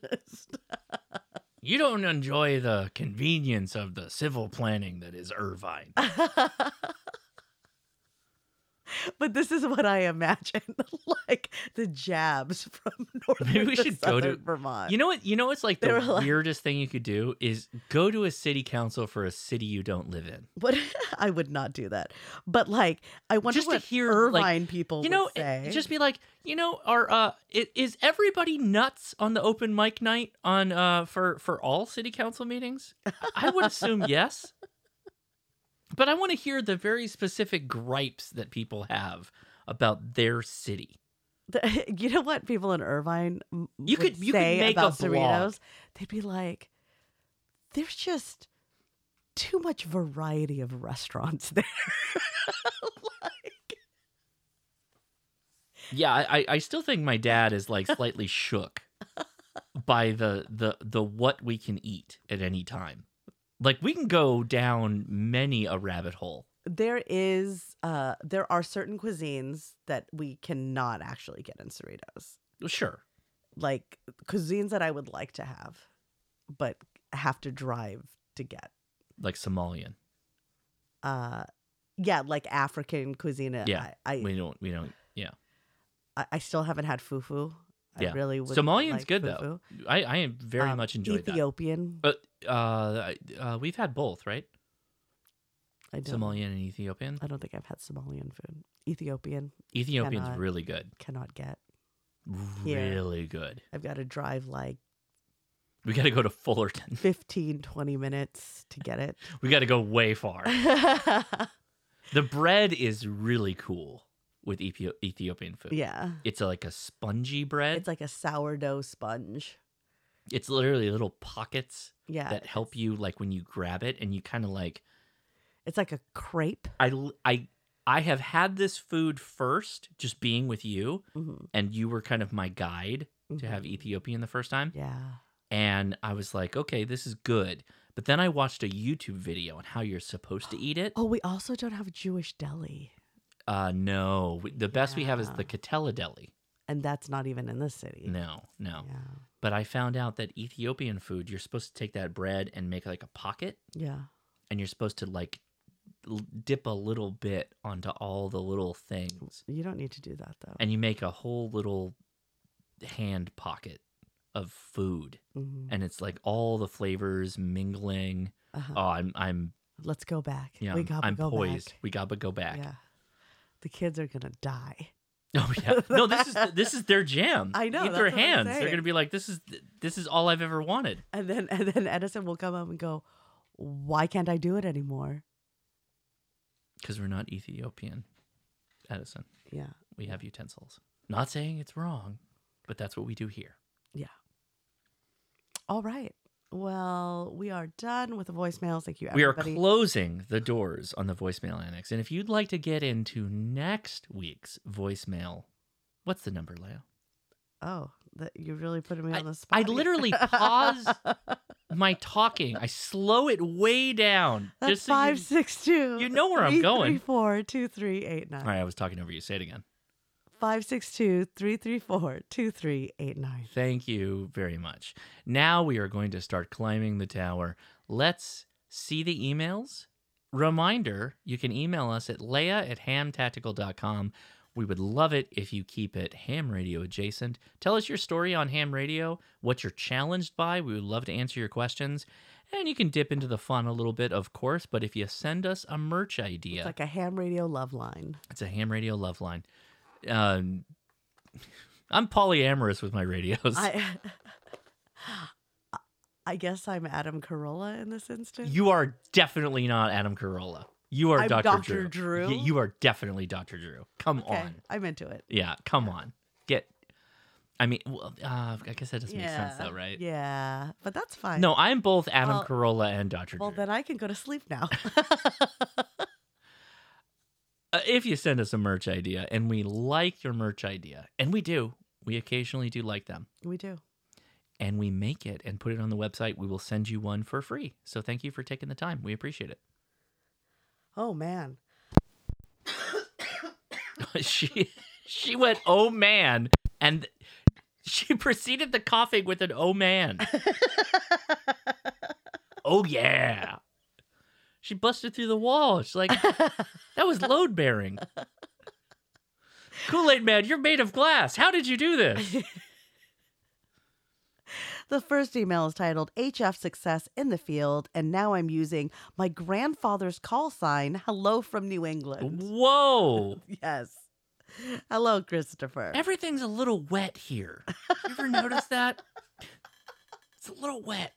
You don't enjoy the convenience of the civil planning that is Irvine. but this is what I imagine, like the jabs from northern Maybe we to should go to Vermont. You know what? You know what's like They the like- weirdest thing you could do is go to a city council for a city you don't live in. But I would not do that. But like, I wonder Just to what hear, Irvine like, people You know, it- just be like, you know, are uh, i- is everybody nuts on the open mic night on uh for for all city council meetings? I would assume yes. But I want to hear the very specific gripes that people have about their city. The- you know what people in Irvine You could- you could say make a about. Cerritos? They'd be like, "There's just too much variety of restaurants there." Yeah, I, I- I still think my dad is like slightly shook by the the the what we can eat at any time. Like we can go down many a rabbit hole. there is, uh, there are certain cuisines that we cannot actually get in Cerritos, Sure. like cuisines that I would like to have, but have to drive to get. Like Somalian. Uh, yeah, like African cuisine. Yeah. I, I, we don't we don't yeah. I, I still haven't had fufu. Yeah. I really would. Somalian's like good fufu. though. I I am very Um, much enjoyed that. Ethiopian. But uh, uh we've had both, right? I don't. Somalian and Ethiopian. I don't think I've had Somalian food. Ethiopian. Ethiopian's cannot- really good. Cannot get. Really good. I've got to drive like We got to go to Fullerton. 15, 20 minutes to get it. We got to go way far. the bread is really cool with Ethio- Ethiopian food. Yeah. It's a, like a spongy bread. It's like a sourdough sponge. It's literally little pockets Yeah, that help you like when you grab it and you kind of like It's like a crepe. I I I have had this food first just being with you Mhm. and you were kind of my guide to have Ethiopian the first time. Yeah. And I was like, okay, this is good. But then I watched a YouTube video on how you're supposed to eat it. Oh, we also don't have Jewish deli. Uh no, the best we have is the Katella deli. And that's not even in this city. No, no. But I found out that Ethiopian food, you're supposed to take that bread and make like a pocket, Yeah. and you're supposed to like l- dip a little bit onto all the little things, You don't need to do that though. and you make a whole little hand pocket of food, Mhm. and it's like all the flavors mingling. Uh-huh. Oh, I'm I'm Let's go back. yeah, we I'm, gotta I'm go poised. back. We gotta go back. Yeah. The kids are gonna die. Oh yeah, no, this is this is their jam. I know, Eat their hands. They're gonna be like, this is this is all I've ever wanted. And then and then Edison will come up and go, Why can't I do it anymore? Because we're not Ethiopian, Edison. Yeah. We have utensils. Not saying it's wrong, but that's what we do here. Yeah. All right. Well, we are done with the voicemails. Thank you, We are closing the doors on the voicemail annex. And if you'd like to get into next week's voicemail, what's the number, Leah? oh, that you really put me on the spot. I here. literally pause my talking. I slow it way down. That's just so you- five six two. you know where I'm going. Four two three eight nine. All right, I was talking over you. Say it again. Five six two three three four two three eight nine. Thank you very much. Now we are going to start climbing the tower. Let's see the emails. Reminder you can email us at leah at hamtactical.com. We would love it if you keep it ham radio adjacent. Tell us your story on ham radio, what you're challenged by. We would love to answer your questions. And you can dip into the fun a little bit, of course, but if you send us a merch idea, It's like a ham radio love line. it's a ham radio love line. Um, I'm polyamorous with my radios. I I guess I'm Adam Carolla in this instance. You are definitely not Adam Carolla. You are I'm Dr. Dr. Drew. Drew? Y- You are definitely Dr. Drew. Come Okay, on. I'm into it. Yeah, come on. Get. I mean, well, uh, I guess that doesn't make sense, Yeah, though, right? Yeah, but that's fine. No, I'm both Adam Well- Carolla and Dr. Drew. Well, Drew. then I can go to sleep now. Uh, if you send us a merch idea and we like your merch idea, and we do, we occasionally do like them, we do. and we make it and put it on the website, we will send you one for free. So thank you for taking the time. We appreciate it. Oh man. she she went oh man and she proceeded the coughing with an oh man oh yeah she busted through the wall she's like that was load bearing Kool Aid Man, you're made of glass. How did you do this? The first email is titled HF Success in the Field, and now I'm using my grandfather's call sign, Hello from New England. Whoa. Yes. Hello, Christopher. Everything's a little wet here. You ever notice that? It's a little wet.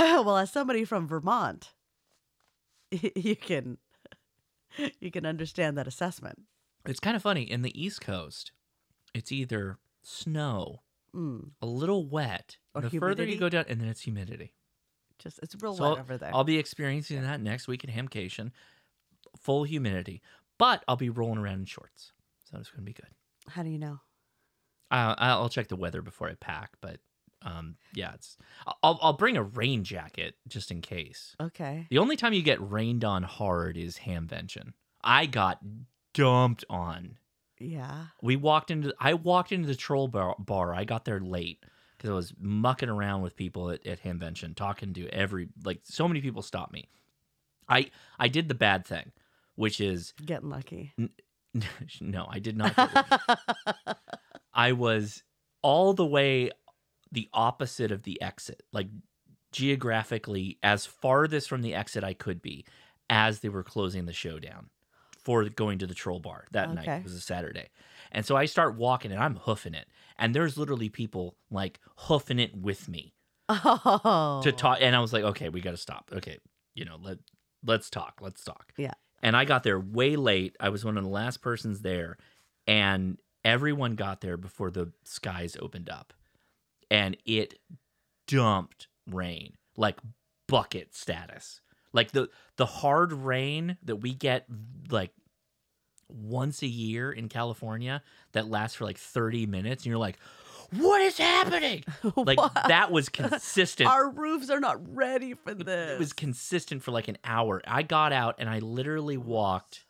well, as somebody from Vermont, you can you can understand that assessment. It's kind of funny. In the East Coast, it's either snow, Mm. a little wet, Or the further you go down, and then it's humidity. Just it's real So wet over there. I'll be experiencing that next week at Hamcation. Full humidity, but I'll be rolling around in shorts, so it's going to be good. How do you know? Uh, I'll check the weather before I pack, but um, yeah, it's. I'll I'll bring a rain jacket just in case. Okay. The only time you get rained on hard is Hamvention. I got dumped on. Yeah. We walked into. I walked into the troll bar. bar. I got there late because I was mucking around with people at, at Hamvention, talking to every like so many people stopped me. I I did the bad thing, which is Getting lucky. no, I did not. I was all the way the opposite of the exit, like geographically as farthest from the exit I could be as they were closing the show down for going to the troll bar that night. It was a Saturday. And so I start walking and I'm hoofing it. And there's literally people like hoofing it with me Oh. to talk. And I was like, okay, we got to stop. Okay. You know, let, let's talk. Let's talk. Yeah. And I got there way late. I was one of the last persons there, and everyone got there before the skies opened up. And it dumped rain, like bucket status. Like the the hard rain that we get like once a year in California that lasts for like 30 minutes and you're like, "What is happening?" Like that was consistent. Our roofs are not ready for this. It was consistent for like an hour. I got out and I literally walked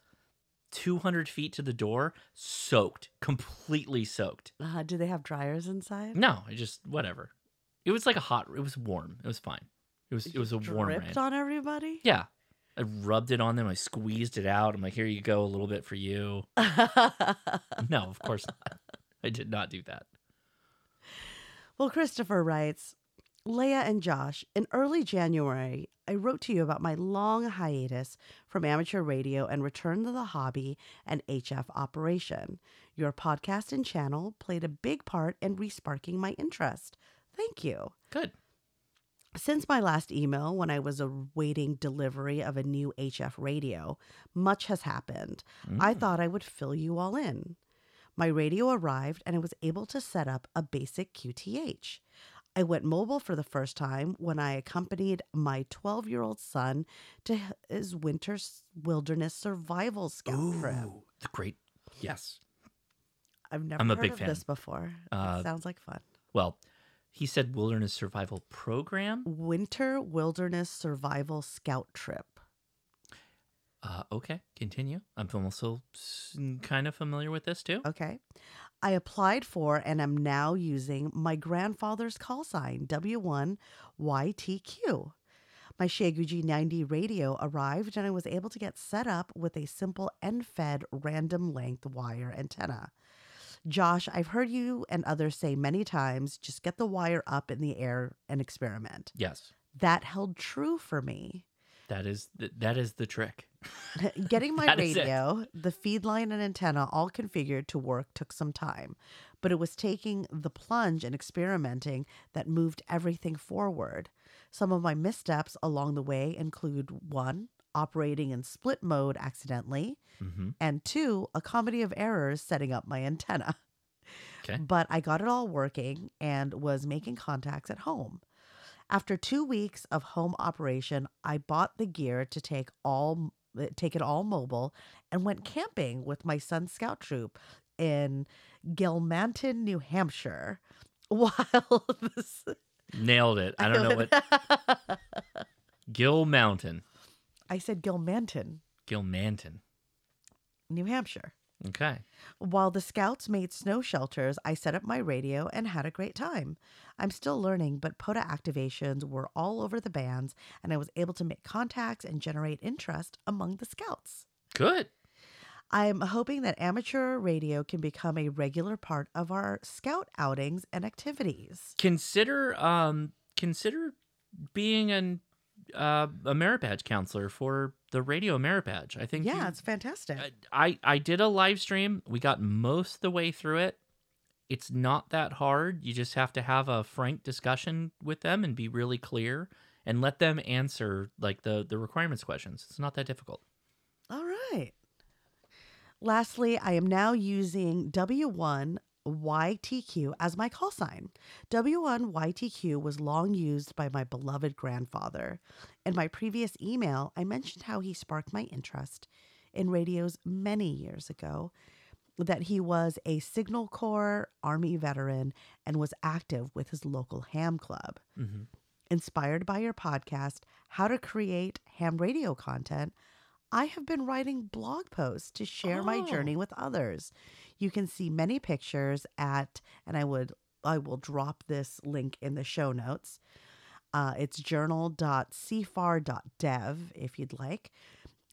200 feet to the door, soaked, completely soaked. Uh, do they have dryers inside? No, I just whatever. It was like a hot. It was warm. It was fine. It was it was a warm rain. On everybody? Yeah, I rubbed it on them. I squeezed it out. I'm like, here you go, a little bit for you. no, of course not. I did not do that. Well, Christopher writes Leah and Josh, in early January, I wrote to you about my long hiatus from amateur radio and return to the hobby and HF operation. Your podcast and channel played a big part in resparking my interest. Thank you. Good. Since my last email, when I was awaiting delivery of a new HF radio, much has happened. I mm. thought I would fill you all in. My radio arrived and I was able to set up a basic QTH. I went mobile for the first time when I accompanied my 12 year old son to his winter wilderness survival scout trip. The great, yes. I've never I'm a heard big of fan. this before. Uh, sounds like fun. Well, he said wilderness survival program. Winter wilderness survival scout trip. Uh, okay, continue. I'm also kind of familiar with this too. Okay. I applied for and am now using my grandfather's call sign, W1YTQ. My Xiegu G90 radio arrived and I was able to get set up with a simple end fed random length wire antenna. Josh, I've heard you and others say many times just get the wire up in the air and experiment. Yes, That held true for me. That is th- that is the trick. Getting my That is it. radio, the feed line, and antenna all configured to work took some time, but it was taking the plunge and experimenting that moved everything forward. Some of my missteps along the way include one, operating in split mode accidentally, Mhm. and two, a comedy of errors setting up my antenna. Okay. But I got it all working and was making contacts at home. After two weeks of home operation, I bought the gear to take all eh, take it all mobile and went camping with my son's scout troop in Gilmanton, New Hampshire. While this, Nailed it. I don't know what Gill Mountain, I said Gilmanton, Gilmanton. New Hampshire. Okay. While the scouts made snow shelters, I set up my radio and had a great time. I'm still learning, but POTA activations were all over the bands, and I was able to make contacts and generate interest among the scouts. Good. I'm hoping that amateur radio can become a regular part of our scout outings and activities. Consider um consider being an uh, a merit badge counselor for the radio merit badge. I think Yeah, you- it's fantastic. I I did a live stream. We got most of the way through it. It's not that hard. You just have to have a frank discussion with them and be really clear and let them answer like the the requirements questions. It's not that difficult. All right. Lastly, I am now using W1YTQ as my call sign. W1YTQ was long used by my beloved grandfather. In my previous email, I mentioned how he sparked my interest in radios many years ago, that he was a Signal Corps Army veteran and was active with his local ham club. Mm-hmm. Inspired by your podcast, How to Create Ham Radio Content, I have been writing blog posts to share my Oh. journey with others. You can see many pictures at, and I would I will drop this link in the show notes. Uh, it's journal.cfar.dev if you'd like.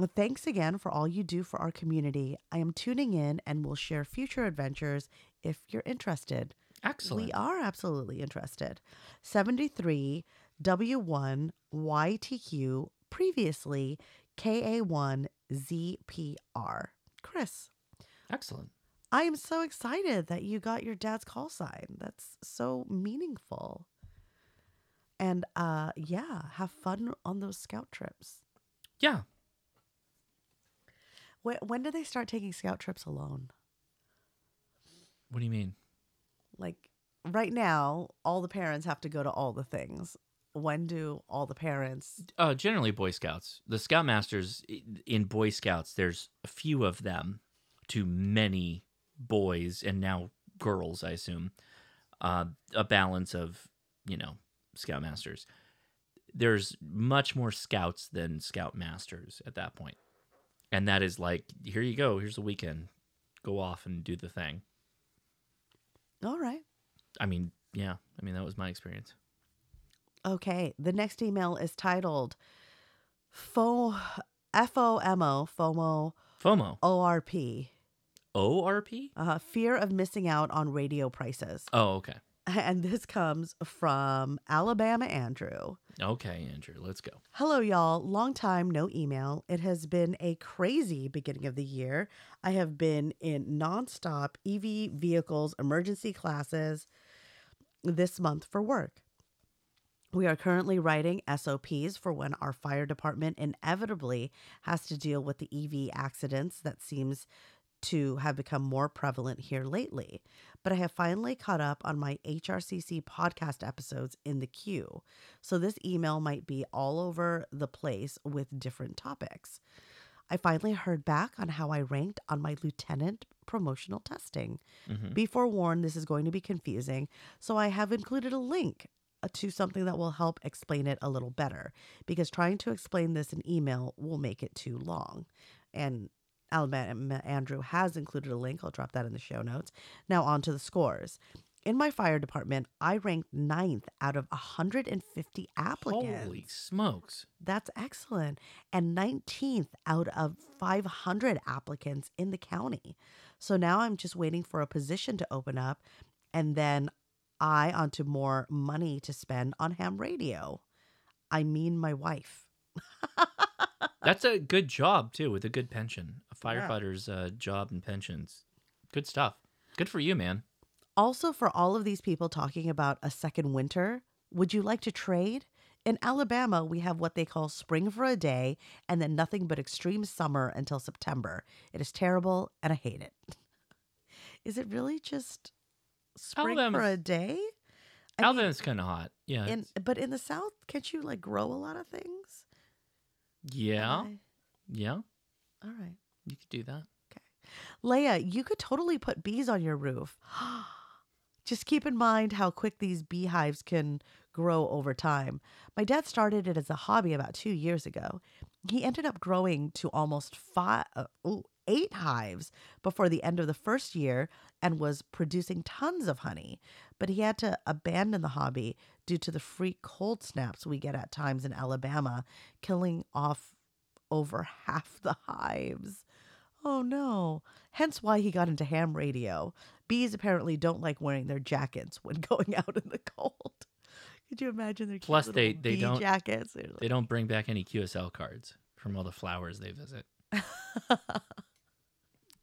Thanks again for all you do for our community. I am tuning in and will share future adventures if you're interested. Excellent. We are absolutely interested. 73 W1 YTQ, previously KA1 ZPR. Chris, Excellent. I am so excited that you got your dad's call sign. That's so meaningful. And uh yeah, have fun on those scout trips. Yeah. When, when do they start taking scout trips alone? What do you mean? Like right now, all the parents have to go to all the things. When do all the parents? Uh, generally, Boy Scouts. The Scoutmasters in Boy Scouts, there's a few of them to many boys and now girls, I assume. Uh, a balance of, you know, Scoutmasters. There's much more Scouts than Scoutmasters at that point. And that is like, here you go. Here's the weekend. Go off and do the thing. All right. I mean, yeah. I mean, that was my experience. Okay. The next email is titled Fo FOMO FOMO FOMO. ORP. ORP? Uh, fear of missing out on radio prices. Oh, okay. And this comes from Alabama Andrew. Okay, Andrew, let's go. Hello, y'all. Long time no email. It has been a crazy beginning of the year. I have been in nonstop EV vehicles emergency classes this month for work. We are currently writing SOPs for when our fire department inevitably has to deal with the EV accidents that seems to have become more prevalent here lately. But I have finally caught up on my HRCC podcast episodes in the queue. So this email might be all over the place with different topics. I finally heard back on how I ranked on my lieutenant promotional testing. Mhm. Be forewarned, this is going to be confusing, so I have included a link uh, to something that will help explain it a little better because trying to explain this in email will make it too long. And Alabama Andrew has included a link. I'll drop that in the show notes. Now, on to the scores. In my fire department, I ranked ninth out of 150 applicants. Holy smokes. That's excellent. And 19th out of 500 applicants in the county. So now I'm just waiting for a position to open up and then I onto more money to spend on ham radio. I mean, my wife. That's a good job too, with a good pension. A Yeah. firefighter's uh, job and pensions. Good stuff. Good for you, man. Also, for all of these people talking about a second winter, would you like to trade? In Alabama, we have what they call spring for a day and then nothing but extreme summer until September. It is terrible and I hate it. Is it really just spring for a day? I mean, Alabama's kind of hot. Yeah. in, it's- but in the South, can't you like grow a lot of things? Yeah. I- Yeah. all right. You could do that. Okay. Leah, you could totally put bees on your roof. Just keep in mind how quick these beehives can grow over time. My dad started it as a hobby about two years ago. He ended up growing to almost five, uh, ooh, eight hives before the end of the first year and was producing tons of honey. But he had to abandon the hobby due to the freak cold snaps we get at times in Alabama, killing off over half the hives. Oh no. Hence why he got into ham radio. Bees apparently don't like wearing their jackets when going out in the cold. Could you imagine their Plus, they little they bee don't jackets? Like- they don't bring back any QSL cards from all the flowers they visit.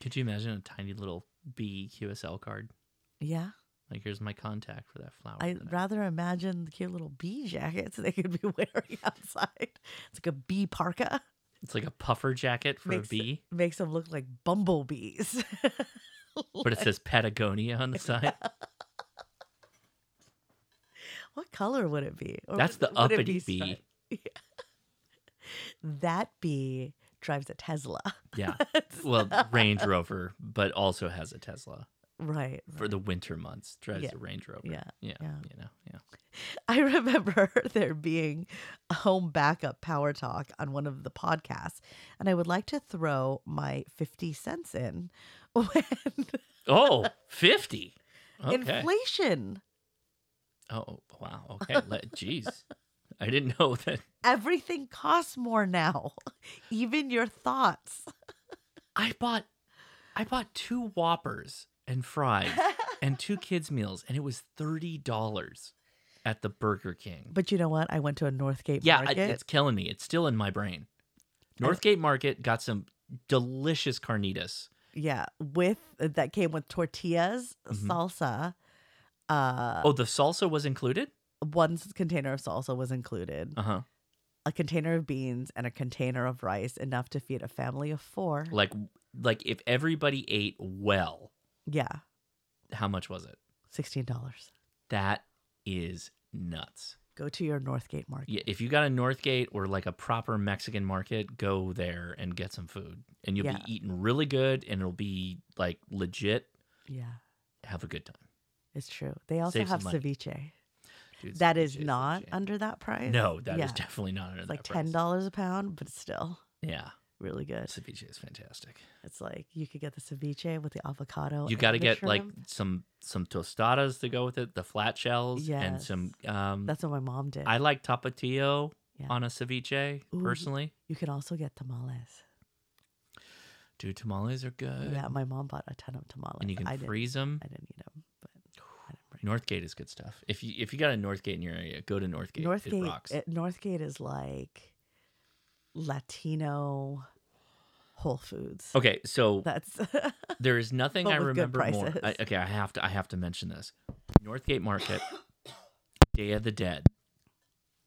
Could you imagine a tiny little bee QSL card? Yeah. Like here's my contact for that flower. I'd rather imagine the cute little bee jackets they could be wearing outside. It's like a bee parka. It's like a puffer jacket for makes, a bee, Makes them look like bumblebees. but it says Patagonia on the side. What color would it be? Or That's would- the uppity be bee. that bee drives a Tesla. Yeah. Well, Range Rover, but also has a Tesla Right. for the winter months. Drives Yeah. a Range Rover. Yeah, Yeah. yeah. You know. Yeah. I remember there being a home backup power talk on one of the podcasts, and I would like to throw my 50 cents in when Oh, 50. Okay. inflation. Oh, wow. Okay. Let, jeez. I didn't know that. Everything costs more now, even your thoughts. I bought I bought two Whoppers and fries and two kids meals and it was $30 at the Burger King. But you know what? I went to a Northgate market. Yeah, it's killing me. It's still in my brain. Northgate Market got some delicious carnitas. yeah, with that came with tortillas, Mhm. salsa. Uh, Oh, the salsa was included? one container of salsa was included. Uh-huh. A container of beans and a container of rice, enough to feed a family of four. Like like if everybody ate well, Yeah, how much was it? sixteen dollars. That is nuts. Go to your Northgate market. Yeah, if you got a Northgate or like a proper Mexican market, go there and get some food. And you'll Yeah. be eating really good and it'll be like legit. Yeah, Have a good time. it's true. They also Save have ceviche. Dude, That is ceviche is not legit. under that price. No, that is Yeah. definitely not under It's that like price. ten dollars a pound, but still Yeah. Really good. Ceviche is fantastic. It's like you could get the ceviche with the avocado. You got to get like some some tostadas to go with it, the flat shells, and some. Um, That's what my mom did. I like tapatio Yeah. on a ceviche Ooh, personally. You can also get tamales. Dude, tamales are good. Yeah, my mom bought a ton of tamales. and you can I freeze them. I didn't eat them, but Northgate is good stuff. If you if you got a Northgate in your area, go to Northgate. it Northgate. rocks. it- Northgate is like Latino Whole Foods. Okay, so That's there is nothing I remember more. I, okay, I have to I have to mention this. Northgate Market, Day of the Dead.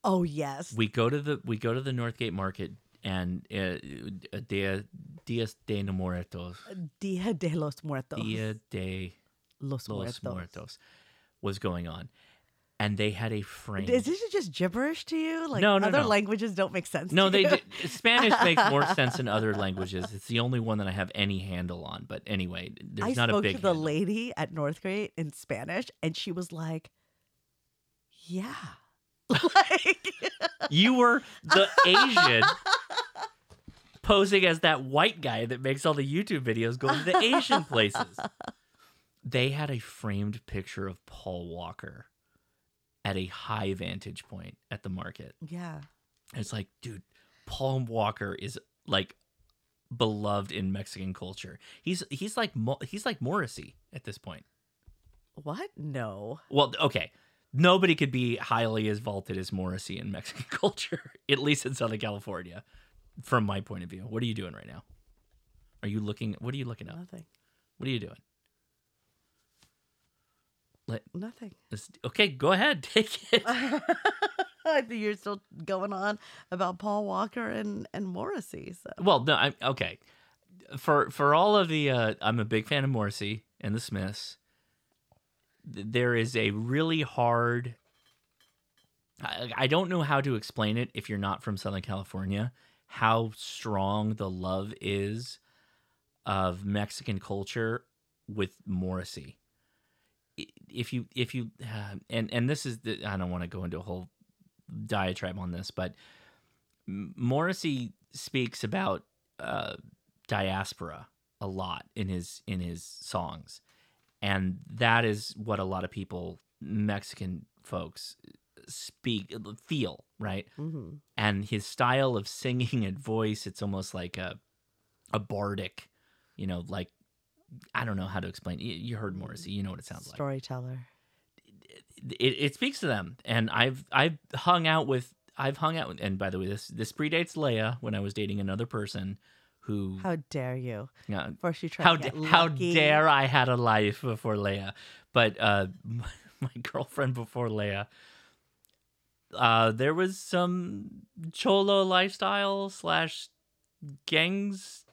oh yes. We go to the we go to the Northgate Market and uh, Dia Dias de los Muertos. Dia de los Muertos. Dia de Los los Muertos. Muertos was going on, and they had a frame. Is this just gibberish to you? Like No, no, other no. languages don't make sense. No, they you? d- Spanish makes more sense in other languages. It's the only one that I have any handle on. But anyway, there's I not spoke a big. to the handle. lady at Northgate in Spanish, and she was like, "Yeah." Like you were the Asian posing as that white guy that makes all the YouTube videos going to the Asian places. They had a framed picture of Paul Walker at a high vantage point at the market. Yeah. And it's like, dude, Paul Walker is like beloved in Mexican culture. He's he's like he's like Morrissey at this point. What? No. Well, okay. Nobody could be highly as vaulted as Morrissey in Mexican culture, at least in Southern California, from my point of view. What are you doing right now? Are you looking? What are you looking up? Nothing. What are you doing? Let, Nothing. this- okay, go ahead. Take it. I think you're still going on about Paul Walker and and Morrissey. So Well, no, I'm okay. For for all of the, uh, I'm a big fan of Morrissey and the Smiths. There is a really hard. I, I don't know how to explain it if you're not from Southern California. How strong the love is of Mexican culture with Morrissey. If you if you uh, and and this is the, I don't want to go into a whole diatribe on this, but Morrissey speaks about uh, diaspora a lot in his in his songs, and that is what a lot of people, Mexican folks, speak feel right. Mhm. And his style of singing and voice, it's almost like a a bardic You know, like I don't know how to explain. You, you heard Morrissey. You know what it sounds like. Storyteller. It, it speaks to them, and I've I've hung out with I've hung out with, and by the way, this this predates Leah when I was dating another person who How dare you? Yeah. First you try how how dare I had a life before Leah, but uh, my girlfriend before Leah, uh, there was some cholo lifestyle slash gangs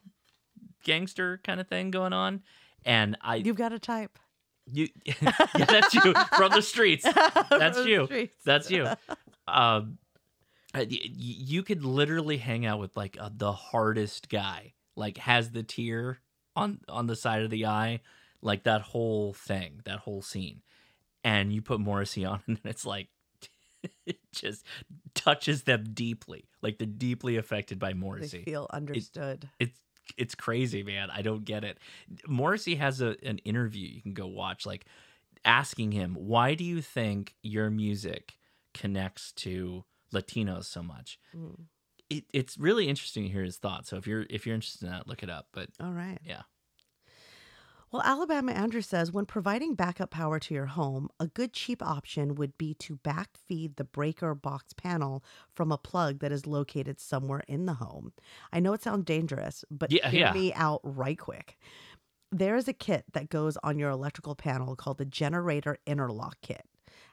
gangster kind of thing going on, and I You've got a type. you yeah that's you from the streets that's you streets. that's you um uh, you could literally hang out with like uh, the hardest guy like has the tear on on the side of the eye like that whole thing that whole scene and you put morrissey on and it's like it just touches them deeply like they're deeply affected by morrissey They feel It- understood. it's it's crazy, man. I don't get it. Morrissey has a an interview you can go watch, like asking him, "Why do you think your music connects to Latinos so much?" Mm. It, it's really interesting to hear his thoughts. So if you're if you're interested in that, look it up. But All right. yeah, Well, Alabama Andrew says when providing backup power to your home, a good cheap option would be to backfeed the breaker box panel from a plug that is located somewhere in the home. I know it sounds dangerous, but Yeah, hear yeah. me out right quick. There is a kit that goes on your electrical panel called the generator interlock kit.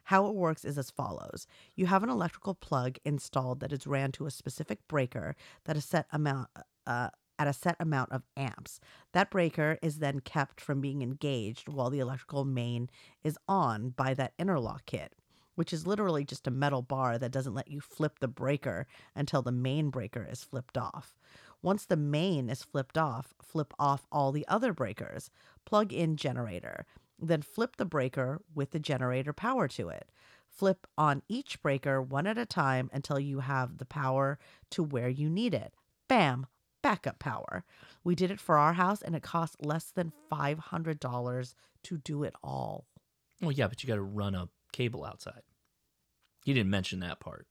How it works is as follows. You have an electrical plug installed that is ran to a specific breaker that a set amount uh, at a set amount of amps. That breaker is then kept from being engaged while the electrical main is on by that interlock kit, which is literally just a metal bar that doesn't let you flip the breaker until the main breaker is flipped off. Once the main is flipped off, flip off all the other breakers, plug in generator, then flip the breaker with the generator power to it. Flip on each breaker one at a time until you have the power to where you need it. Bam, backup power. We did it for our house and it cost less than $500 to do it all. well, yeah, but you got to run a cable outside. He didn't mention that part.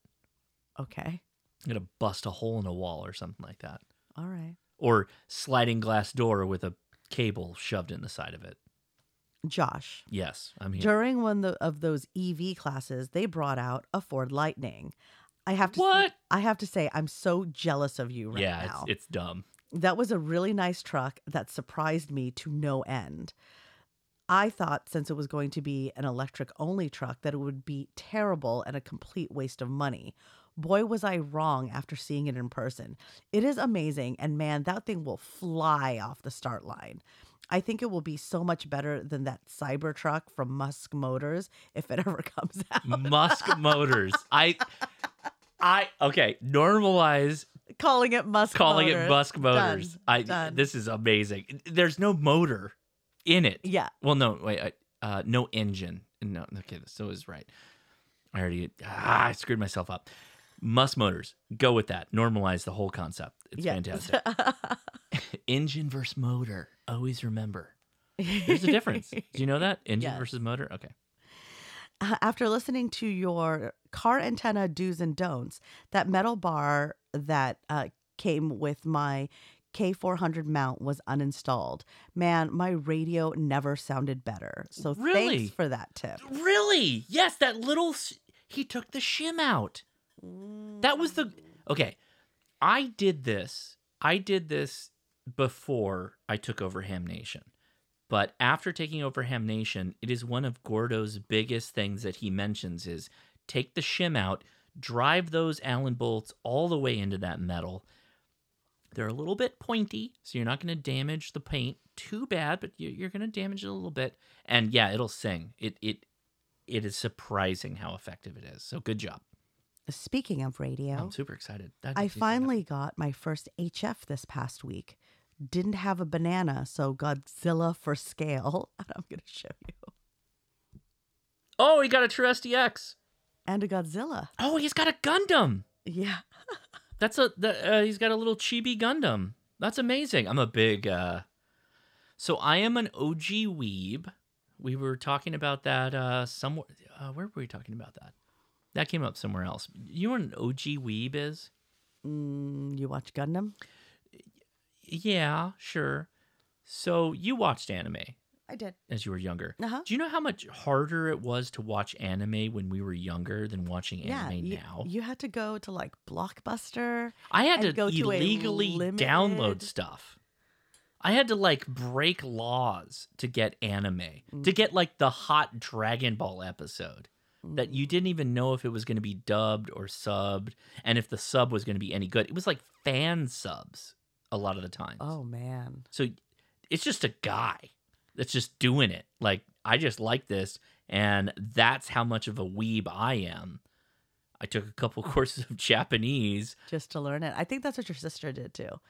Okay. You got to bust a hole in a wall or something like that, All right. or sliding glass door with a cable shoved in the side of it. Josh, Yes, I'm here. during one of those EV classes, they brought out a Ford Lightning. I have to What? I have to say I'm so jealous of you right yeah, now. it's it's dumb. that was a really nice truck that surprised me to no end. I thought since it was going to be an electric only truck that it would be terrible and a complete waste of money. Boy, was I wrong after seeing it in person. It is amazing, and man, that thing will fly off the start line. I think it will be so much better than that Cybertruck from Musk Motors if it ever comes out. Musk Motors. I, I okay. Normalize Calling it Musk calling Motors. it Musk Motors. Done. I. Done. This is amazing. There's no motor in it. Yeah. Well, no. Wait. I, uh, no engine. No. Okay. So is right. I already. Ah, I screwed myself up. Musk Motors. Go with that. Normalize the whole concept. It's Yeah. fantastic. engine versus motor. Always remember. There's a difference. Do you know that? Engine Yes. versus motor. Okay. After listening to your car antenna do's and don'ts, that metal bar that uh, came with my K400 mount was uninstalled. Man, my radio never sounded better. So Really? thanks for that tip. Really? Yes, that little. s- He took the shim out. That was the. Okay. I did this. I did this before I took over Ham Nation. But after taking over Ham Nation, it is one of Gordo's biggest things that he mentions is take the shim out, drive those Allen bolts all the way into that metal. They're a little bit pointy, so you're not going to damage the paint too bad, but you- you're going to damage it a little bit. And yeah, it'll sing. It it it is surprising how effective it is. So good job. Speaking of radio, I'm super excited. I makes me so finally got my first HF this past week. Didn't have a banana, so Godzilla for scale. And I'm going to show you. Oh, he got a True SDX. And a Godzilla. Oh, he's got a Gundam. Yeah. That's a the, uh, he's got a little chibi Gundam. That's amazing. I'm a big uh So I am an OG weeb. We were talking about that uh somewhere uh, where were we talking about that? That came up somewhere else. You know what an OG weeb is? Mm, you watch Gundam? Yeah, sure. So you watched anime I did. as you were younger. Uh-huh. Do you know how much harder it was to watch anime when we were younger than watching anime you, now? you had to go to like Blockbuster. I had and to go to a illegally limited- download stuff. I had to like break laws to get anime, Mm. to get like the hot Dragon Ball episode that you didn't even know if it was going to be dubbed or subbed and if the sub was going to be any good. It was like fan subs a lot of the time. Oh man. So it's just a guy that's just doing it. Like, I just like this. And that's how much of a weeb I am. I took a couple courses of Japanese. Just to learn it. I think that's what your sister did too.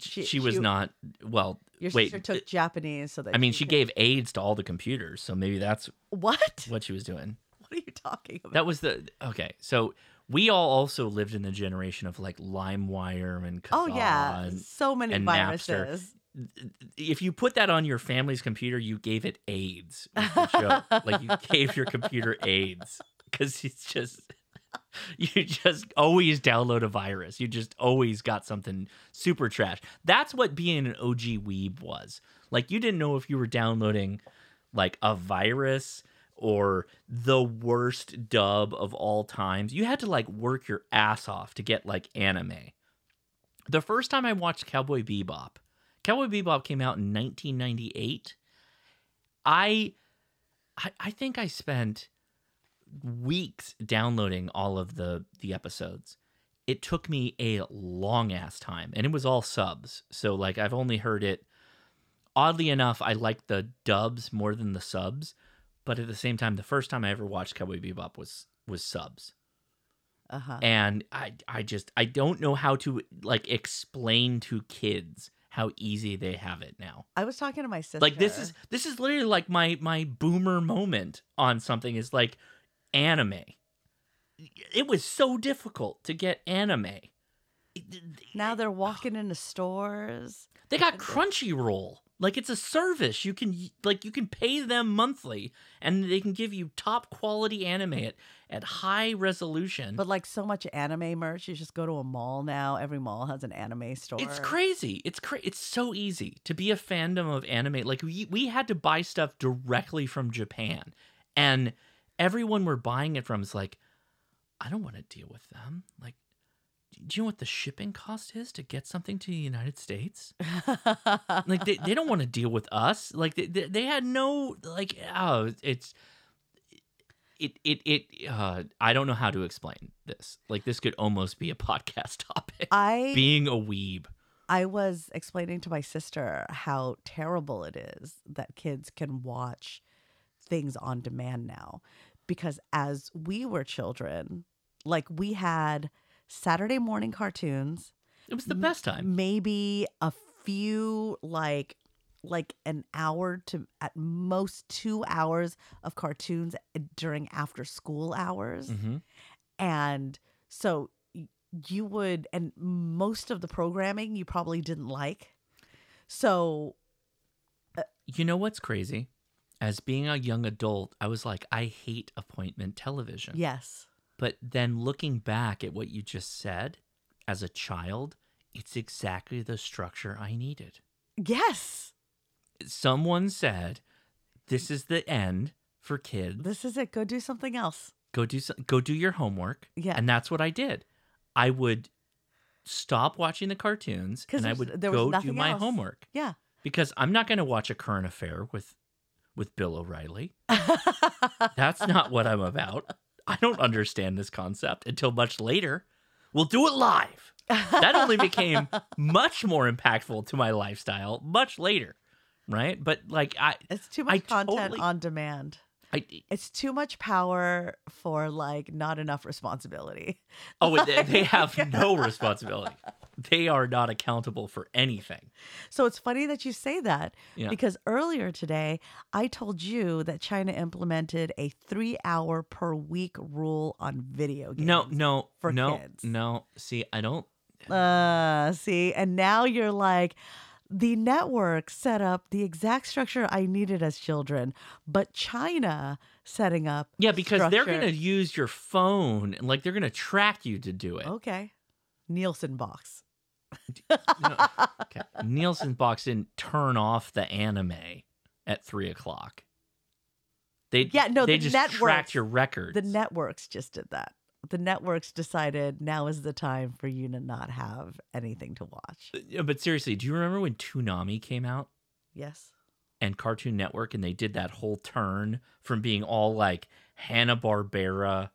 She, was not, well, Your wait. sister took uh, Japanese so that I mean, she could- gave AIDS to all the computers. So maybe that's what? what she was doing. What are you talking about? That was the, okay. So we all also lived in the generation of like LimeWire and Kazaa Oh yeah, and, so many and Napster. viruses. if you put that on your family's computer, you gave it AIDS. was the show. like you gave your computer AIDS because it's just you just always download a virus. You just always got something super trash. That's what being an OG weeb was. Like you didn't know if you were downloading like a virus or the worst dub of all times. You had to like work your ass off to get like anime. The first time I watched Cowboy Bebop, Cowboy Bebop came out in 1998. I, I, I think I spent weeks downloading all of the the episodes. It took me a long ass time, and it was all subs. So like I've only heard it. Oddly enough, I like the dubs more than the subs, but at the same time, the first time I ever watched Cowboy Bebop was was subs Uh-huh. and I I just I don't know how to like explain to kids how easy they have it now. I was talking to my sister. Like this is this is literally like my my boomer moment on something is like anime. It was so difficult to get anime. now they're walking into stores. They got Crunchyroll. Like it's a service. You can like you can pay them monthly and they can give you top quality anime at, at high resolution. But like so much anime merch, you just go to a mall now. Every mall has an anime store. It's crazy. It's cra- It's so easy to be a fandom of anime. Like we we had to buy stuff directly from Japan, and everyone we're buying it from is like, I don't want to deal with them. Like, do you know what the shipping cost is to get something to the United States? like they, they don't want to deal with us. Like they, they, they had no like oh it's it it it uh I don't know how to explain this. Like this could almost be a podcast topic. I being a weeb. I was explaining to my sister how terrible it is that kids can watch things on demand now. Because as we were children, like we had Saturday morning cartoons. It was the best time. Maybe a few like like an hour to at most 2 hours of cartoons during after school hours. Mm-hmm. And so you would, and most of the programming you probably didn't like. So You know what's crazy? As being a young adult, I was like, I hate appointment television. yes, But then looking back at what you just said, as a child, it's exactly the structure I needed. yes, Someone said, "This is the end for kids. this is it. Go do something else. Go do so- go do your homework." Yeah. and that's what I did. I would stop watching the cartoons and I would go do my else. homework Yeah. because I'm not going to watch a current affair with with Bill O'Reilly. That's not what I'm about. I don't understand this concept until much later. We'll do it live. That only became much more impactful to my lifestyle much later, right? But like I It's too much I content totally- on demand. I It's too much power for like not enough responsibility. oh they, they have no responsibility. They are not accountable for anything. So it's funny that you say that Yeah. because earlier today I told you that China implemented a three hour per week rule on video games. No, no, for no, kids. no. See, I don't. Uh, see, and now you're like, the network set up the exact structure I needed as children, but China setting up. Yeah, because they're going to use your phone and like they're going to track you to do it. Okay. Nielsen box. Okay. Nielsen box didn't turn off the anime at three o'clock. They Yeah, no, they the just networks- tracked your records. The networks just did that. The networks decided now is the time for you to not have anything to watch. Yeah, but seriously, do you remember when Toonami came out Yes. and Cartoon Network and they did that whole turn from being all like Hanna Barbera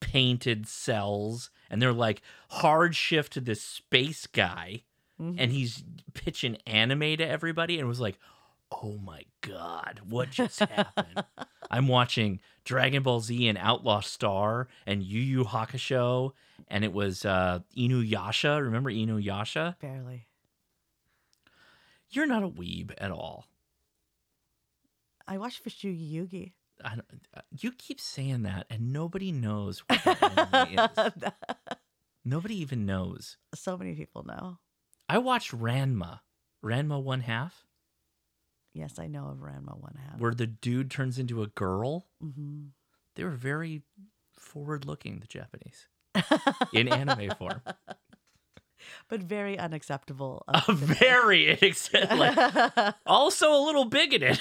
painted cells and they're like hard shift to this space guy Mhm. and he's pitching anime to everybody and was like, oh my god, what just happened? I'm watching Dragon Ball Z and Outlaw Star and Yu Yu Hakusho and it was uh Inuyasha. Remember Inuyasha? Barely. You're not a weeb at all. I watched Fushigi Yugi. I don't, uh, you keep saying that, and nobody knows what that is. Nobody even knows. So many people know. I watched Ranma, Ranma One Half, Yes, I know of Ranma One Half. where the dude turns into a girl. hmm They were very forward-looking, the Japanese, in anime form. But very unacceptable. Very inaccep- like, also a little bigoted.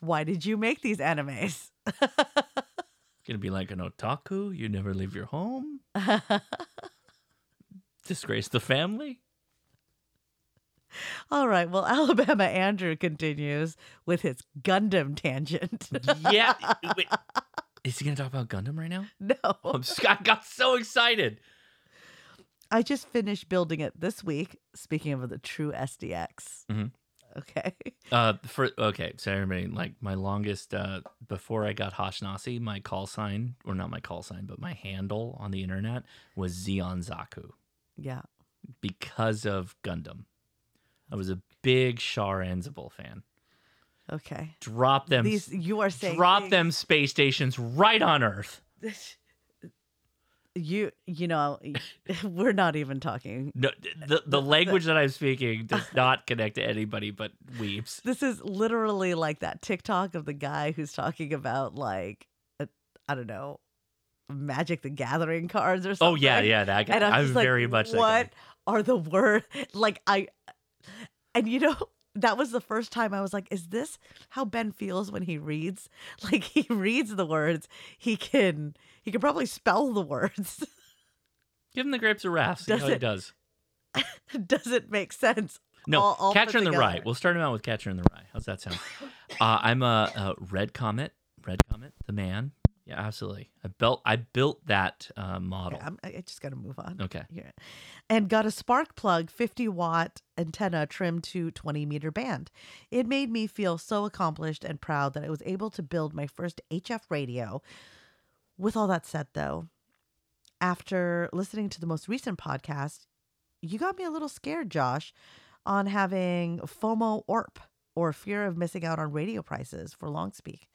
Why did you make these animes? Gonna be like an otaku. You never leave your home. Disgrace the family. All right. Well, Alabama Andrew continues with his Gundam tangent. Yeah. Wait, is he gonna talk about Gundam right now? No. I'm s- I got so excited. I just finished building it this week. Speaking of the true SDX. Mhm. Okay. Uh, for okay, so everybody like my longest uh before I got Hashnasi, my call sign or not my call sign, but my handle on the internet was Zeon Zaku Yeah. because of Gundam. I was a big Char Aznable fan. Okay. Drop them. These you are saying drop things- them space stations right on Earth. You you know we're not even talking. No, the the language that I'm speaking does not connect to anybody but weebs. This is literally like that TikTok of the guy who's talking about like I I don't know Magic the Gathering cards or something. Oh yeah, yeah, that guy. And I'm, I'm just like, very much what are the words? Like I, and you know that was the first time I was like, is this how Ben feels when he reads? Like he reads the words, he can he can probably spell the words. Give him the grapes of wrath. See Does how he does. Does it make sense? No, all- all Catcher in the Rye. We'll start him out with Catcher in the Rye. How's that sound? uh, I'm a, a Red Comet. Red Comet, the man. Yeah, absolutely. I built. I built that uh, model. Yeah, I'm, I just got to move on. Okay. Here. And got a spark plug 50 watt antenna trimmed to 20 meter band. It made me feel so accomplished and proud that I was able to build my first HF radio. With all that said, though, after listening to the most recent podcast, you got me a little scared, Josh, on having FOMO ORP or fear of missing out on radio prices for long speak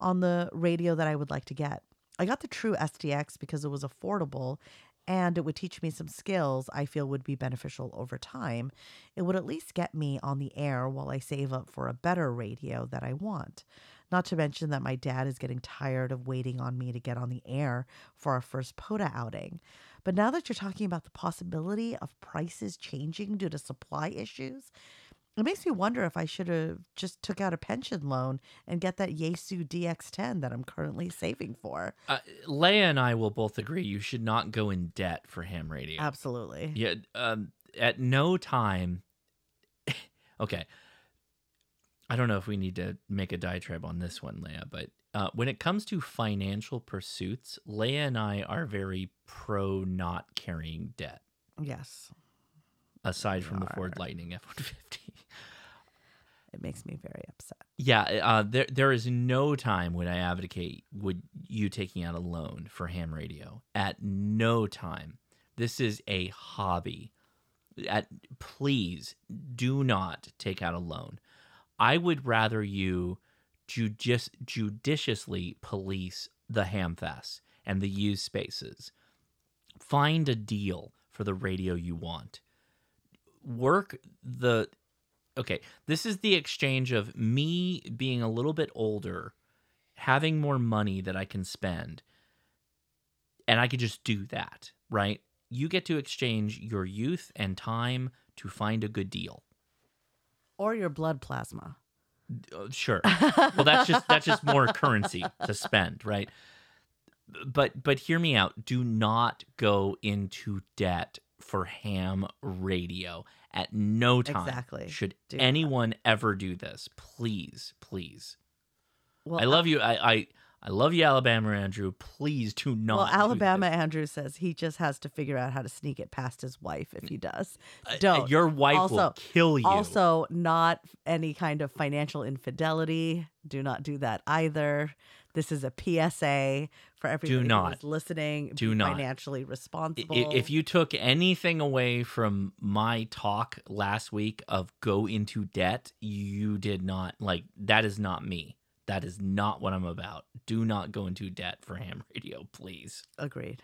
on the radio that I would like to get. I got the true SDX because it was affordable and it would teach me some skills I feel would be beneficial over time. It would at least get me on the air while I save up for a better radio that I want. Not to mention that my dad is getting tired of waiting on me to get on the air for our first POTA outing. But now that you're talking about the possibility of prices changing due to supply issues, it makes me wonder if I should have just took out a pension loan and get that Yaesu DX10 that I'm currently saving for. Uh, Leah and I will both agree you should not go in debt for ham radio. Absolutely. Yeah. Um, at no time. okay. I don't know if we need to make a diatribe on this one, Leah, but uh, when it comes to financial pursuits, Leah and I are very pro not carrying debt. Yes. Aside from the Ford Lightning F one fifty. It makes me very upset. Yeah, uh, there there is no time when I advocate would you taking out a loan for ham radio. At no time. This is a hobby. At please do not take out a loan. I would rather you judici- judiciously police the hamfests and the used spaces. Find a deal for the radio you want. Work the okay, this is the exchange of me being a little bit older, having more money that I can spend, and I could just do that, right? you get to exchange your youth and time to find a good deal. Or your blood plasma. Uh, sure. well, that's just that's just more currency to spend, right? But but hear me out. Do not go into debt for ham radio at no time. Exactly. Should Do anyone ever do this? Please, please. Well, I love you. I, I I love you, Alabama Andrew. Please do not. Well, Alabama Andrew says he just has to figure out how to sneak it past his wife if he does. Don't. Uh, your wife will also, kill you. Also, not any kind of financial infidelity. Do not do that either. This is a PSA for everybody who not. is listening. Do Be not. financially responsible. If you took anything away from my talk last week of go into debt, you did not like that is not me. That is not what I'm about. Do not go into debt for ham radio, please. Agreed.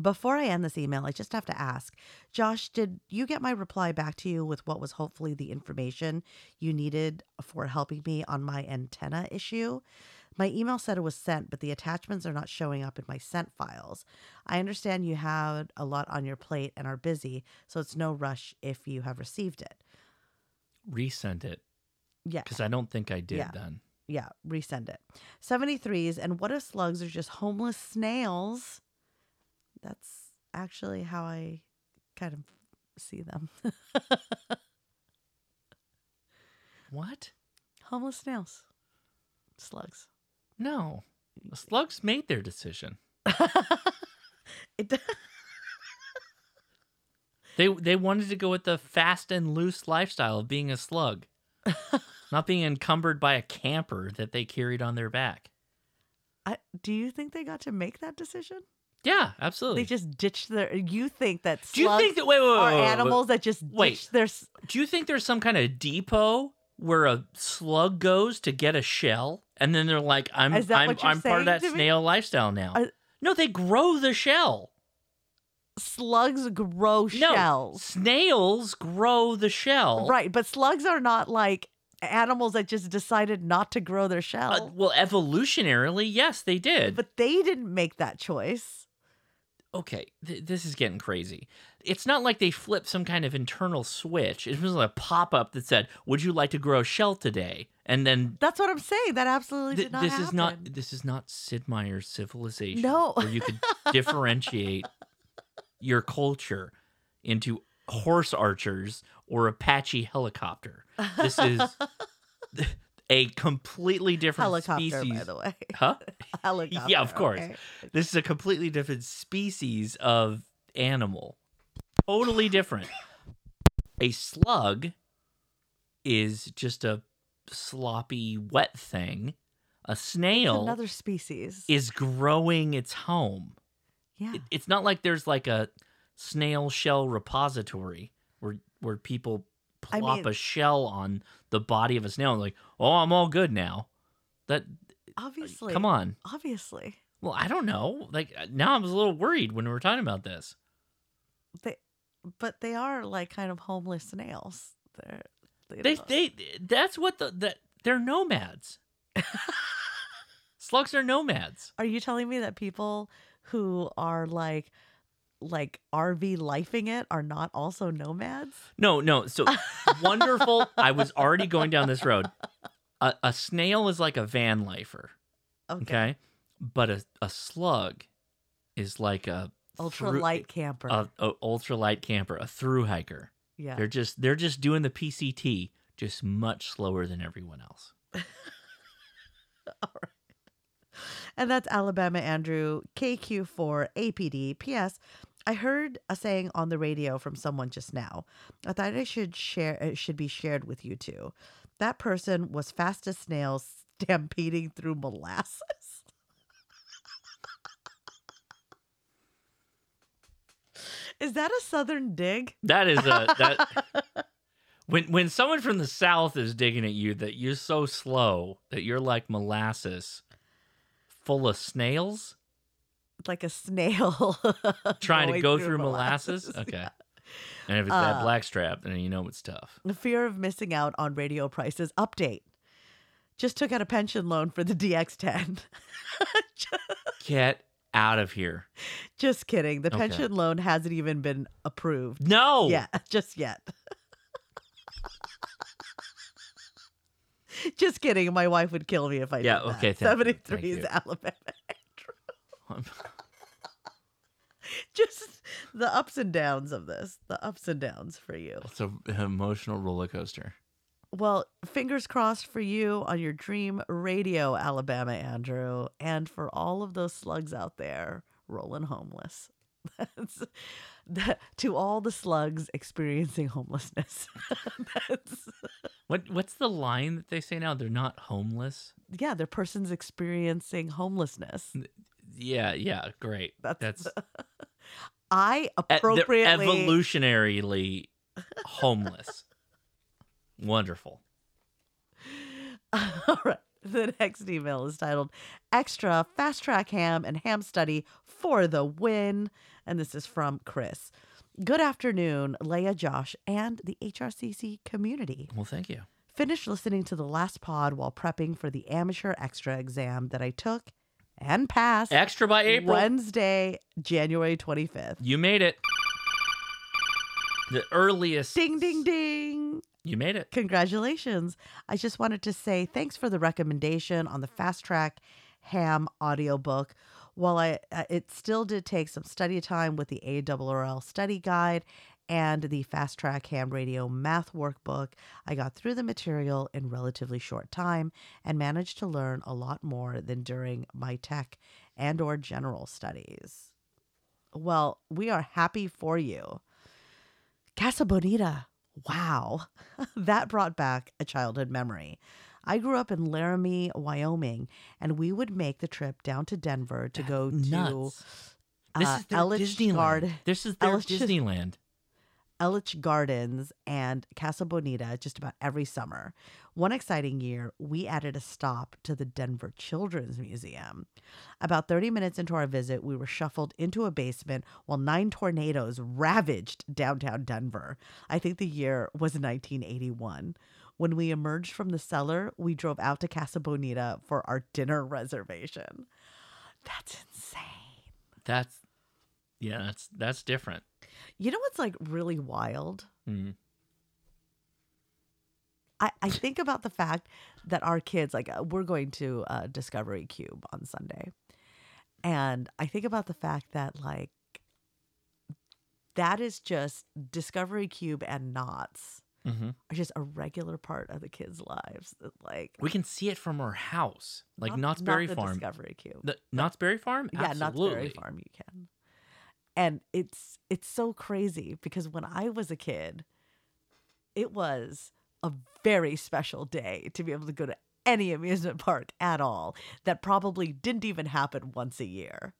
Before I end this email, I just have to ask Josh, did you get my reply back to you with what was hopefully the information you needed for helping me on my antenna issue? My email said it was sent, but the attachments are not showing up in my sent files. I understand you had a lot on your plate and are busy, so it's no rush if you have received it. Resend it. Yeah. Because I don't think I did Yeah. then. Yeah, resend it. 73s, and what if slugs are just homeless snails? That's actually how I kind of see them. What? homeless snails. Slugs. No. The slugs made their decision. It They they wanted to go with the fast and loose lifestyle of being a slug. not being encumbered by a camper that they carried on their back. I, do you think they got to make that decision? Yeah, absolutely. They just ditched their. You think that Do you think that wait, wait, wait, are wait, wait, animals that just Wait. their? Do you think there's some kind of depot where a slug goes to get a shell, and then they're like, "I'm I'm I'm part of that to me? snail lifestyle now." Uh, no, they grow the shell. Slugs grow No, shells. snails grow the shell. Right, but slugs are not like animals that just decided not to grow their shell. Uh, well, evolutionarily, yes, they did. but they didn't make that choice. Okay, th- this is getting crazy. It's not like they flipped some kind of internal switch. It was a pop up that said, "Would you like to grow a shell today?" And then That's what I'm saying. That absolutely th- did not this happen. is not this is not Sid Meier's civilization. No. where you could differentiate your culture into horse archers or Apache helicopter. This is a completely different Helicopter, species. by the way. Huh? Helicopter. yeah, of course. okay. This is a completely different species of animal. Totally different. A slug is just a sloppy, wet thing. A It's snail another species. is growing its home. yeah. It- it's not like there's like a snail shell repository where where people I plop mean- a shell on the body of a snail and like, oh, I'm all good now. That obviously. come on. Obviously. Well, I don't know. Like uh, now, I was a little worried when we were talking about this. They but they are like kind of homeless snails. They're they, They, they, that's what the, the they're nomads. Slugs are nomads. Are you telling me that people who are like like RV lifing it are not also nomads? No, no. So wonderful. I was already going down this road. A, a snail is like a van lifer. Okay. Okay. But a, a slug is like a Ultra through- light camper. A, a ultra light camper, a through hiker. Yeah. They're just they're just doing the PCT, just much slower than everyone else. All right. And that's Alabama Andrew KQ4 APD. P.S. I heard a saying on the radio from someone just now. I thought I should share it should be shared with you too. That person was fast as snails stampeding through molasses. Is that a southern dig? That is a that when when someone from the south is digging at you that you're so slow that you're like molasses full of snails like a snail trying to go through, molasses. Okay. yeah. And if it's that Uh, blackstrap, then you know it's tough. The fear of missing out on radio prices update. Just took out a pension loan for the DX10. Get out of here. Just kidding. The Okay. pension loan hasn't even been approved. No. Yeah, just yet. just kidding. My wife would kill me if I Yeah, did that. okay, you, 73 is. Alabama Just the ups and downs of this. The ups and downs for you. It's a, an emotional roller coaster. Well, fingers crossed for you on your dream radio, Alabama Andrew, and for all of those slugs out there rolling homeless. That's that, to all the slugs experiencing homelessness. That's What what's the line that they say now? They're not homeless. yeah, they're persons experiencing homelessness. Yeah, yeah, great. That's, That's I appropriately evolutionarily homeless. Wonderful. All right. The next email is titled Extra Fast Track Ham and Ham Study for the Win. And this is from Chris. Good afternoon, Leah, Josh, and the HRCC community. Well, thank you. Finished listening to the last pod while prepping for the amateur extra exam that I took and passed. Extra by April. Wednesday, January 25th. You made it. The earliest. Ding, ding, ding. You made it. Congratulations. I just wanted to say thanks for the recommendation on the Fast Track Ham audiobook. While I uh, it still did take some study time with the ARRL study guide and the Fast Track Ham Radio math workbook, I got through the material in relatively short time and managed to learn a lot more than during my tech and or general studies. Well, we are happy for you. Casa Bonita. Wow. that brought back a childhood memory. I grew up in Laramie, Wyoming, and we would make the trip down to Denver to go to nuts. This uh, is their Disneyland. Gard- This is their Disneyland. Elitch Gardens and Casa Bonita just about every summer. One exciting year, we added a stop to the Denver Children's Museum. About 30 minutes into our visit, we were shuffled into a basement while nine tornadoes ravaged downtown Denver. I think the year was 1981. When we emerged from the cellar, we drove out to Casa Bonita for our dinner reservation. That's insane. That's yeah, that's that's different. You know what's like really wild? Mm. I, I think about the fact that our kids, like, uh, we're going to uh, Discovery Cube on Sunday. And I think about the fact that, like, that is just Discovery Cube and Knott's hmm are just a regular part of the kids' lives. Like, We can see it from our house, like Not- Knott's Berry the Farm. Discovery Cube. The, Knott's Berry Farm. yeah, Knott's Berry Farm, you can. And it's it's so crazy because when I was a kid, it was a very special day to be able to go to any amusement park at all. That probably didn't even happen once a year.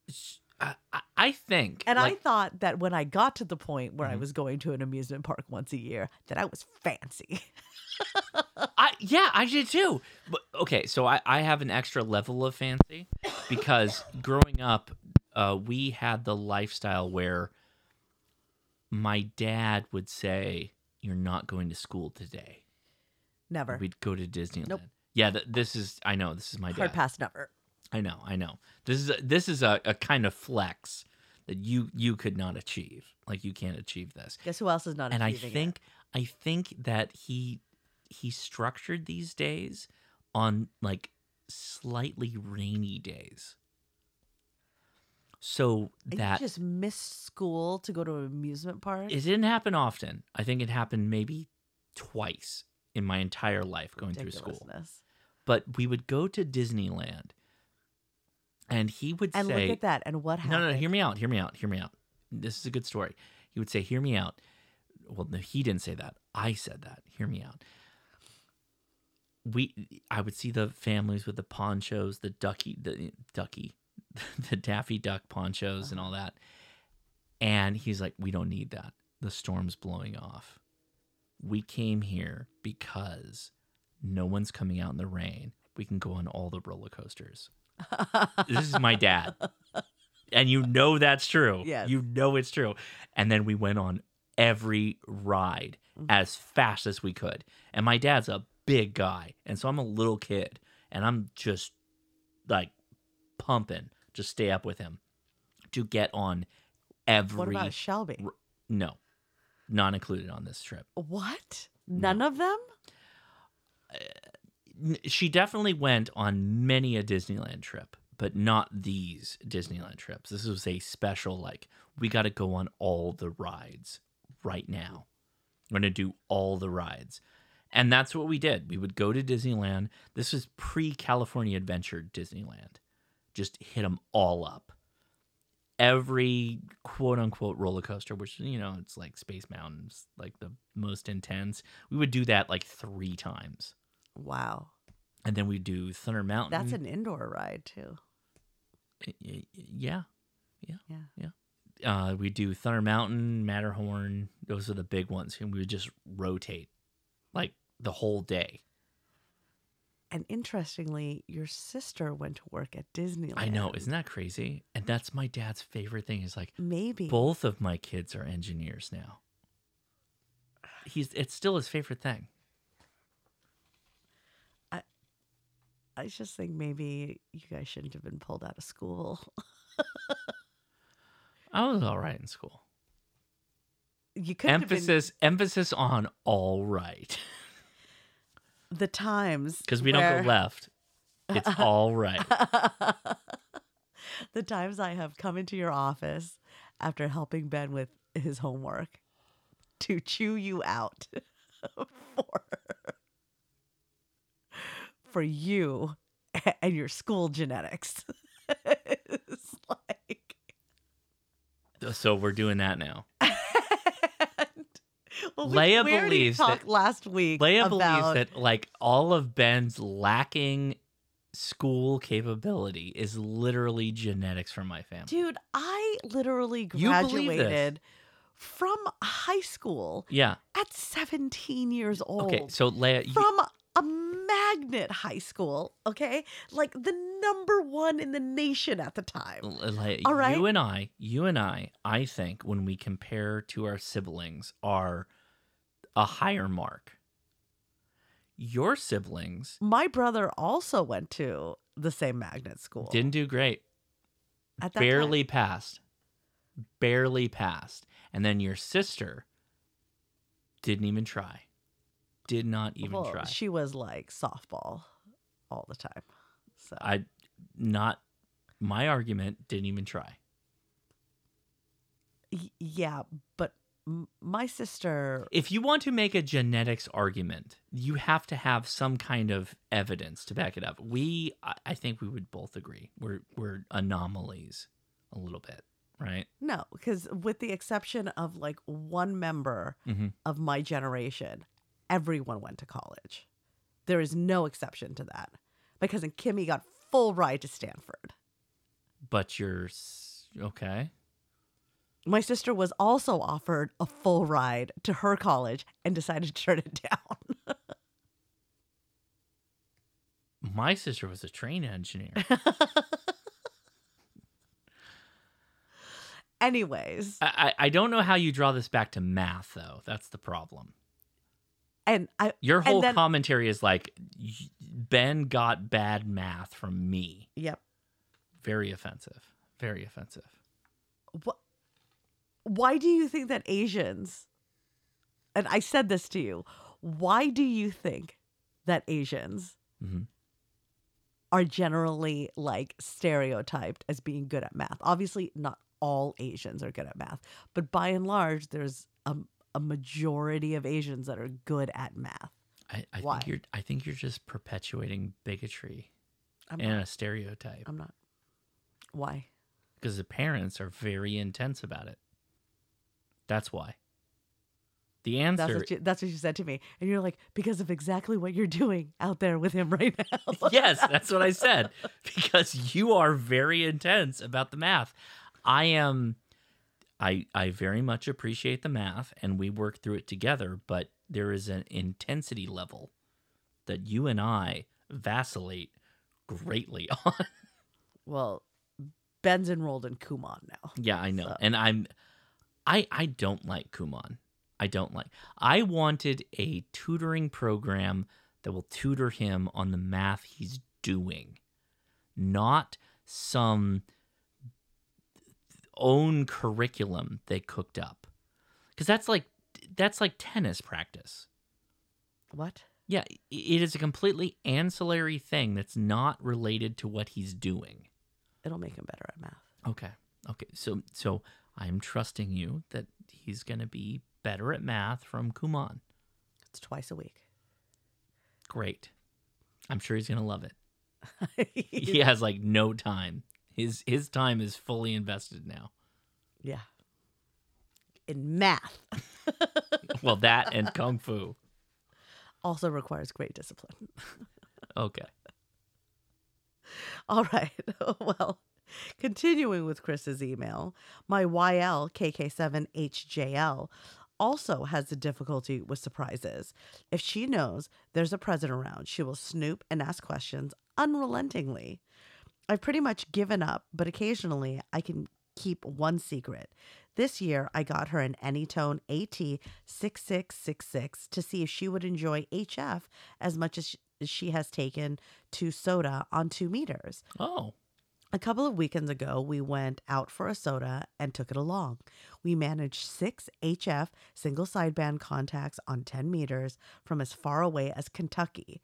I, I- I think, And I thought that when I got to the point where I Mhm. was going to an amusement park once a year, that I was fancy. I yeah, I did too. But okay, so I, I have an extra level of fancy because growing up, uh, we had the lifestyle where my dad would say, "You're not going to school today." Never. We'd go to Disneyland. Nope. Yeah, th- this is I know this is my Hard dad. pass, never. I know, I know. This is a, this is a, a kind of flex that you you could not achieve. Like you can't achieve this. Guess who else is not and I achieving it? think I think that he he structured these days on like slightly rainy days. So And that you just missed school to go to an amusement park. it didn't happen often. I think it happened maybe twice in my entire life going through school. But we would go to Disneyland and he would say And say look at that. And what no, happened? no, no, hear me out. Hear me out. Hear me out. This is a good story. He would say, "Hear me out." Well, no, he didn't say that. I said that. Hear me out. We, I would see the families with the ponchos, the ducky, the ducky, the Daffy Duck ponchos, and all that. And he's like, "We don't need that. The storm's blowing off. We came here because no one's coming out in the rain. We can go on all the roller coasters." this is my dad and you know that's true. Yes. You know it's true. And then we went on every ride Mm-hmm. as fast as we could. And my dad's a big guy. And so I'm a little kid. And I'm just like pumping, just stay up with him. to get on every. What about Shelby? r- No, not included on this trip. What? None of them? Uh, n- She definitely went on many a Disneyland trip, but not these Disneyland trips. This was a special, like, we got to go on all the rides right now. We're going to do all the rides. And that's what we did. We would go to Disneyland. This was pre California Adventure Disneyland. Just hit them all up. Every quote unquote roller coaster, which, you know, it's like Space Mountains, like the most intense. We would do that like three times. Wow. And then we do Thunder Mountain. That's an indoor ride too. Y- y- Yeah. Yeah. Yeah. Yeah. Uh, we do Thunder Mountain, Matterhorn. Those are the big ones. And we would just rotate like the whole day. And interestingly, your sister went to work at Disneyland. I know. Isn't that crazy? And that's my dad's favorite thing is like Maybe. both of my kids are engineers now. He's it's still his favorite thing. I I just think maybe you guys shouldn't have been pulled out of school. I was all right in school. You could Emphasis emphasis on all right. the times Because we don't go left. It's all right. the times I have come into your office after helping Ben with his homework to chew you out for for you and your school genetics. it's like So we're doing that now. well, we- Leah we believes that last week. Leah about, believes that like all of Ben's lacking school capability is literally genetics from my family. Dude, I literally You believe this? graduated from high school Yeah. at 17 years old. Okay, so Leah, you- from a magnet high school, okay? Like the number one in the nation at the time. Leah, All right. you and I, you and I, I think when we compare to our siblings are a higher mark. Your siblings My brother also went to the same magnet school. didn't do great. At that Barely passed. Barely passed. And then your sister didn't even try. Did not even well, try. She was like softball all the time. So I not my argument didn't even try. Y- yeah, but m- my sister If you want to make a genetics argument, you have to have some kind of evidence to back it up. We I I think we would both agree. We're we're anomalies a little bit, right? No, because with the exception of like one member Mhm. of my generation, everyone went to college. There is no exception to that. My cousin Kimmy got full ride to Stanford. But you're okay. My sister was also offered a full ride to her college and decided to turn it down. My sister was a train engineer. Anyways, I, I I don't know how you draw this back to math though. That's the problem. And I Your whole then- commentary is like Ben got bad math from me. Yep. Very offensive. Very offensive. What? Why do you think that Asians? And I said this to you. Why do you think that Asians Mhm. are generally like stereotyped as being good at math? Obviously, not all Asians are good at math, but by and large, there's a, a majority of Asians that are good at math. I, I Why? think you're I think you're just perpetuating bigotry I'm and not. a stereotype. I'm not. Why? Because the parents are very intense about it. That's why. The That's answer what, you, that's what you said to me. And you're like, because of exactly what you're doing out there with him right now. yes, that's what I said. Because you are very intense about the math. I am I I very much appreciate the math and we work through it together, but there is an intensity level that you and I vacillate greatly on. well, Ben's enrolled in Kumon now. Yeah, I know. So- And I'm I I don't like Kumon. I don't like. I wanted a tutoring program that will tutor him on the math he's doing. Not some own curriculum they cooked up. Cuz that's like that's like tennis practice. What? Yeah, it is a completely ancillary thing that's not related to what he's doing. It'll make him better at math. Okay. Okay. So so I'm trusting you that he's going to be better at math from Kumon. It's twice a week. Great. I'm sure he's going to love it. he has like no time. His his time is fully invested now. Yeah. In math. Well, that and kung fu. Also requires great discipline. Okay. All right. well, continuing with Chris's email, my YL KK7HJL also has a difficulty with surprises. If she knows there's a present around, she will snoop and ask questions unrelentingly. I've pretty much given up, but occasionally I can keep one secret. This year, I got her an Anytone AT6666 to see if she would enjoy HF as much as she has taken to SOTA on two meters. Oh. A couple of weekends ago, we went out for a SOTA and took it along. We managed six HF single sideband contacts on 10 meters from as far away as Kentucky.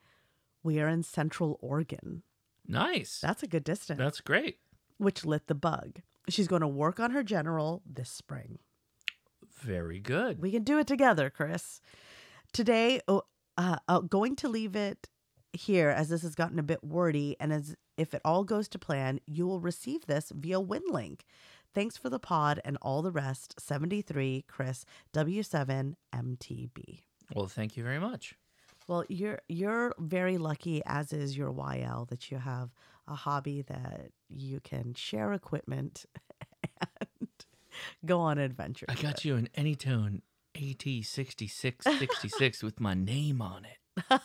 We are in Central Oregon. Nice. That's a good distance. That's great. Which lit the bug. She's going to work on her general this spring. Very good. We can do it together, Chris. Today, oh, uh, uh, going to leave it here as this has gotten a bit wordy, and as if it all goes to plan, you will receive this via WinLink. Thanks for the pod and all the rest. 73 Chris W7 MTB. Well, thank you very much. Well, you're you're very lucky, as is your YL, that you have a hobby that you can share equipment and go on adventures. I got you an Anytone AT6666 with my name on it.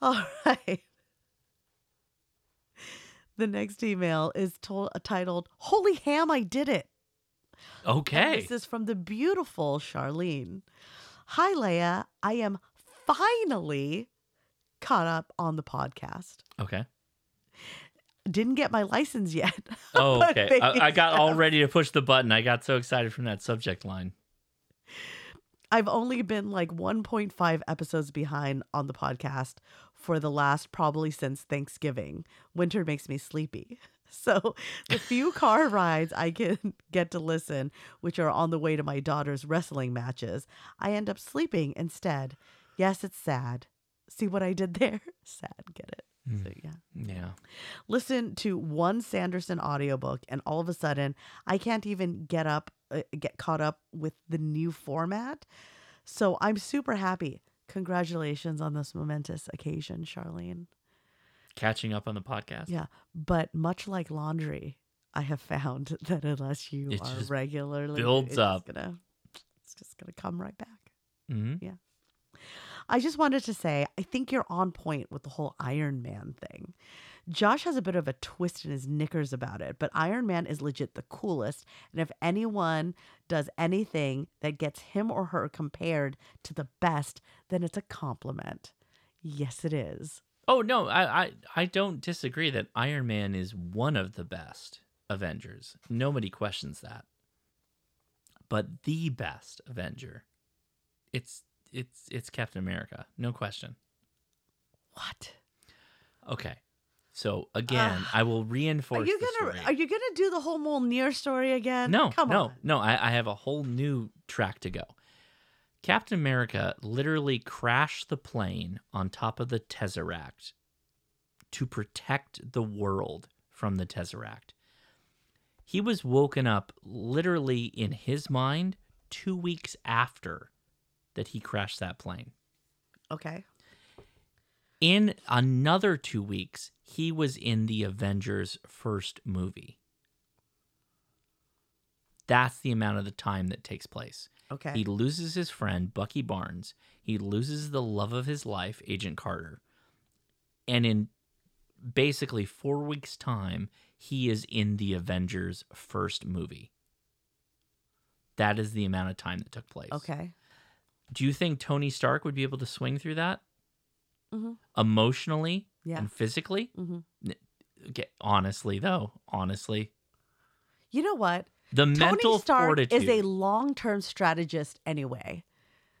All right. The next email is titled "Holy Ham, I Did It." And Okay. this is from the beautiful Charlene. Hi, Leah. I am finally caught up on the podcast. Okay. Didn't get my license yet. Oh, okay. I, I got all ready to push the button. I got so excited from that subject line. I've only been like 1.5 episodes behind on the podcast for the last probably since Thanksgiving. Winter makes me sleepy. So the few car rides I can get to listen, which are on the way to my daughter's wrestling matches, I end up sleeping instead. Yes, it's sad. See what I did there? Sad, get it? So yeah. Yeah. Listen to one Sanderson audiobook and all of a sudden I can't even get up uh, get caught up with the new format. So I'm super happy. Congratulations on this momentous occasion, Charlene. Catching up on the podcast. Yeah, but much like laundry, I have found that unless you It are regularly builds it's up. Gonna, it's just gonna come right back. Mhm. Yeah. I just wanted to say, I think you're on point with the whole Iron Man thing. Josh has a bit of a twist in his knickers about it, but Iron Man is legit the coolest. And if anyone does anything that gets him or her compared to the best, then it's a compliment. Yes, it is. Oh no, I, I I don't disagree that Iron Man is one of the best Avengers. Nobody questions that. But the best Avenger, it's it's it's Captain America, no question. What? Okay, so again, I will reinforce. Are you gonna story. are you gonna do the whole Mjolnir story again? No, come no, on. no. I, I have a whole new track to go. Captain America literally crashed the plane on top of the Tesseract to protect the world from the Tesseract. He was woken up literally in his mind two weeks after that he crashed that plane. Okay. In another two weeks, he was in the Avengers first movie. That's the amount of the time that takes place. Okay. He loses his friend, Bucky Barnes. He loses the love of his life, Agent Carter. And in basically four weeks' time, he is in the Avengers first movie. That is the amount of time that took place. Okay. Do you think Tony Stark would be able to swing through that? Mhm. emotionally Yeah. and physically. Mhm. Okay, honestly though, honestly, You know what? The Tony mental Stark fortitude. is a long-term strategist anyway.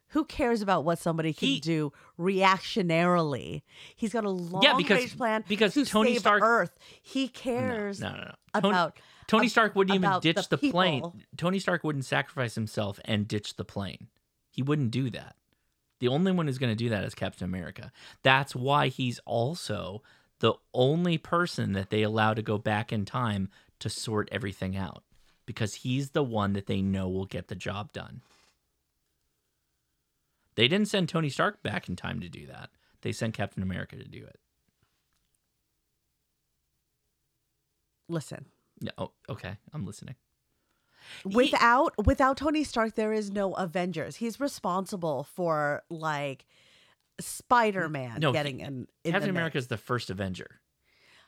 Who cares about what somebody can do reactionarily? He's got a long yeah, because range plan because to Tony save Stark Earth. He cares No, no, no. Tony, about Tony Stark wouldn't even ditch the, plane. Tony Stark wouldn't sacrifice himself and ditch the plane. He wouldn't do that. The only one who's going to do that is Captain America. That's why he's also the only person that they allow to go back in time to sort everything out because he's the one that they know will get the job done. They didn't send Tony Stark back in time to do that. They sent Captain America to do it. Listen, Yeah, oh, okay, I'm listening. without without Tony Stark, there is no Avengers. He's responsible for like Spider-Man No, getting in. in Captain America is the first Avenger.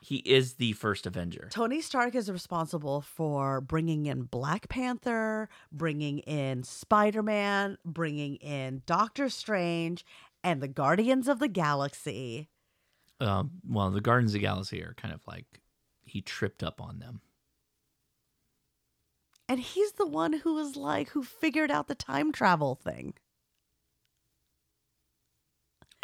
He is the first Avenger. Tony Stark is responsible for bringing in Black Panther, bringing in Spider Man, bringing in Doctor Strange, and the Guardians of the Galaxy. Um, well, the Guardians of the Galaxy are kind of like he tripped up on them. And he's the one who was like, who figured out the time travel thing.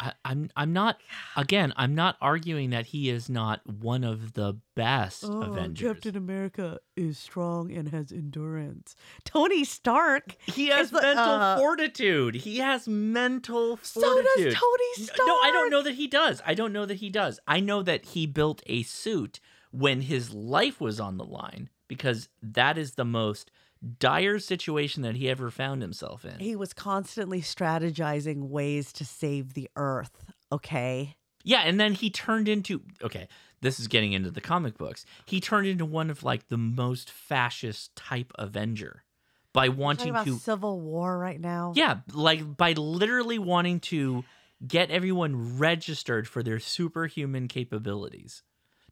I, I'm I'm not again. I'm not arguing that he is not one of the best Avengers. Oh, Captain America is strong and has endurance. Tony Stark. He has the- mental uh, fortitude. He has mental So does. Tony Stark. No, I don't know that he does. I don't know that he does. I know that he built a suit when his life was on the line because that is the most dire situation that he ever found himself in. He was constantly strategizing ways to save the Earth. Okay. Yeah, and then he turned into okay, this is getting into the comic books. He turned into one of like the most fascist type Avenger by wanting to Civil War right now. Yeah, like by literally wanting to get everyone registered for their superhuman capabilities.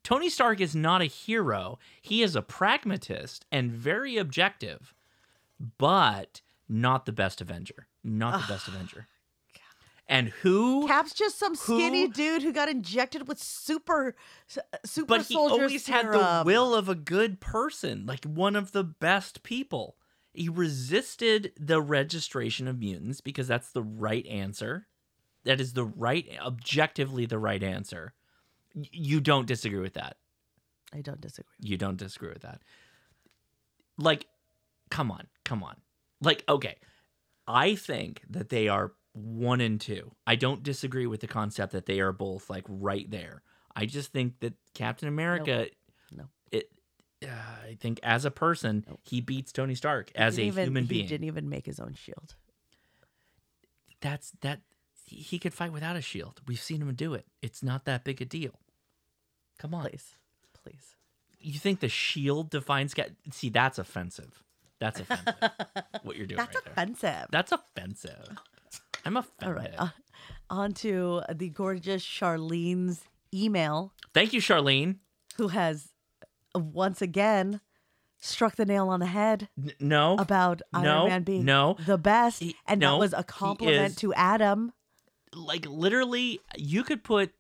Tony Stark is not a hero. He is a pragmatist and very objective, but not the best Avenger. Not the best Avenger. And who Cap's just some skinny dude who got injected with super super but he always had the will of a good person, like one of the best people. He resisted the registration of mutants because that's the right answer. That is the right, objectively the right answer. You don't disagree with that. I don't disagree. You don't disagree with that. Like, come on, come on. Like, okay, I think that they are one and two. I don't disagree with the concept that they are both like right there. I just think that Captain America, No. it. Uh, I think as a person, he beats Tony Stark as a even- human he being. didn't even make his own shield. That's that. He could fight without a shield. We've seen him do it. It's not that big a deal. Come on, please, please. You think the shield defines? Ga- See, that's offensive. That's offensive. what you're doing That's right there. offensive. That's offensive. I'm offended. All right. Uh, on to the gorgeous Charlene's email, Thank you, Charlene. who has uh, once again struck the nail on the head N- no. about Iron no, Man being no. the best. He- and no, that was a compliment to Adam. Like literally, you could put.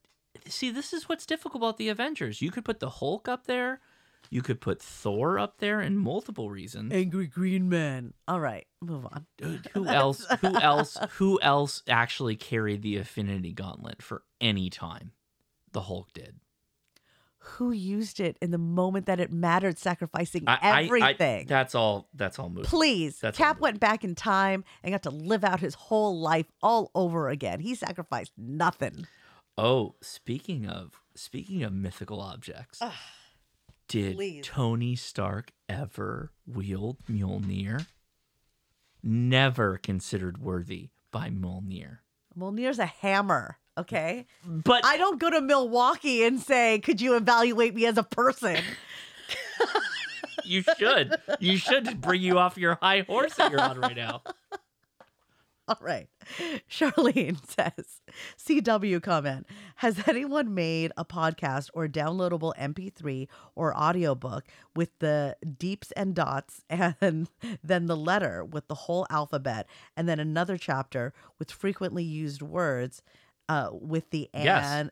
See, this is what's difficult about the Avengers. You could put the Hulk up there. You could put Thor up there, and multiple reasons. Angry Green Man. All right, move on. Who else? Who else? Who else actually carried the Infinity Gauntlet for any time? The Hulk did. Who used it in the moment that it mattered, sacrificing I- I- I- everything? that's all. That's all. Movie. Please. That's Cap went back in time and got to live out his whole life all over again. He sacrificed nothing. Oh, speaking of speaking of mythical objects, did please. Tony Stark ever wield Mjolnir? Never considered worthy by Mjolnir. Mjolnir's a hammer, okay? But I don't go to Milwaukee and say, "Could you evaluate me as a person?" You should. you should bring you off your high horse that you're on right now. All right. Charlene says, CW comment Has anyone made a podcast or downloadable MP3 or audiobook with the deeps and dots and then the letter with the whole alphabet and then another chapter with frequently used words uh, with the and Yes.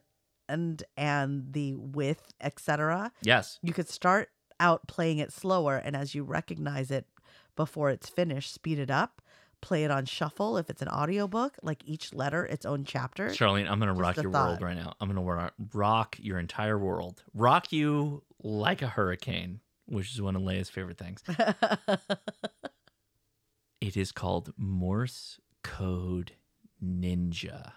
and and the with, etc. Yes. You could start out playing it slower, and as you recognize it before it's finished, speed it up. Play it on shuffle if it's an audiobook, like each letter its own chapter. Charlene, I'm going to rock your world right now. I'm going to rock your entire world. Rock you like a hurricane, which is one of Leah's favorite things. it is called Morse Code Ninja.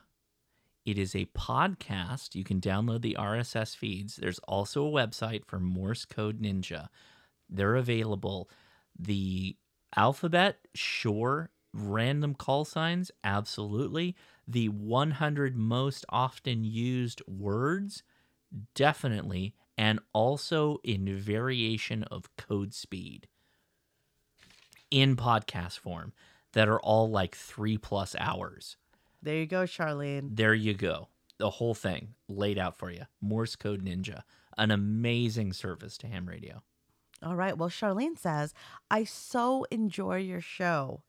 It is a podcast. You can download the RSS feeds. There's also a website for Morse Code Ninja. They're available. The alphabet, sure. Random call signs, absolutely. The 100 most often used words, definitely. And also in variation of code speed in podcast form that are all like three plus hours. There you go, Charlene. There you go. The whole thing laid out for you. Morse Code Ninja, an amazing service to ham radio. All right. Well, Charlene says, I so enjoy your show.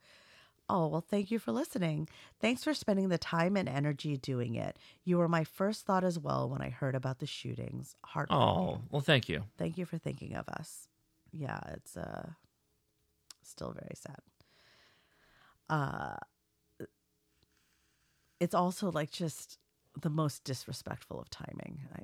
Oh, well, thank you for listening. Thanks for spending the time and energy doing it. You were my first thought as well when I heard about the shootings. Heartbreaking. Oh, well, thank you. Thank you for thinking of us. Yeah, it's uh still very sad. Uh it's also like just the most disrespectful of timing. I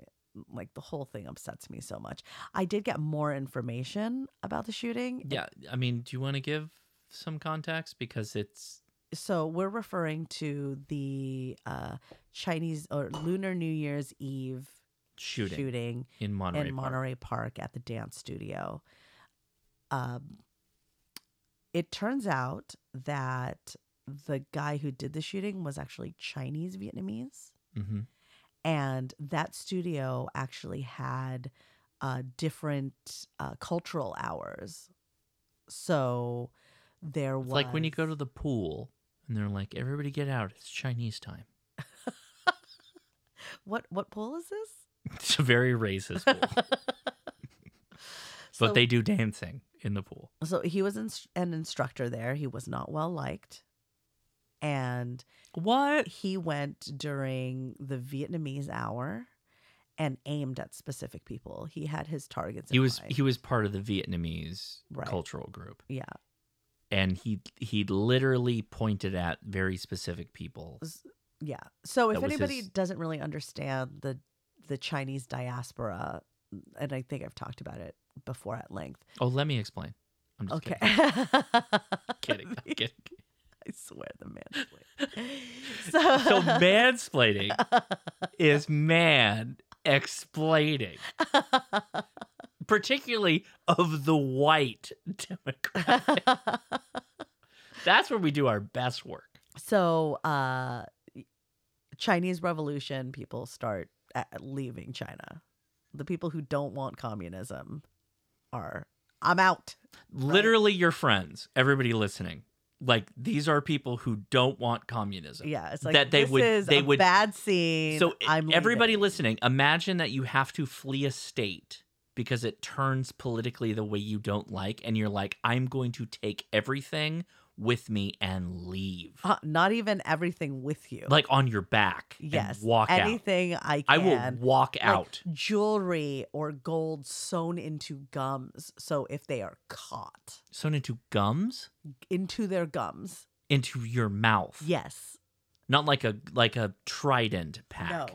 like the whole thing upsets me so much. I did get more information about the shooting. Yeah, I mean, do you want to give some context because it's So we're referring to the uh Chinese or Lunar New Year's Eve shooting, shooting in Monterey in Park. Monterey Park at the dance studio. Um, it turns out that the guy who did the shooting was actually Chinese Vietnamese, Mhm. and that studio actually had uh, different uh, cultural hours. So there was It's like when you go to the pool and they're like, "Everybody get out! It's Chinese time." what what pool is this? It's a very racist pool, So- but they do dancing in the pool. So he was an instructor there. He was not well liked. And what? He went during the Vietnamese hour and aimed at specific people. He had his targets. He was mind. he was part of the Vietnamese Right. cultural group. Yeah. and he he literally pointed at very specific people. Yeah. So if anybody his- doesn't really understand the the Chinese diaspora, and I think I've talked about it before at length. Oh, let me explain. I'm just Okay. kidding. kidding. I'm kidding. I swear the mansplaining. So mansplaining is man explaining, particularly of the white demographic. That's where we do our best work. So, uh, Chinese Revolution people start uh, leaving China. The people who don't want communism are, I'm out. Literally, your friends, everybody listening. Like these are people who don't want communism. Yeah, it's like that they this would is they a would bad scene. So I'm everybody leaving. listening, imagine that you have to flee a state because it turns politically the way you don't like, and you're like, I'm going to take everything with me and leave, Uh, not even everything with you. like on your back. and yes, walk out. anything I can. I will walk like out. jewelry or gold sewn into gums. So if they are caught Sewn into gums into their gums, into your mouth. yes, Not like a like a trident pack. no.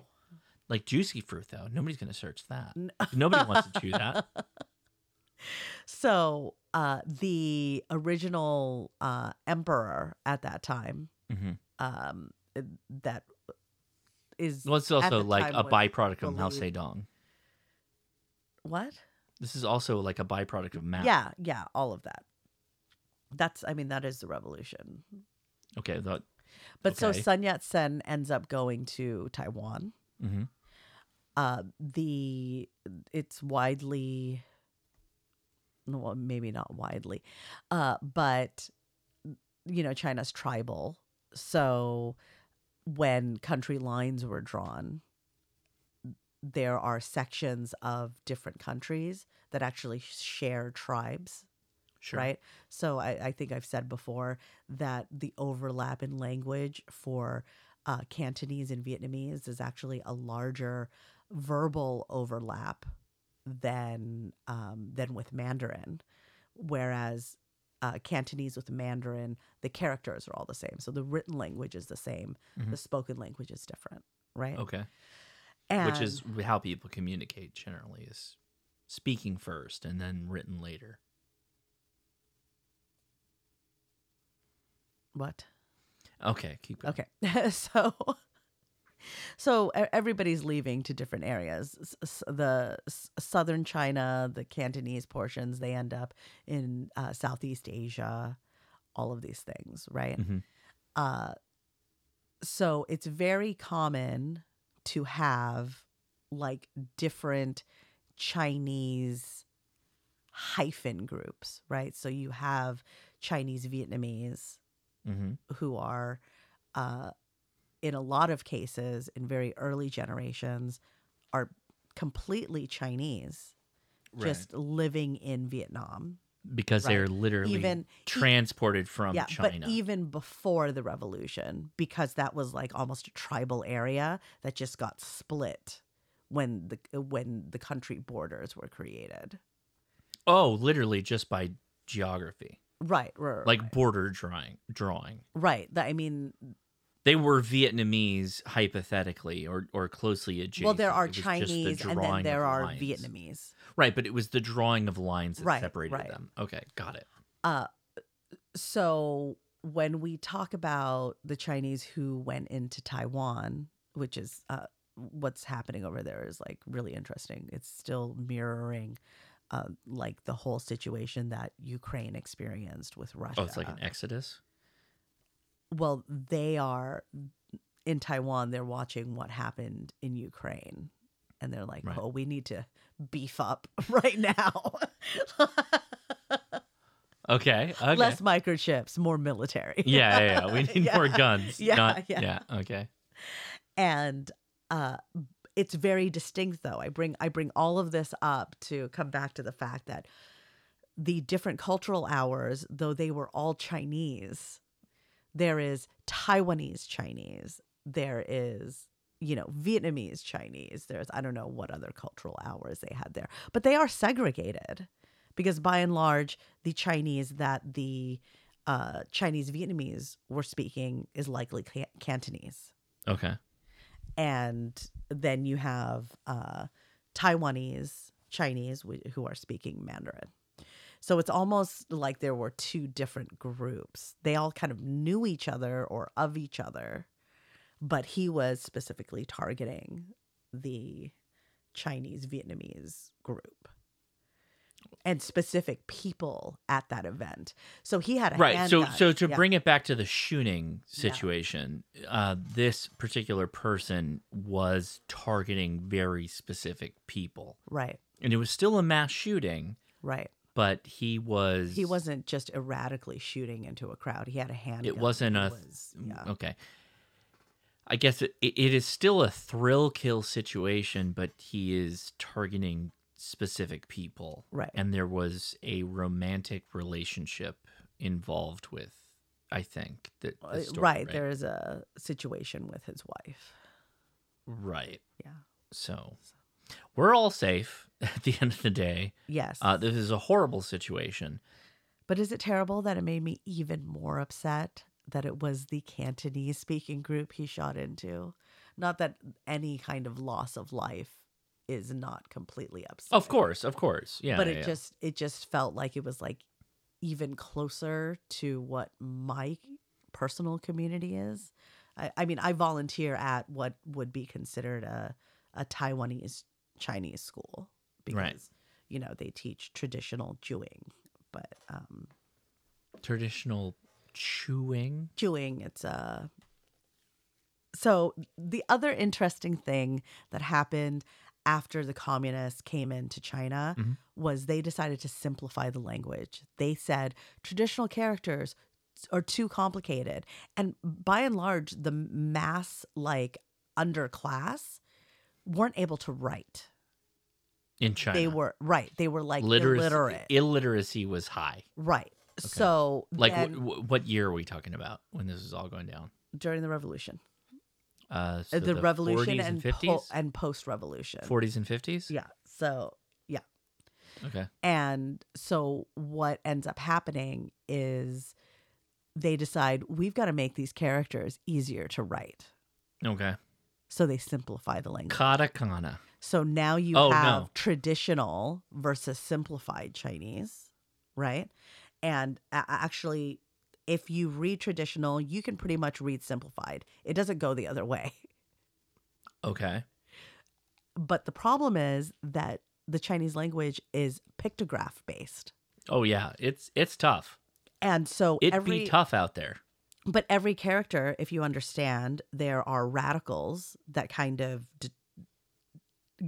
Like juicy fruit though. Nobody's gonna search that. Nobody wants to chew that. So uh, the original uh, emperor at that time, Mhm. um, that is Well, it's also like a byproduct of Mao Zedong. What? This is also like a byproduct of Mao. Yeah, yeah, all of that. That's, I mean, that is the revolution. Okay. That, But so. Sun Yat sen ends up going to Taiwan. Mhm. Uh, the it's widely, well, maybe not widely, uh, but you know, China's tribal. So when country lines were drawn, there are sections of different countries that actually share tribes. Sure. Right. So I, I think I've said before that the overlap in language for uh, Cantonese and Vietnamese is actually a larger verbal overlap than um, than with Mandarin, whereas uh, Cantonese with Mandarin, the characters are all the same. So the written language is the same, Mhm. the spoken language is different, right? Okay. And, Which is how people communicate generally is speaking first and then written later. what? Okay, keep going. Okay. so so everybody's leaving to different areas. The southern China, the Cantonese portions, they end up in uh, Southeast Asia, all of these things, right? Mhm. Uh, so it's very common to have like different Chinese hyphen groups, right? So you have Chinese Vietnamese, Mhm. who are, uh, in a lot of cases, in very early generations, are completely Chinese, just living in Vietnam. Because they're literally Even- transported from yeah, China. but even before the revolution, because that was like almost a tribal area that just got split when the when the country borders were created. oh, literally just by geography. Right, right, Like border drawing drawing. right. That I mean, They were Vietnamese hypothetically or or closely adjacent. well, there are just the Chinese and then there are lines. Vietnamese. Right, but it was the drawing of lines that Right, separated right. them. Okay, got it. Uh, so when we talk about the Chinese who went into Taiwan, which is uh, what's happening over there, is like really interesting. It's still mirroring. Uh, like the whole situation that Ukraine experienced with Russia. Oh, it's like an exodus. Well, they are in Taiwan. They're watching what happened in Ukraine, and they're like, Right. "Oh, we need to beef up right now. Okay. Okay. Less microchips, more military." yeah, yeah, yeah. We need more guns. Yeah, not, yeah. yeah. Okay. and uh it's very distinct though i bring i bring all of this up to come back to the fact that the different cultural hours though they were all chinese there is taiwanese chinese there is you know vietnamese chinese there's i don't know what other cultural hours they had there but they are segregated because by and large the chinese that the uh, chinese vietnamese were speaking is likely Can- cantonese Okay. and then you have uh, Taiwanese Chinese wh- who are speaking Mandarin. So it's almost like there were two different groups. They all kind of knew each other or of each other, but he was specifically targeting the Chinese Vietnamese group and specific people at that event. So he had a Right. So handgun. so to Yeah. bring it back to the shooting situation, uh, this particular person was targeting very specific people. Right. And it was still a mass shooting. Right. But he was He wasn't just erratically shooting into a crowd. He had a handgun. It wasn't a was- yeah. okay. I guess it, it is still a thrill kill situation, but he is targeting specific people, Right. And there was a romantic relationship involved with, I think that the Uh, story, right. There is a situation with his wife. right, Yeah. So we're all safe at the end of the day. Yes. uh, this is a horrible situation. But is it terrible that it made me even more upset that it was the Cantonese speaking group he shot into? Not that any kind of loss of life is not completely upset. Of course, of course, yeah. but it yeah. just it just felt like it was like even closer to what my personal community is. I, I mean, I volunteer at what would be considered a a Taiwanese Chinese school because Right. you know they teach traditional Zhuyin, but um, traditional Zhuyin. Zhuyin, it's a. So the other interesting thing that happened after the communists came into China Mhm. was they decided to simplify the language. They said traditional characters are too complicated, and by and large, the mass like underclass weren't able to write. In China. They were right. They were like Literacy, illiterate. illiteracy was high. Right. So Like then- wh- wh- what year are we talking about when this is all going down? during the revolution. Uh, so the, revolution 40s and and po- and post revolution. 40s and 50s. Yeah. So yeah. Okay. And so what ends up happening is they decide we've got to make these characters easier to write. Okay. So they simplify the language. Katakana. So now you Oh, have no. traditional versus simplified Chinese, right? And actually, if you read traditional, you can pretty much read simplified. It doesn't go the other way. Okay. But the problem is that the Chinese language is pictograph based. Oh yeah, it's it's tough. And so It'd every be tough out there. But every character, if you understand, there are radicals that kind of d-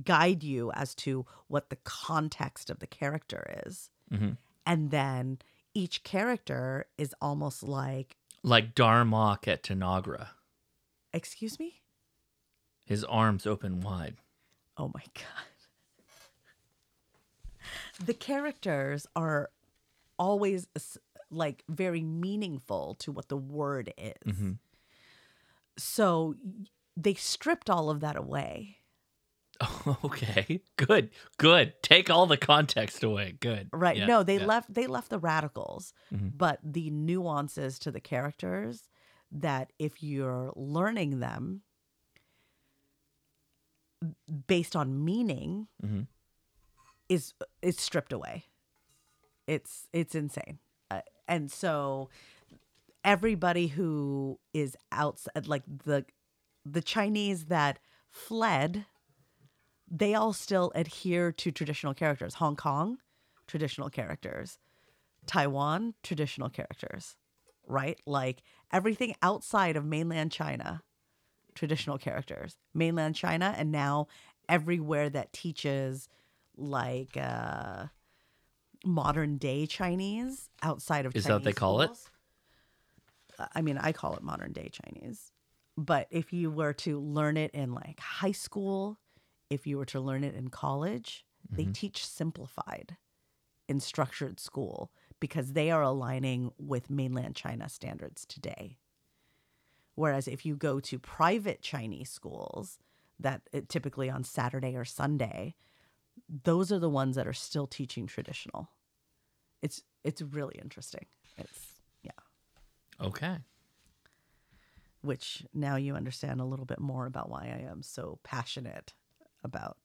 guide you as to what the context of the character is. Mhm. And then each character is almost like, Like Darmok at Tanagra. excuse me? His arms open wide. Oh my God. The characters are always like very meaningful to what the word is. Mhm. So they stripped all of that away. Okay. Good. Good. Take all the context away. Good. Right. Yeah, no, they yeah. left they left the radicals, Mhm. but the nuances to the characters that if you're learning them based on meaning Mhm. is is stripped away. It's it's insane. Uh, and so everybody who is outside like the the Chinese that fled they all still adhere to traditional characters. Hong Kong, traditional characters. Taiwan, traditional characters. Right? Like everything outside of mainland China, traditional characters. Mainland China, and now everywhere that teaches like uh modern day Chinese outside of Is that what they call it? schools. Uh, I mean, I call it modern day Chinese. But if you were to learn it in like high school, if you were to learn it in college, they Mhm. teach simplified in structured school because they are aligning with mainland China standards today. Whereas if you go to private Chinese schools, that uh, typically on Saturday or Sunday, those are the ones that are still teaching traditional. It's it's really interesting. It's yeah. Okay. which now you understand a little bit more about why I am so passionate about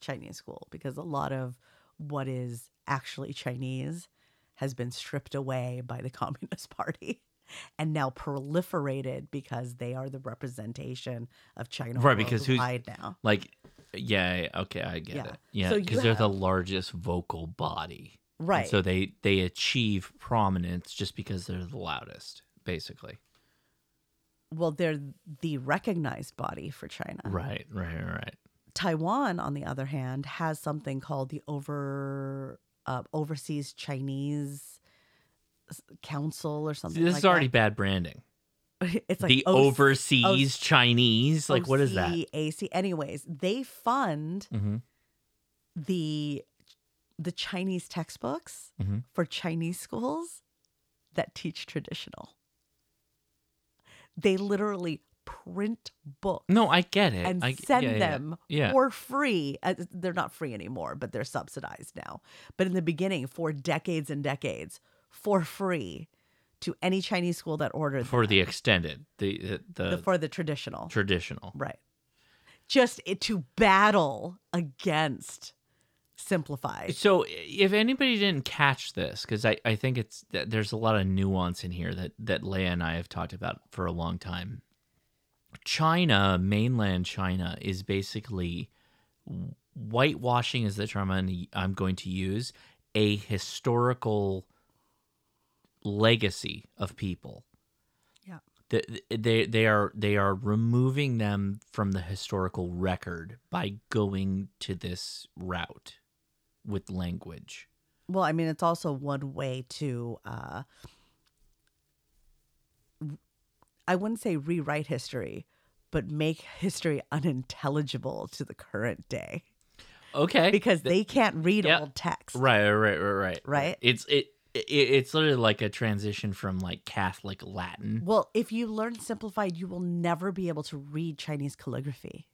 Chinese school because a lot of what is actually Chinese has been stripped away by the Communist Party and now proliferated because they are the representation of China right, because who's now. Like, yeah, okay, I get Yeah. it. Yeah, So because they're the largest vocal body. And Right. so they they achieve prominence just because they're the loudest, basically. Well, they're the recognized body for China. Right, right, right. Taiwan, on the other hand, has something called the over uh, overseas Chinese Council or something. See, this like is already that. bad branding. It's like the OC overseas Chinese. Like, what is that? AC. Anyways, they fund hmm the the Chinese textbooks Mhm. for Chinese schools that teach traditional. They literally print books. No, I get it. And I, send yeah, yeah, them Yeah. for free. Uh, They're not free anymore, but they're subsidized now. But in the beginning, for decades and decades, for free to any Chinese school that ordered for the extended, the the, the, the, for the traditional. traditional. Right. Just it, to battle against simplified. So, if anybody didn't catch this, because I, I think it's there's a lot of nuance in here that that Leah and I have talked about for a long time. China, mainland China, is basically whitewashing is the term I'm, going to use a historical legacy of people. Yeah. The- They they are they are removing them from the historical record by going to this route with language. Well, I mean, it's also one way to, uh, I wouldn't say rewrite history, but make history unintelligible to the current day. Okay. Because they can't read Yeah. old text. Right, right, right, right, Right? It's it it's literally like a transition from like Catholic Latin. Well, if you learn simplified, you will never be able to read Chinese calligraphy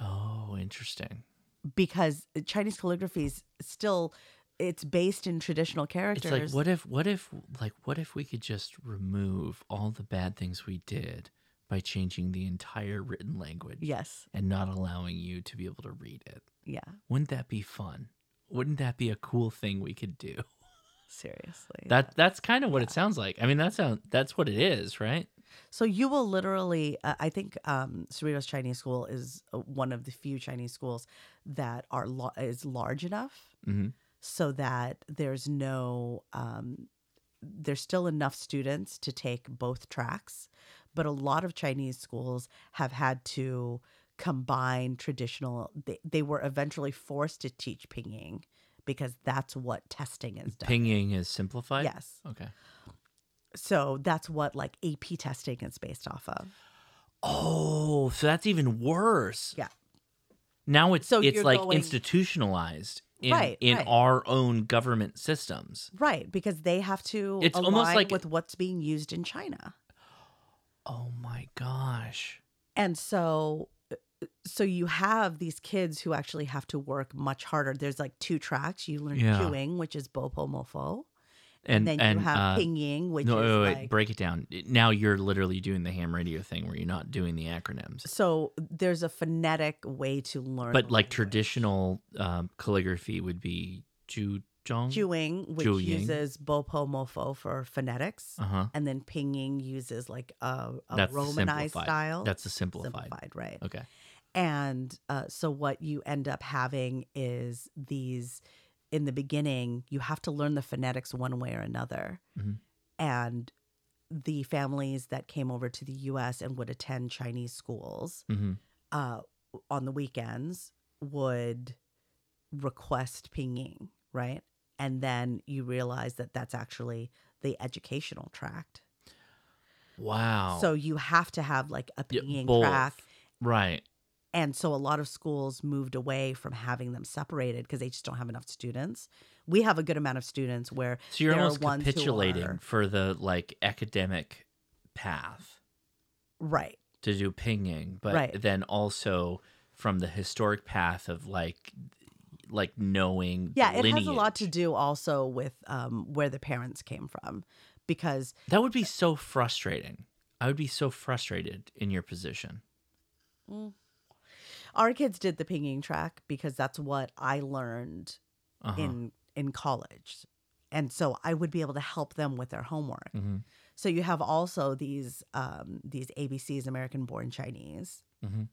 Oh, interesting. because Chinese calligraphy is still it's based in traditional characters. It's like what if what if like what if we could just remove all the bad things we did by changing the entire written language? Yes. And not allowing you to be able to read it. Yeah. Wouldn't that be fun? Wouldn't that be a cool thing we could do? Seriously. That that's kind of what it sounds like. I mean, that sound that's what it is, right? So you will literally, uh, I think um, Cerritos Chinese School is uh, one of the few Chinese schools that are lo- is large enough Mhm. so that there's no, um, there's still enough students to take both tracks, but a lot of Chinese schools have had to combine traditional. They, they were eventually forced to teach Pinyin because that's what testing is done. Pinyin is simplified. Yes. Okay. So that's what like AP testing is based off of. Oh, so that's even worse. Yeah. Now it's So it's like going- institutionalized in Right, in right. our own government systems. Right, because they have to It's align almost like- with what's being used in China. Oh my gosh. And so so you have these kids who actually have to work much harder. There's like two tracks. You learn Yeah. Zhuyin, which is Bopomofo. And, then and you have uh, Pinyin, which no, is wait, wait, like break it down. Now you're literally doing the ham radio thing where you're not doing the acronyms. so there's a phonetic way to learn But like traditional um, calligraphy would be Zhuyin, which uses Bopomofo for phonetics, Uh-huh. and then Pinyin uses like a, a That's Romanized simplified. style. That's a simplified. Simplified, right? Okay. And uh, so what you end up having is these in the beginning, you have to learn the phonetics one way or another. Mhm. And the families that came over to the US and would attend Chinese schools Mhm. uh, on the weekends would request Pinyin, right? And then you realize that that's actually the educational tract. Wow. So you have to have like a Yeah, Pinyin track Right. and so a lot of schools moved away from having them separated because they just don't have enough students. We have a good amount of students where So you're almost capitulating are- for the like academic path right. to do Pinyin, but Right. then also from the historic path of like like knowing Yeah, it has a lot to do also with um, where the parents came from because That would be so frustrating. I would be so frustrated in your position. mm, our kids did the Pinyin track because that's what I learned Uh-huh. in in college. And so I would be able to help them with their homework. Mhm. So you have also these um, these ABCs, American born Chinese, Mhm.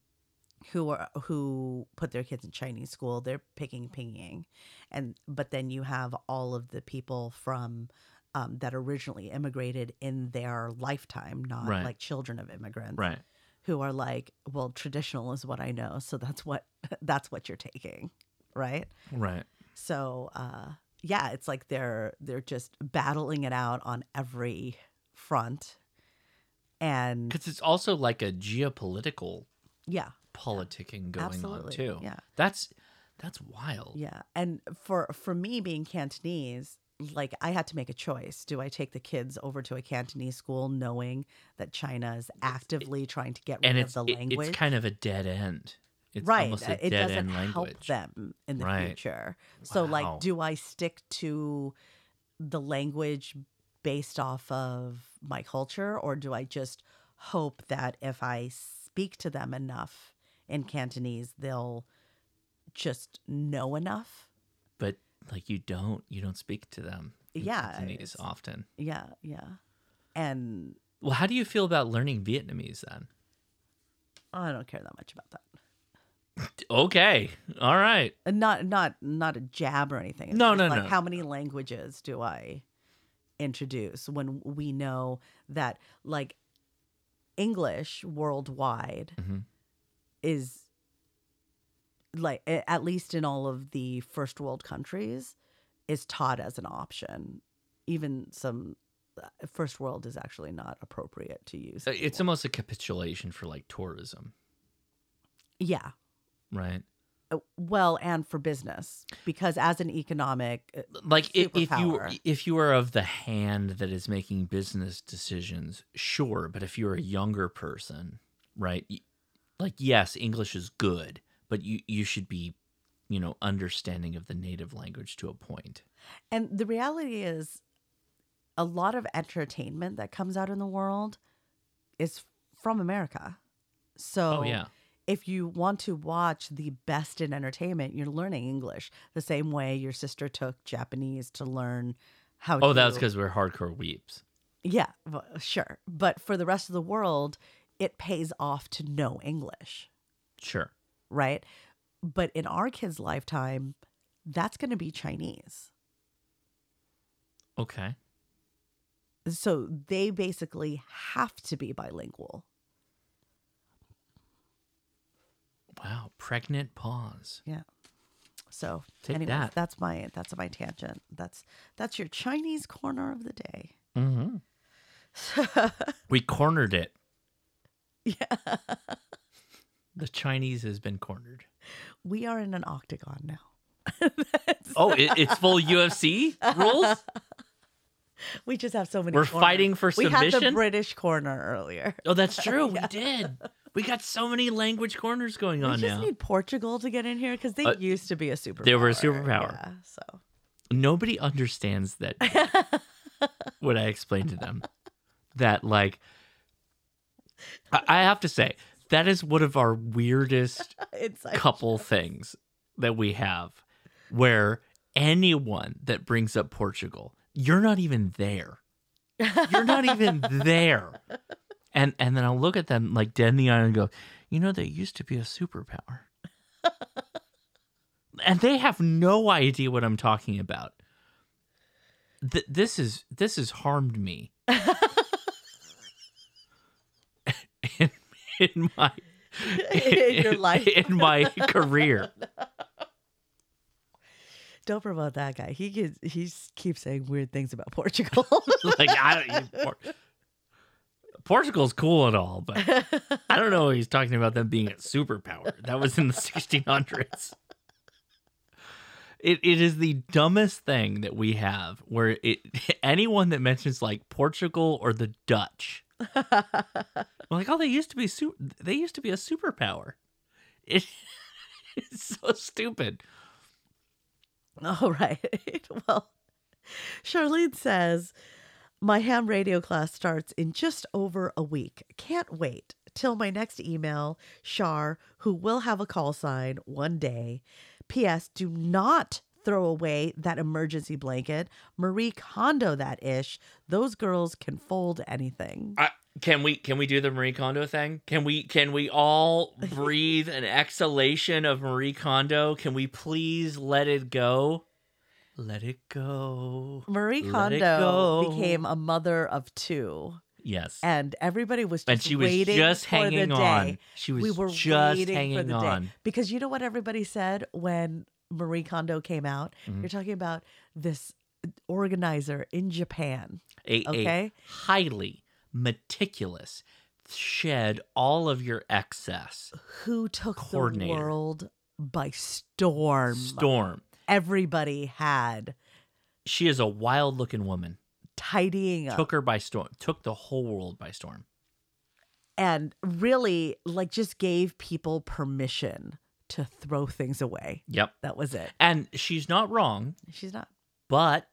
Who are who put their kids in Chinese school. They're picking Pinyin, and but then you have all of the people from um, that originally immigrated in their lifetime, not Right. like children of immigrants, Right. Who are like, well, traditional is what I know, so that's what that's what you're taking, right? Right. So uh, yeah, it's like they're they're just battling it out on every front, and Because it's also like a geopolitical yeah, politicking going Absolutely, on too. yeah. That's that's wild. Yeah. And for for me being Cantonese, like I had to make a choice. Do I take the kids over to a Cantonese school knowing that China is actively trying to get rid And of the it- language? it's kind of a dead end. It's right. almost a it dead doesn't end help them in the Right. future. So Wow. like do I stick to the language based off of my culture or do I just hope that if I speak to them enough in Cantonese they'll just know enough? But like you don't you don't speak to them. in Yeah, Cantonese often. Yeah, yeah. And Well, how do you feel about learning Vietnamese then? I don't care that much about that. Okay. All right. Not not not a jab or anything. It's No, no, like no. how many languages do I introduce when we know that like English worldwide Mhm. Is like at least in all of the first world countries is taught as an option. Even some uh, first world is actually not appropriate to use. Uh, It's almost a capitulation for like tourism, Yeah. right? Uh, Well, and for business, because as an economic like if you if you are of the hand that is making business decisions sure but if you're a younger person right like yes english is good but you you should be you know understanding of the native language to a point. And the reality is, a lot of entertainment that comes out in the world is from America. So, Oh, yeah. if you want to watch the best in entertainment, you're learning English the same way your sister took Japanese to learn how oh, to oh to. that's because we're hardcore weebs Yeah, well, sure. But for the rest of the world, it pays off to know English, sure right? But in our kids' lifetime, that's going to be Chinese. okay So they basically have to be bilingual. wow pregnant pause Yeah. So Take anyways, that. that's my that's my tangent. That's that's your Chinese corner of the day. mm-hmm. we cornered it Yeah. the chinese has been cornered We are in an octagon now. oh it, it's full ufc rules We just have so many. We're corners. fighting for We had the? British corner earlier. oh that's true we did we got so many language corners going on now. We just now need Portugal to get in here because they Uh, used to be a superpower. they were a superpower. Yeah, so nobody understands that what I explained to them. That like I have to say, that is one of our weirdest couple things that we have where anyone that brings up Portugal, you're not even there. You're not even there. And and then I'll look at them like dead in the eye and go, you know, they used to be a superpower. and they have no idea what I'm talking about. Th- this is this has harmed me in, my In your life. in my career. Don't promote that guy. He gets, he keeps saying weird things about Portugal. like I don't. Por- Portugal's cool and all, but I don't know. He's talking about them being a superpower. That was in the 1600s. It it is the dumbest thing that we have. Where it anyone that mentions like Portugal or the Dutch, like, oh, they used to be su- They used to be a superpower. It, it's so stupid. All right. Well, Charlene says, My ham radio class starts in just over a week. Can't wait till my next email, Char, who will have a call sign one day. P.S. Do not throw away that emergency blanket. Marie Kondo that ish. Those girls can fold anything. I, can we can we do the Marie Kondo thing? Can we can we all breathe an exhalation of Marie Kondo? Can we please let it go? Let it go. Marie Let Kondo go. became a mother of two. Yes. And everybody was just And she was waiting just for hanging the day. on. She was we were just waiting for hanging the day. on. Because you know what everybody said when Marie Kondo came out? Mhm. You're talking about this organizer in Japan. A, a okay? highly meticulous shed all of your excess. Who took the world by storm. Storm. Everybody had She is a wild looking woman. tidying up Took her by storm. Took the whole world by storm. and really like just gave people permission to throw things away. Yep. That was it. And she's not wrong, She's not. but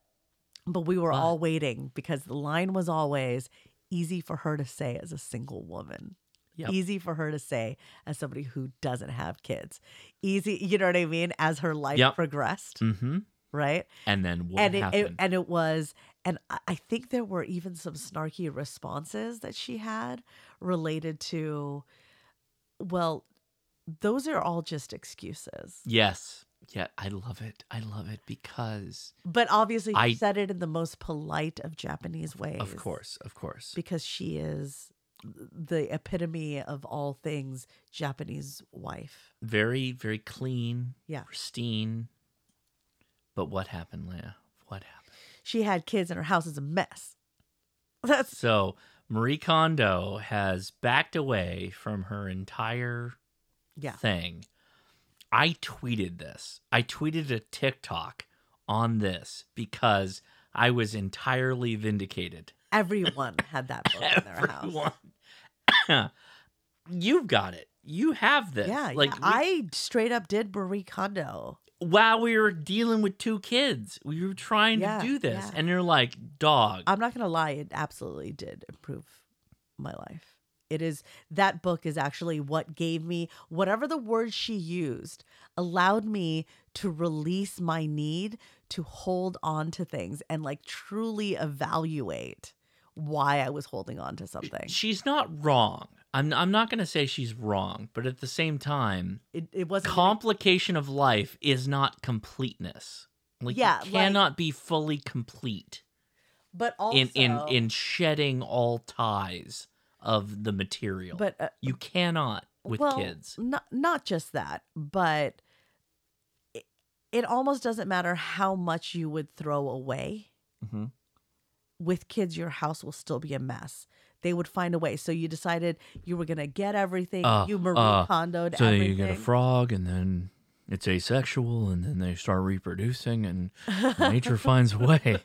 But we were all waiting because the line was always easy for her to say as a single woman. Yep. Easy for her to say as somebody who doesn't have kids. Easy, you know what I mean? As her life Yep. progressed, mm-hmm. right? And then what and it, happened? it and it was and I think there were even some snarky responses that she had related to well, those are all just excuses. yes. Yeah, I love it. I love it because But obviously, I- said it in the most polite of Japanese ways. of course, of course. because she is the epitome of all things Japanese wife. Very, very clean. Yeah. Pristine. But what happened, Leah? What happened? She had kids and her house is a mess. That's So Marie Kondo has backed away from her entire Yeah. thing I tweeted this. I tweeted a TikTok on this because I was entirely vindicated. Everyone had that book in their house. You've got it. You have this. Yeah, like yeah. I straight up did Marie Kondo. while we were dealing with two kids, we were trying Yeah, to do this, yeah. and you're like, dog. I'm not gonna lie, it absolutely did improve my life. It is that book is actually what gave me whatever the words she used allowed me to release my need to hold on to things and like truly evaluate why I was holding on to something. She's not wrong. I'm I'm not gonna say she's wrong, but at the same time, It it wasn't complication of life is not completeness. Like Yeah, you like- cannot be fully complete but also in in in shedding all ties of the material. But, uh, you cannot with well, kids. Not not just that, but it, it almost doesn't matter how much you would throw away. Mhm. With kids, your house will still be a mess. They would find a way. So you decided you were gonna get everything. Uh, you Marie uh, Kondoed so everything. you get a frog, and then it's asexual, and then they start reproducing, and nature finds a way.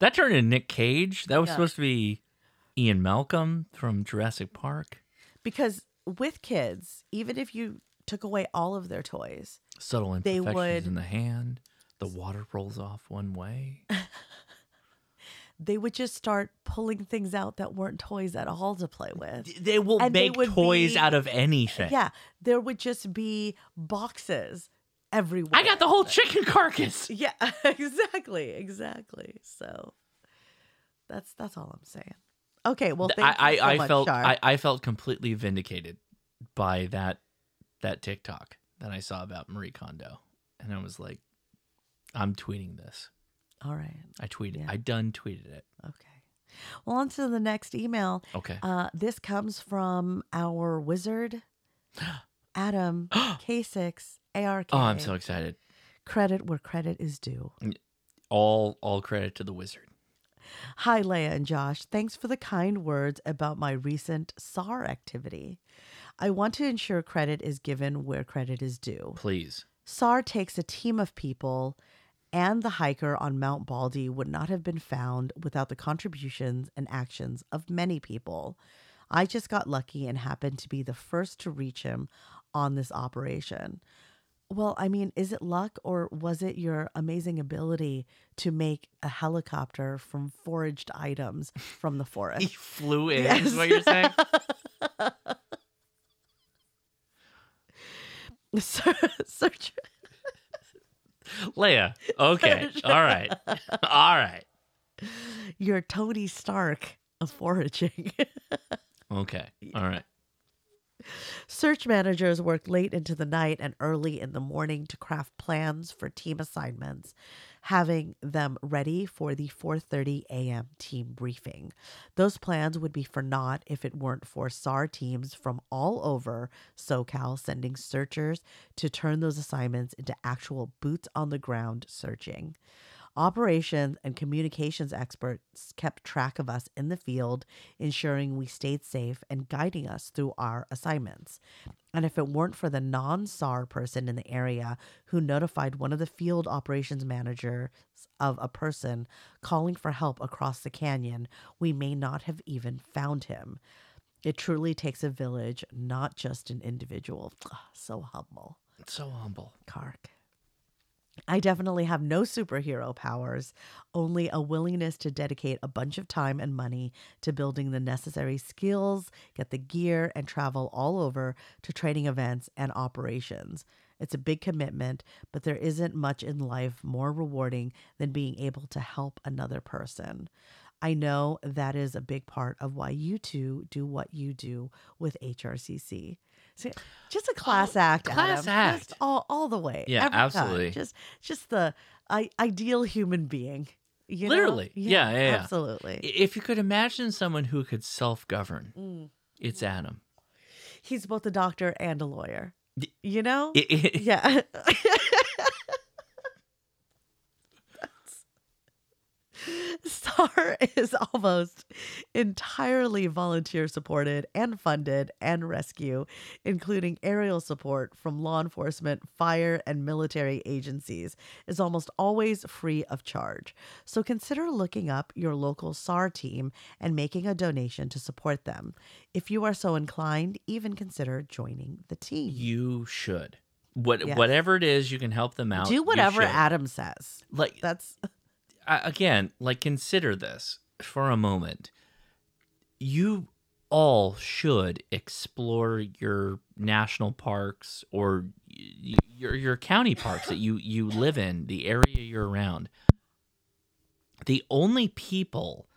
That turned into Nick Cage. That was Yeah. supposed to be Ian Malcolm from Jurassic Park. because with kids, even if you took away all of their toys, Subtle They imperfections would- in the hand. The water rolls off one way. they would just start pulling things out that weren't toys at all to play with. They will And they make would toys be- out of anything. Yeah, there would just be boxes everywhere. I got the whole chicken carcass. Yeah, exactly, exactly. So that's that's all I'm saying. Okay, well, thank I, you so I, I much, felt. I, I felt completely vindicated by that that TikTok that I saw about Marie Kondo, and I was like, I'm tweeting this. All right. I tweeted. Yeah. I done tweeted it. Okay. Well, on to the next email. Okay. Uh, this comes from our wizard, Adam K6 ARK. Oh, I'm so excited. Credit where credit is due. All all credit to the wizard. Hi, Leah and Josh. Thanks for the kind words about my recent SAR activity. I want to ensure credit is given where credit is due. Please. SAR takes a team of people, and the hiker on Mount Baldy would not have been found without the contributions and actions of many people. I just got lucky and happened to be the first to reach him on this operation. Well, I mean, is it luck or was it your amazing ability to make a helicopter from foraged items from the forest? He flew in. Is what you're saying? Ser- Search. Leah. Okay. All right. All right. You're Tony Stark of foraging. Okay. All right. Search managers work late into the night and early in the morning to craft plans for team assignments, having them ready for the 4:30 a.m. team briefing. Those plans would be for naught if it weren't for SAR teams from all over SoCal sending searchers to turn those assignments into actual boots on the ground searching. Operations and communications experts kept track of us in the field, ensuring we stayed safe and guiding us through our assignments. And if it weren't for the non SAR person in the area who notified one of the field operations managers of a person calling for help across the canyon, we may not have even found him. It truly takes a village, not just an individual. Ah, so humble. So humble. Kark. I definitely have no superhero powers, only a willingness to dedicate a bunch of time and money to building the necessary skills, get the gear, and travel all over to training events and operations. It's a big commitment, but there isn't much in life more rewarding than being able to help another person. I know that is a big part of why you two do what you do with HRCC. Just a class act, Oh, class Adam. act. Just all, all the way. Yeah, every time. absolutely. Just just the I, ideal human being. You know? Literally. Yeah, yeah, yeah. Absolutely. If you could imagine someone who could self govern, Mm. it's Adam. He's both a doctor and a lawyer. You know? I- I- yeah. SAR is almost entirely volunteer supported and funded and rescue, including aerial support from law enforcement, fire, and military agencies, is almost always free of charge. So consider looking up your local SAR team and making a donation to support them. If you are so inclined, even consider joining the team. You should. What Yes. whatever it is, you can help them out. Do whatever. Adam says. Like that's again, like consider this for a moment. You all should explore your national parks or your your county parks that you you live in, the area you're around. The only people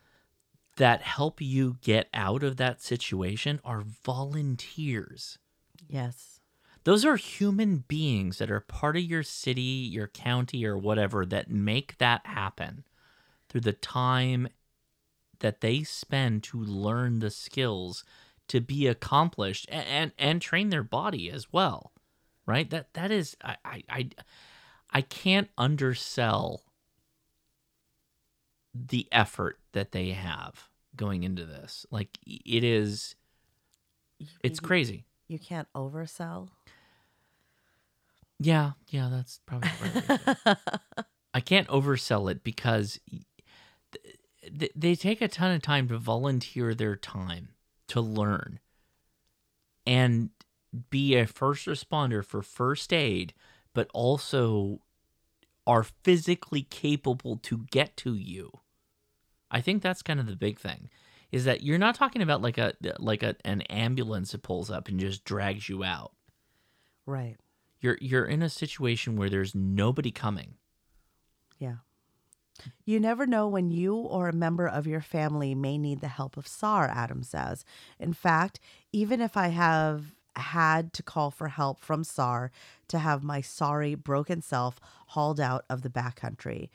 that help you get out of that situation are volunteers. Yes. Those are human beings that are part of your city, your county, or whatever that make that happen through the time that they spend to learn the skills to be accomplished and, and, and train their body as well. Right? That that is I, I I can't undersell the effort that they have going into this. Like it is it's you- crazy. You can't oversell. Yeah, yeah, that's probably right. I can't oversell it because th- they take a ton of time to volunteer their time to learn and be a first responder for first aid, but also are physically capable to get to you. I think that's kind of the big thing is that you're not talking about like a like a, an ambulance that pulls up and just drags you out Right. You're you're in a situation where there's nobody coming. Yeah. You never know when you or a member of your family may need the help of SAR, Adam says. In fact, even if I have had to call for help from SAR to have my sorry, broken self hauled out of the backcountry.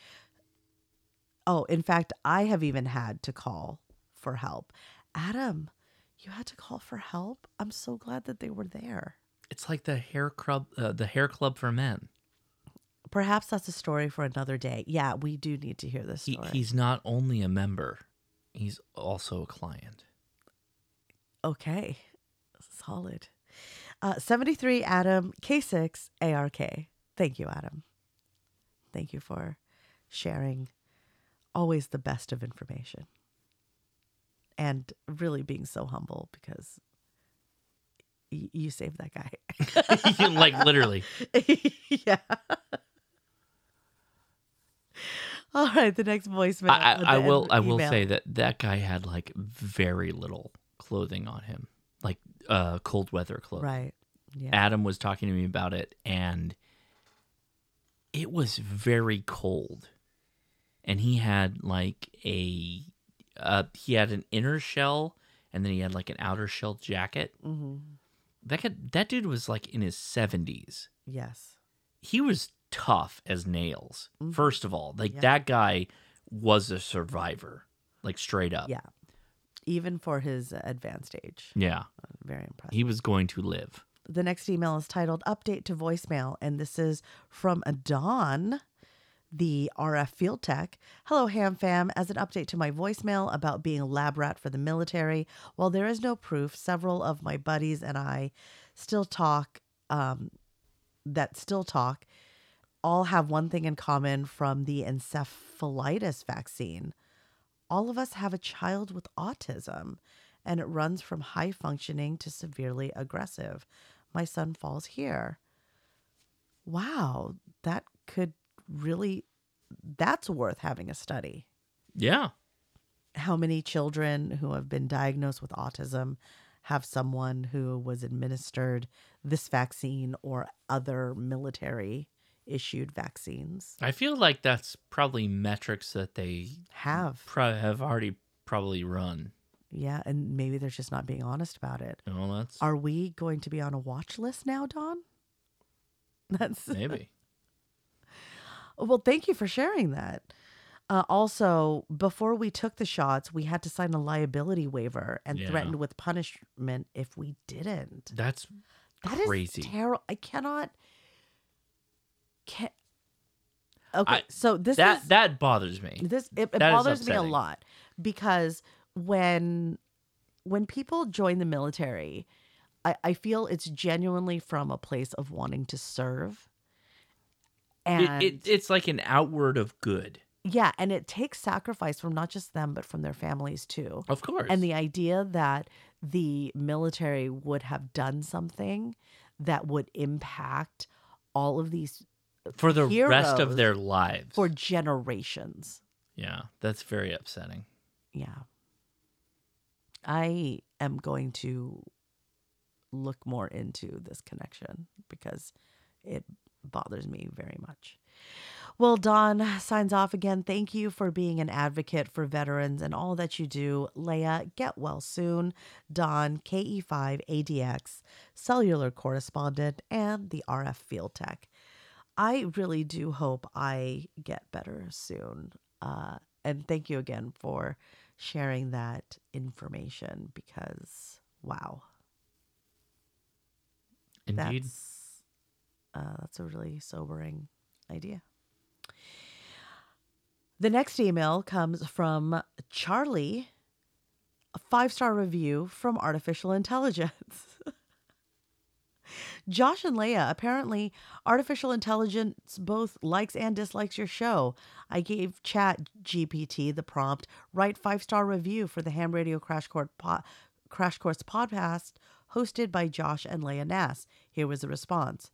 Oh, in fact, I have even had to call for help. Adam, you had to call for help? I'm so glad that they were there. It's like the hair club, uh, the hair club for men. Perhaps that's a story for another day. Yeah, we do need to hear this He, story. he's not only a member, he's also a client. Okay. Solid. Uh, 73 Adam K6 ARK. Thank you, Adam. Thank you for sharing always the best of information and really being so humble because you saved that guy. like literally. yeah. All right, the next voicemail. I, I, I will I will say that that guy had like very little clothing on him, like uh, cold weather clothes. Right. Yeah. Adam was talking to me about it, and it was very cold. And he had like a, uh, he had an inner shell, and then he had like an outer shell jacket. Mhm. That could, that dude was like in his seventies. Yes. He was tough as nails. Mhm. First of all, like Yeah. that guy was a survivor, like straight up. Yeah. Even for his advanced age. Yeah. Very impressive. He was going to live. The next email is titled Update to Voicemail, and this is from Adon, the RF Field Tech. Hello, Ham Fam. As an update to my voicemail about being a lab rat for the military, while there is no proof, several of my buddies and I still talk, um, that still talk, all have one thing in common from the encephalitis vaccine. All of us have a child with autism, and it runs from high functioning to severely aggressive. My son falls here. Wow, that could really, that's worth having a study. Yeah. How many children who have been diagnosed with autism have someone who was administered this vaccine or other military issued vaccines? I feel like that's probably metrics that they Have. pro- have already probably run. Yeah, and maybe they're just not being honest about it. Oh, that's Are we going to be on a watch list now, Don? That's maybe. Well, thank you for sharing that. Uh, also, before we took the shots, we had to sign a liability waiver and Yeah. threatened with punishment if we didn't. That's That is crazy. terrible. I cannot. Can, Okay, I- so this that is that bothers me. this it, it That is bothers me a upsetting. lot because when when people join the military, I, I feel it's genuinely from a place of wanting to serve. And It, it, it's like an outward of good. yeah, and it takes sacrifice from not just them but from their families too. Of course. And the idea that the military would have done something that would impact all of these For the rest of their lives. for generations. yeah, that's very upsetting. Yeah. I am going to look more into this connection because it bothers me very much. Well, Don signs off again. Thank you for being an advocate for veterans and all that you do. Leah, get well soon. Don, KE5ADX, cellular correspondent, and the RF field tech. I really do hope I get better soon. Uh, and thank you again for sharing that information because, wow. Indeed. That's, uh, that's a really sobering idea. The next email comes from Charlie, a five star review from Artificial Intelligence. Josh and Leah, apparently, artificial intelligence both likes and dislikes your show. I gave Chat GPT the prompt write five star review for the Ham Radio Crash Course, po- Crash Course podcast hosted by Josh and Leah Nass. Here was the response.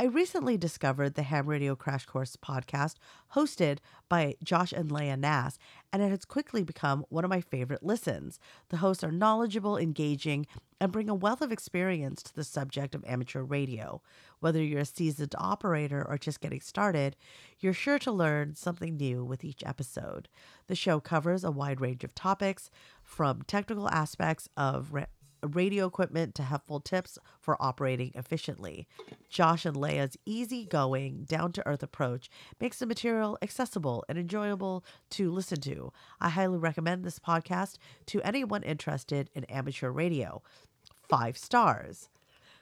I recently discovered the Ham Radio Crash Course podcast hosted by Josh and Leah Nass, and it has quickly become one of my favorite listens. The hosts are knowledgeable, engaging, and bring a wealth of experience to the subject of amateur radio. Whether you're a seasoned operator or just getting started, you're sure to learn something new with each episode. The show covers a wide range of topics, from technical aspects of radio equipment to helpful tips for operating efficiently. Josh and Leah's easygoing, down to earth approach makes the material accessible and enjoyable to listen to. I highly recommend this podcast to anyone interested in amateur radio. Five stars.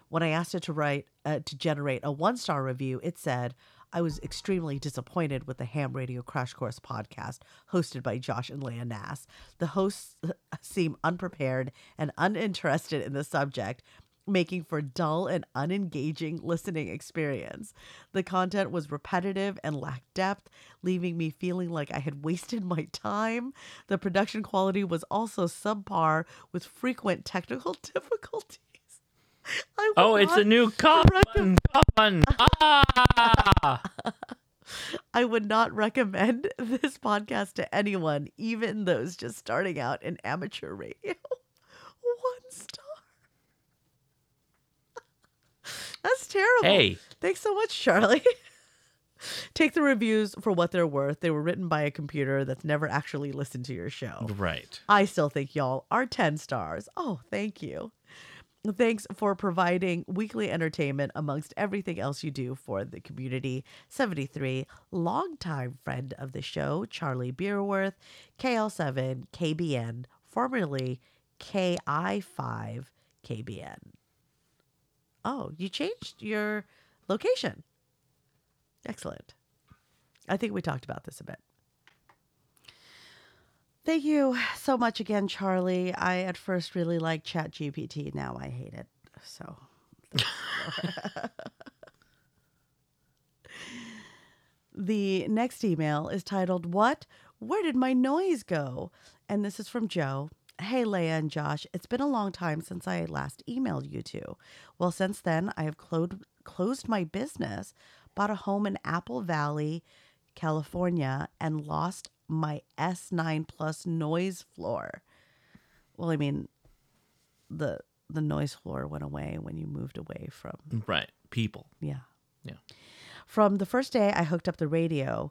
When I asked it to write uh, to generate a one star review, it said, I was extremely disappointed with the Ham Radio Crash Course podcast hosted by Josh and Leah Nass. The hosts seem unprepared and uninterested in the subject, making for dull and unengaging listening experience. The content was repetitive and lacked depth, leaving me feeling like I had wasted my time. The production quality was also subpar with frequent technical difficulties. Oh, it's a new cop button. Cop button. Ah! I would not recommend this podcast to anyone, even those just starting out in amateur radio. One star. That's terrible. Hey. Thanks so much, Charlie. Take the reviews for what they're worth. They were written by a computer that's never actually listened to your show. Right. I still think y'all are 10 stars. Oh, thank you. Thanks for providing weekly entertainment amongst everything else you do for the community. 73, longtime friend of the show, Charlie Beerworth, KL7 KBN, formerly KI5 KBN. Oh, you changed your location. Excellent. I think we talked about this a bit. Thank you so much again, Charlie. I at first really liked ChatGPT. Now I hate it. So. the next email is titled, What? Where did my noise go? And this is from Joe. Hey, Leah and Josh, it's been a long time since I last emailed you two. Well, since then, I have closed, closed my business, bought a home in Apple Valley, California, and lost my S9 Plus noise floor. Well, I mean, the the noise floor went away when you moved away from Right. People. yeah. Yeah. From the first day I hooked up the radio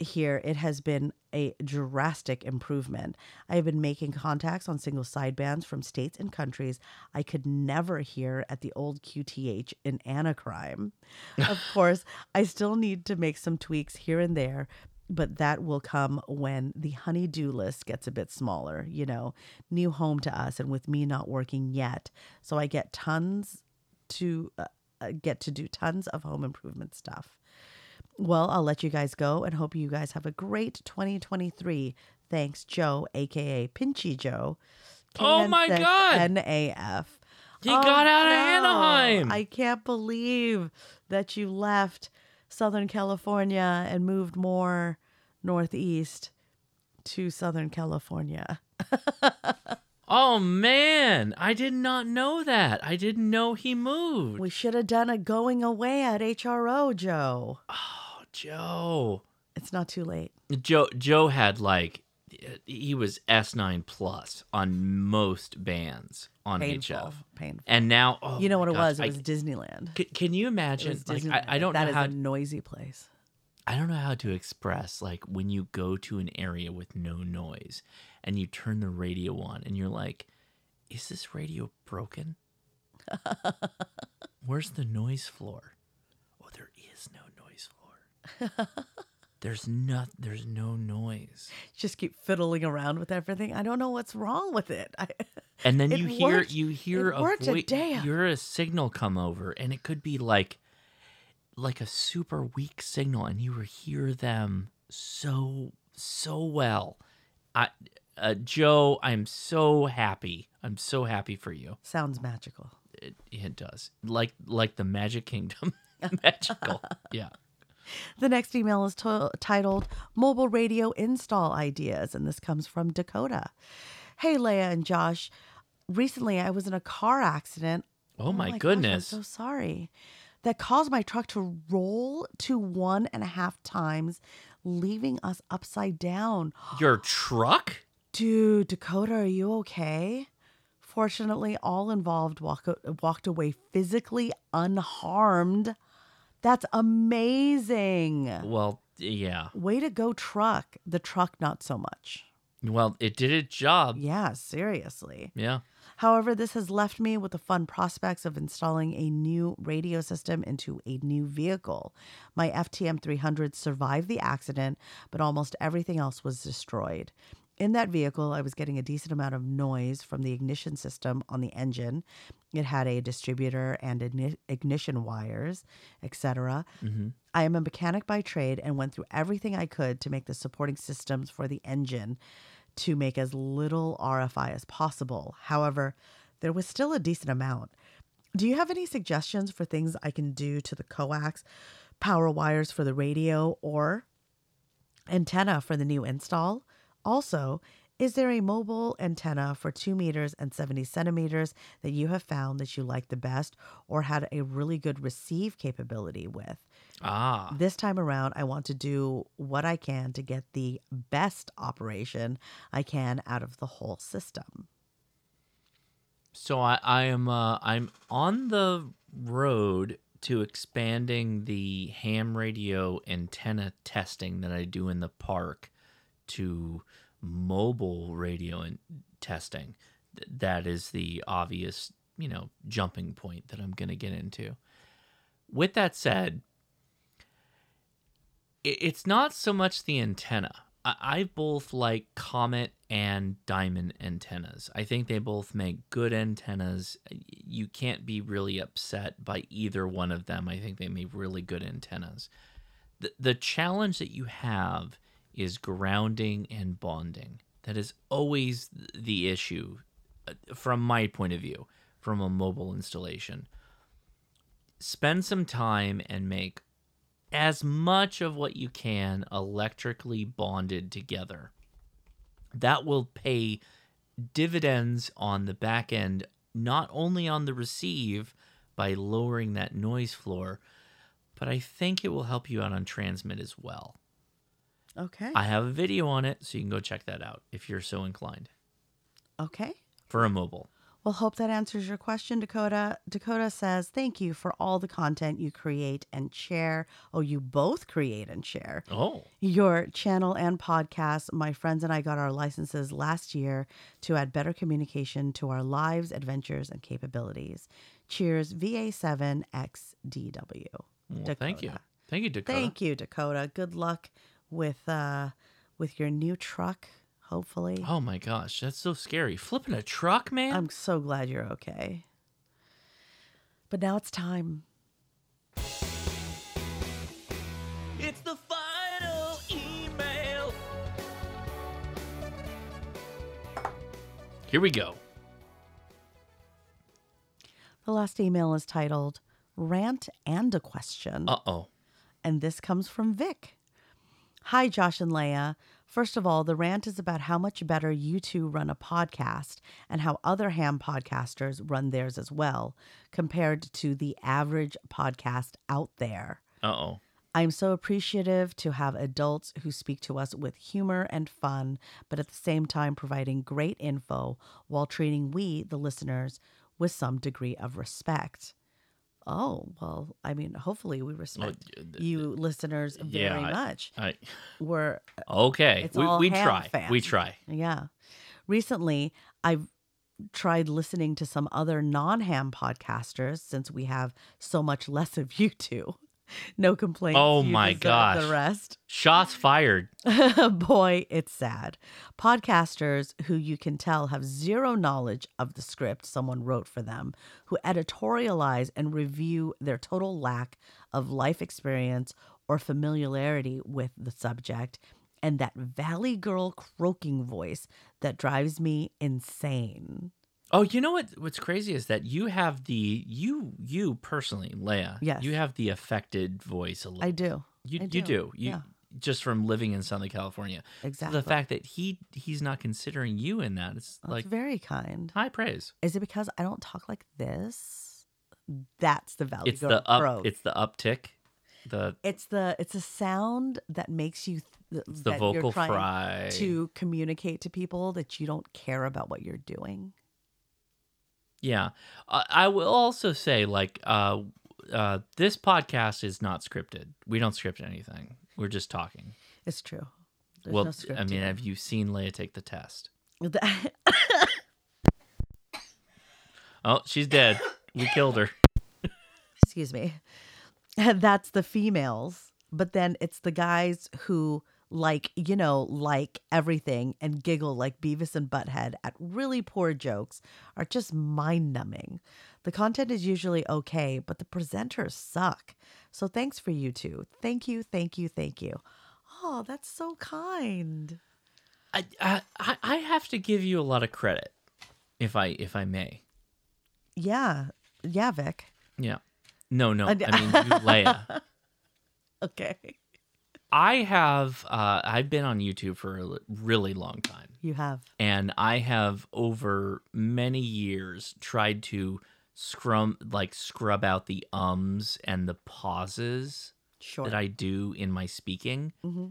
here, it has been a drastic improvement. I have been making contacts on single sidebands from states and countries I could never hear at the old QTH in Anacrime. of course, I still need to make some tweaks here and there, but that will come when the honeydew list gets a bit smaller, you know, new home to us and with me not working yet. So I get tons to uh, uh, get to do tons of home improvement stuff. Well, I'll let you guys go and hope you guys have a great 2023. Thanks, Joe, aka Pinchy Joe. Oh my God. NAF. He got out of Anaheim. I can't believe that you left Southern California and moved more northeast to Southern California. Oh man, I did not know that. I didn't know he moved. We should have done a going away at HRO, Joe. Oh, Joe. It's not too late. Joe Joe had like he was S9 plus on most bands on Painful, HF. painful. And now oh you know what it was? It I- was Disneyland. Can, can you imagine? Like, Disneyland. I, I don't That know is how a noisy place. I don't know how to express like when you go to an area with no noise and you turn the radio on and you're like, is this radio broken? Where's the noise floor? Oh, there is no noise floor. There's not there's no noise. Just keep fiddling around with everything. I don't know what's wrong with it. I, And then you hear worked- you hear a worked a voi- you're a signal come over and it could be like like a super weak signal and you hear them so so well. I uh, Joe, I'm so happy. I'm so happy for you. Sounds magical. It, it does. Like like the Magic Kingdom. Magical. Yeah. The next email is to- titled Mobile Radio Install Ideas, and this comes from Dakota. Hey, Leah and Josh. Recently, I was in a car accident. Oh, my gosh, goodness. I'm so sorry. That caused my truck to roll to one and a half times, leaving us upside down. Your truck? Dude, Dakota, are you okay? Fortunately, all involved walk, walked away physically unharmed. That's amazing. Well, yeah. Way to go, truck. The truck, not so much. Well, it did its job. Yeah, seriously. Yeah. However, this has left me with the fun prospects of installing a new radio system into a new vehicle. My FTM 300 survived the accident, but almost everything else was destroyed. In that vehicle, I was getting a decent amount of noise from the ignition system on the engine. It had a distributor and igni- ignition wires, etc. Mhm. I am a mechanic by trade and went through everything I could to make the supporting systems for the engine to make as little RFI as possible. However, there was still a decent amount. Do you have any suggestions for things I can do to the coax, power wires for the radio, or antenna for the new install? Also, is there a mobile antenna for 2 meters and 70 centimeters that you have found that you like the best or had a really good receive capability with? Ah. This time around, I want to do what I can to get the best operation I can out of the whole system. So I, I am uh, I'm on the road to expanding the ham radio antenna testing that I do in the park to mobile radio and testing. That is the obvious, you know, jumping point that I'm going to get into. With that said, it's not so much the antenna. I, I both like Comet and Diamond antennas. I think they both make good antennas. You can't be really upset by either one of them. I think they make really good antennas. The, the challenge that you have is grounding and bonding. That is always the issue uh, from my point of view, from a mobile installation. Spend some time and make as much of what you can electrically bonded together. That will pay dividends on the back end, not only on the receive by lowering that noise floor, but I think it will help you out on transmit as well. Okay. I have a video on it, so you can go check that out if you're so inclined Okay. for a mobile. Well, hope that answers your question, Dakota. Dakota says, Thank you for all the content you create and share. Oh, you both create and share. Oh. Your channel and podcast. My friends and I got our licenses last year to add better communication to our lives, adventures, and capabilities. Cheers, VA7XDW. Well, thank you. Thank you, Dakota. Thank you, Dakota. Good luck with uh with your new truck, hopefully. Oh my gosh, that's so scary. Flipping a truck, man? I'm so glad you're okay. But now it's time. It's the final email. Here we go. The last email is titled Rant and a Question. Uh oh. And this comes from Vic. Hi, Josh and Leah. First of all, the rant is about how much better you two run a podcast and how other ham podcasters run theirs as well, compared to the average podcast out there. Uh oh. I'm so appreciative to have adults who speak to us with humor and fun, but at the same time providing great info while treating we, the listeners, with some degree of respect. Oh, well, I mean, hopefully we respect you listeners very yeah, I- much. I- We're Okay, we- we try. We try. Yeah. Recently, I've tried listening to some other non-ham podcasters since we have so much less of you two. No complaints. Oh you my gosh. The rest. Shots fired. Boy, it's sad. Podcasters who you can tell have zero knowledge of the script someone wrote for them, who editorialize and review their total lack of life experience or familiarity with the subject, and that Valley Girl croaking voice that drives me insane. Oh, you know what? What's crazy is that you have the you you personally, Leah. Yes. You have the affected voice a little. I do. You I you do. do. You Yeah. just from living in Southern California. So Exactly. the fact that he he's not considering you in that, it's That's like very kind. high praise. Is it because I don't talk like this? That's the value. It's the up. It's the uptick. The It's the it's a sound that makes you th- the that vocal fry. to communicate to people that you don't care about what you're doing. Yeah. Uh, I will also say, like, uh, uh, this podcast is not scripted. We don't script anything. We're just talking. It's true. There's well, no script I mean, have you seen Leah take the test? Oh, she's dead. We killed her. Excuse me. That's the females, but then it's the guys who like, you know, like everything and giggle like Beavis and Butthead at really poor jokes are just mind numbing. The content is usually okay, but the presenters suck. So thanks for you two. Thank you, thank you, thank you. Oh, that's so kind. I, I I- I have to give you a lot of credit, if I if I may. Yeah. Yeah, Vic. Yeah. No, no. Uh, I mean, you, Leah. Okay. I have. Uh, I've been on YouTube for a really long time. You have. and I have over many years tried to scrum like scrub out the ums and the pauses Sure. that I do in my speaking. hmm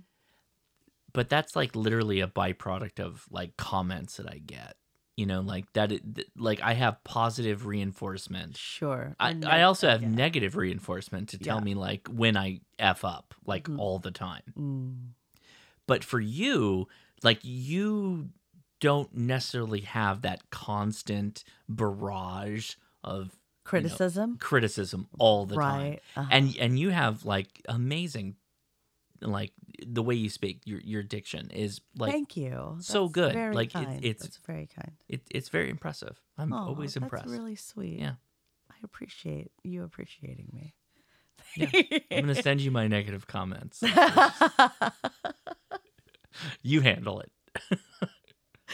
But that's like literally a byproduct of like comments that I get. You know, like that. It, like I have positive reinforcement. Sure. I, I also have negative reinforcement to tell Yeah. me like when I f up like all the time. Mm. But for you, like you don't necessarily have that constant barrage of you know, Criticism? criticism all the time. Uh-huh. And and you have like amazing like the way you speak, your your diction is like Thank you. So That's good. very like kind. It, it's That's very kind. It, it's very impressive. I'm always impressed. That's really sweet. Yeah. I appreciate you appreciating me. Yeah. I'm gonna send you my negative comments. you handle it.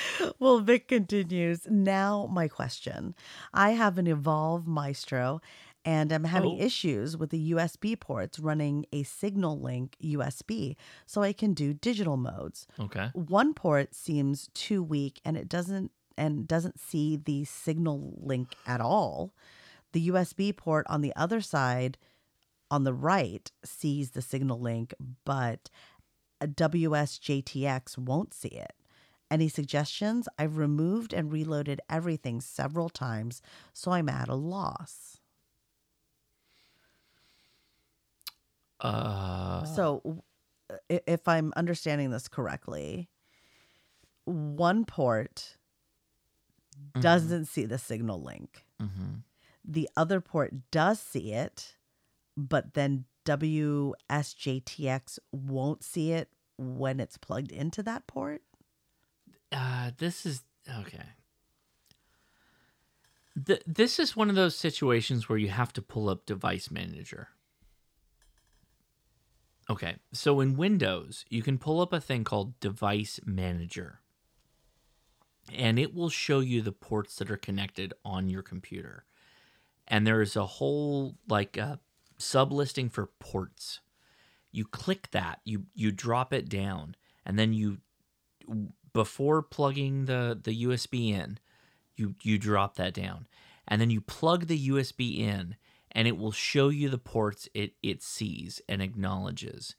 well, Vic continues. Now, my question. I have an Evolve Maestro and I'm having Oh. issues with the USB ports running a SignaLink USB so I can do digital modes. Okay. One port seems too weak and it doesn't and doesn't see the SignaLink at all. The USB port on the other side on the right sees the SignaLink, but a WSJTX won't see it. Any suggestions? I've removed and reloaded everything several times, so I'm at a loss. Uh So, if I'm understanding this correctly, one port Mhm. doesn't see the SignaLink. Mhm. The other port does see it, but then WSJTX won't see it when it's plugged into that port. uh, this is okay. Th- this is one of those situations where you have to pull up Device Manager. Okay, so in Windows, you can pull up a thing called Device Manager. and it will show you the ports that are connected on your computer. And there is a whole like uh, sub listing for ports. You click that, you you drop it down, and then you before plugging the the USB in, you you drop that down, and then you plug the USB in, and it will show you the ports it it sees and acknowledges.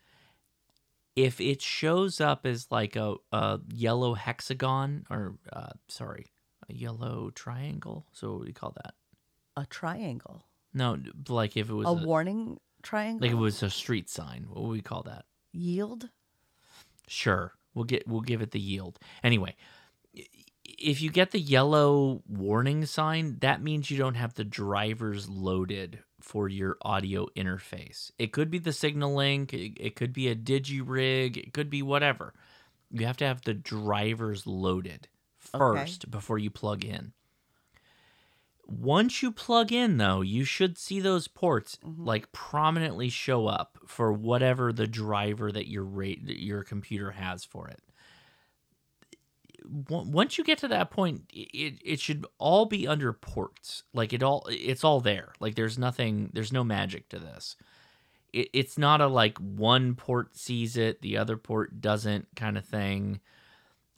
If it shows up as like a, a yellow hexagon or uh, sorry, a yellow triangle, so what do you call that? A triangle. No, like if it was a warning triangle. like it was a street sign. What would we call that? yield. Sure, we'll get we'll give it the yield. Anyway, if you get the yellow warning sign, that means you don't have the drivers loaded for your audio interface. It could be the SignaLink, it, could be a DigiRig, it could be whatever. You have to have the drivers loaded Okay. first before you plug in. Once you plug in though, you should see those ports mm-hmm. like prominently show up for whatever the driver that your rate that your computer has for it. On- Once you get to that point, it it should all be under ports. Like it all it's all there. Like there's nothing there's no magic to this. It, it's not a like one port sees it, the other port doesn't kind of thing.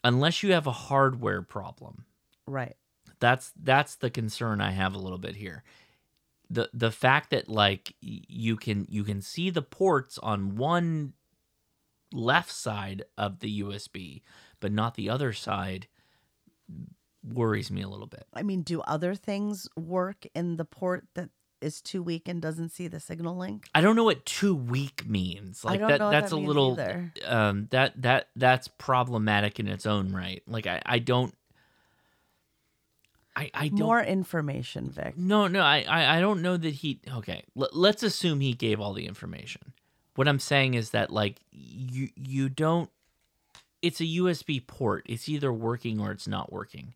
Unless you have a hardware problem Right. that's that's the concern I have a little bit here. The the fact that like you can you can see the ports on one left side of the USB, but not the other side worries me a little bit. I mean, do other things work in the port that is too weak and doesn't see the SignaLink? I don't know what too weak means. Like that that's that a little either. um that that that's problematic in its own right. Like I I don't I I don't More information, Vic. No, no, I, I, I don't know that he. Okay, l- let's assume he gave all the information. What I'm saying is that like you you don't. It's a USB port. It's either working or it's not working.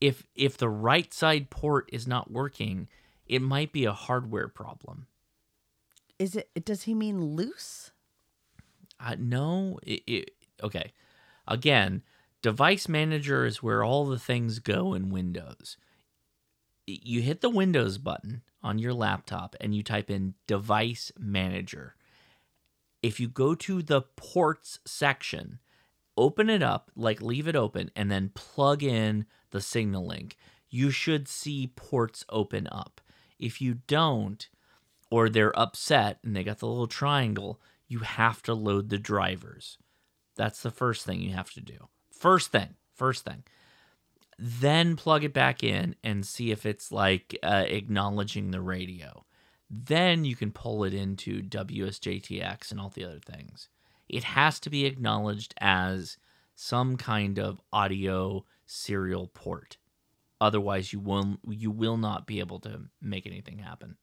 If if the right side port is not working, it might be a hardware problem. Is it? Does he mean loose? Uh, no, it, it, okay. Again, device manager is where all the things go in Windows. You hit the Windows button on your laptop and you type in device manager. If you go to the ports section, open it up, like leave it open, and then plug in the SignaLink, you should see ports open up. If you don't, or they're upset and they got the little triangle, you have to load the drivers. That's the first thing you have to do. First thing, first thing. Then plug it back in and see if it's like uh, acknowledging the radio. Then you can pull it into WSJTX and all the other things. It has to be acknowledged as some kind of audio serial port. Otherwise, you will you will not be able to make anything happen.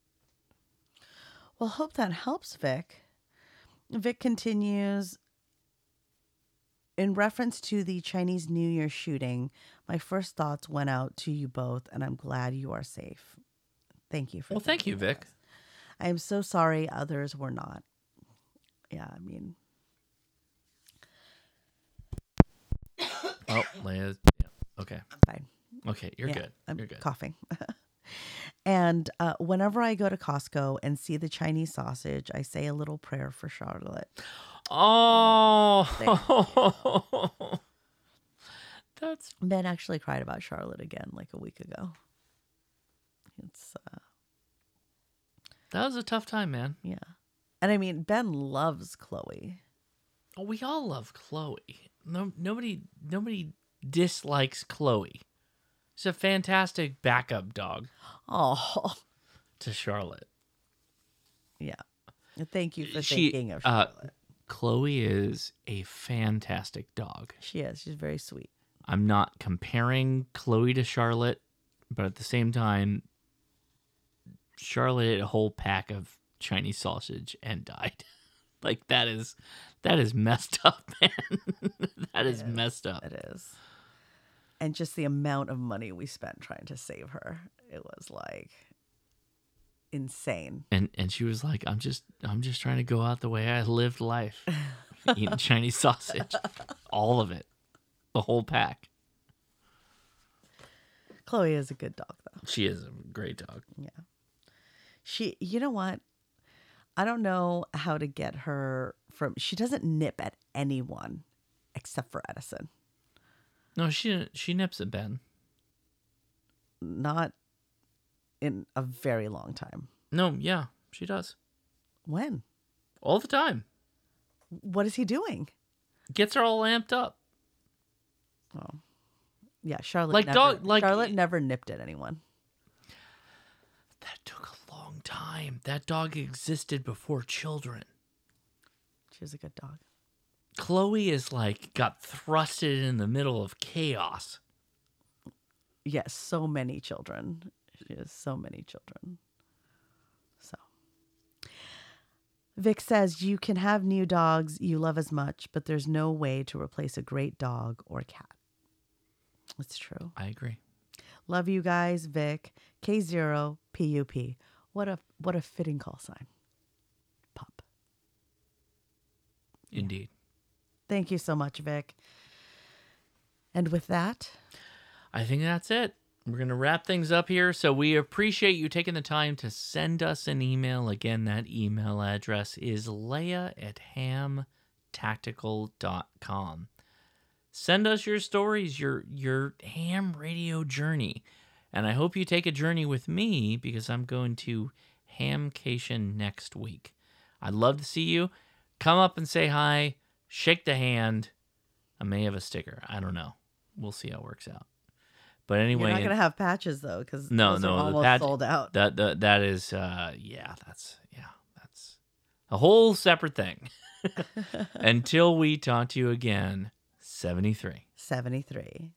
Well, hope that helps, Vic. Vic continues. In reference to the Chinese New Year shooting, my first thoughts went out to you both, and I'm glad you are safe. Thank you for. Well, thank you, Vic. us. I am so sorry others were not. Yeah, I mean, Oh, Leah. Yeah. Okay. I'm fine. Okay, you're Yeah, good. I'm you're good. coughing. and uh, whenever I go to Costco and see the Chinese sausage, I say a little prayer for Charlotte. Oh, that's Ben actually cried about Charlotte again like a week ago. It's uh, that was a tough time, man. yeah, and I mean Ben loves Chloe. Oh, we all love Chloe. No, nobody, nobody dislikes Chloe. She's a fantastic backup dog Oh, to Charlotte. yeah. Thank you for She, thinking of uh, Charlotte. Chloe is a fantastic dog. she is. She's very sweet. I'm not comparing Chloe to Charlotte, but at the same time, Charlotte ate a whole pack of Chinese sausage and died. like that is that is messed up, man. that is messed up. It is. And just the amount of money we spent trying to save her, it was like insane. And and she was like, "I'm just I'm just trying to go out the way I lived life, eating Chinese sausage, all of it, the whole pack." Chloe is a good dog, though. She is a great dog. Yeah. She, you know what? I don't know how to get her from. She doesn't nip at anyone except for Edison. No, she she nips at Ben. Not in a very long time. No, yeah, she does. When? All the time. What is he doing? Gets her all amped up. Oh, yeah. Charlotte, Like never, dog- like- Charlotte never nipped at anyone. That took a long time. That dog existed before children. She was a good dog. Chloe is like got thrusted in the middle of chaos. Yes, so many children. She has so many children. So. Vic says you can have new dogs you love as much, but there's no way to replace a great dog or cat. It's true. I agree. Love you guys, Vic. K0 PUP. What a what a fitting call sign. Indeed. Thank you so much, Vic. And with that, I think that's it. We're going to wrap things up here. So we appreciate you taking the time to send us an email. Again, that email address is leah at hamtactical.com. Send us your stories, your your ham radio journey. And I hope you take a journey with me because I'm going to Hamcation next week. I'd love to see you. Come up and say hi, shake the hand. I may have a sticker. I don't know. We'll see how it works out. But anyway, you're not gonna have patches though, because no, no, almost patch- sold out. That, that that is, uh, yeah, that's yeah, that's a whole separate thing. Until we talk to you again, seventy three. Seventy three.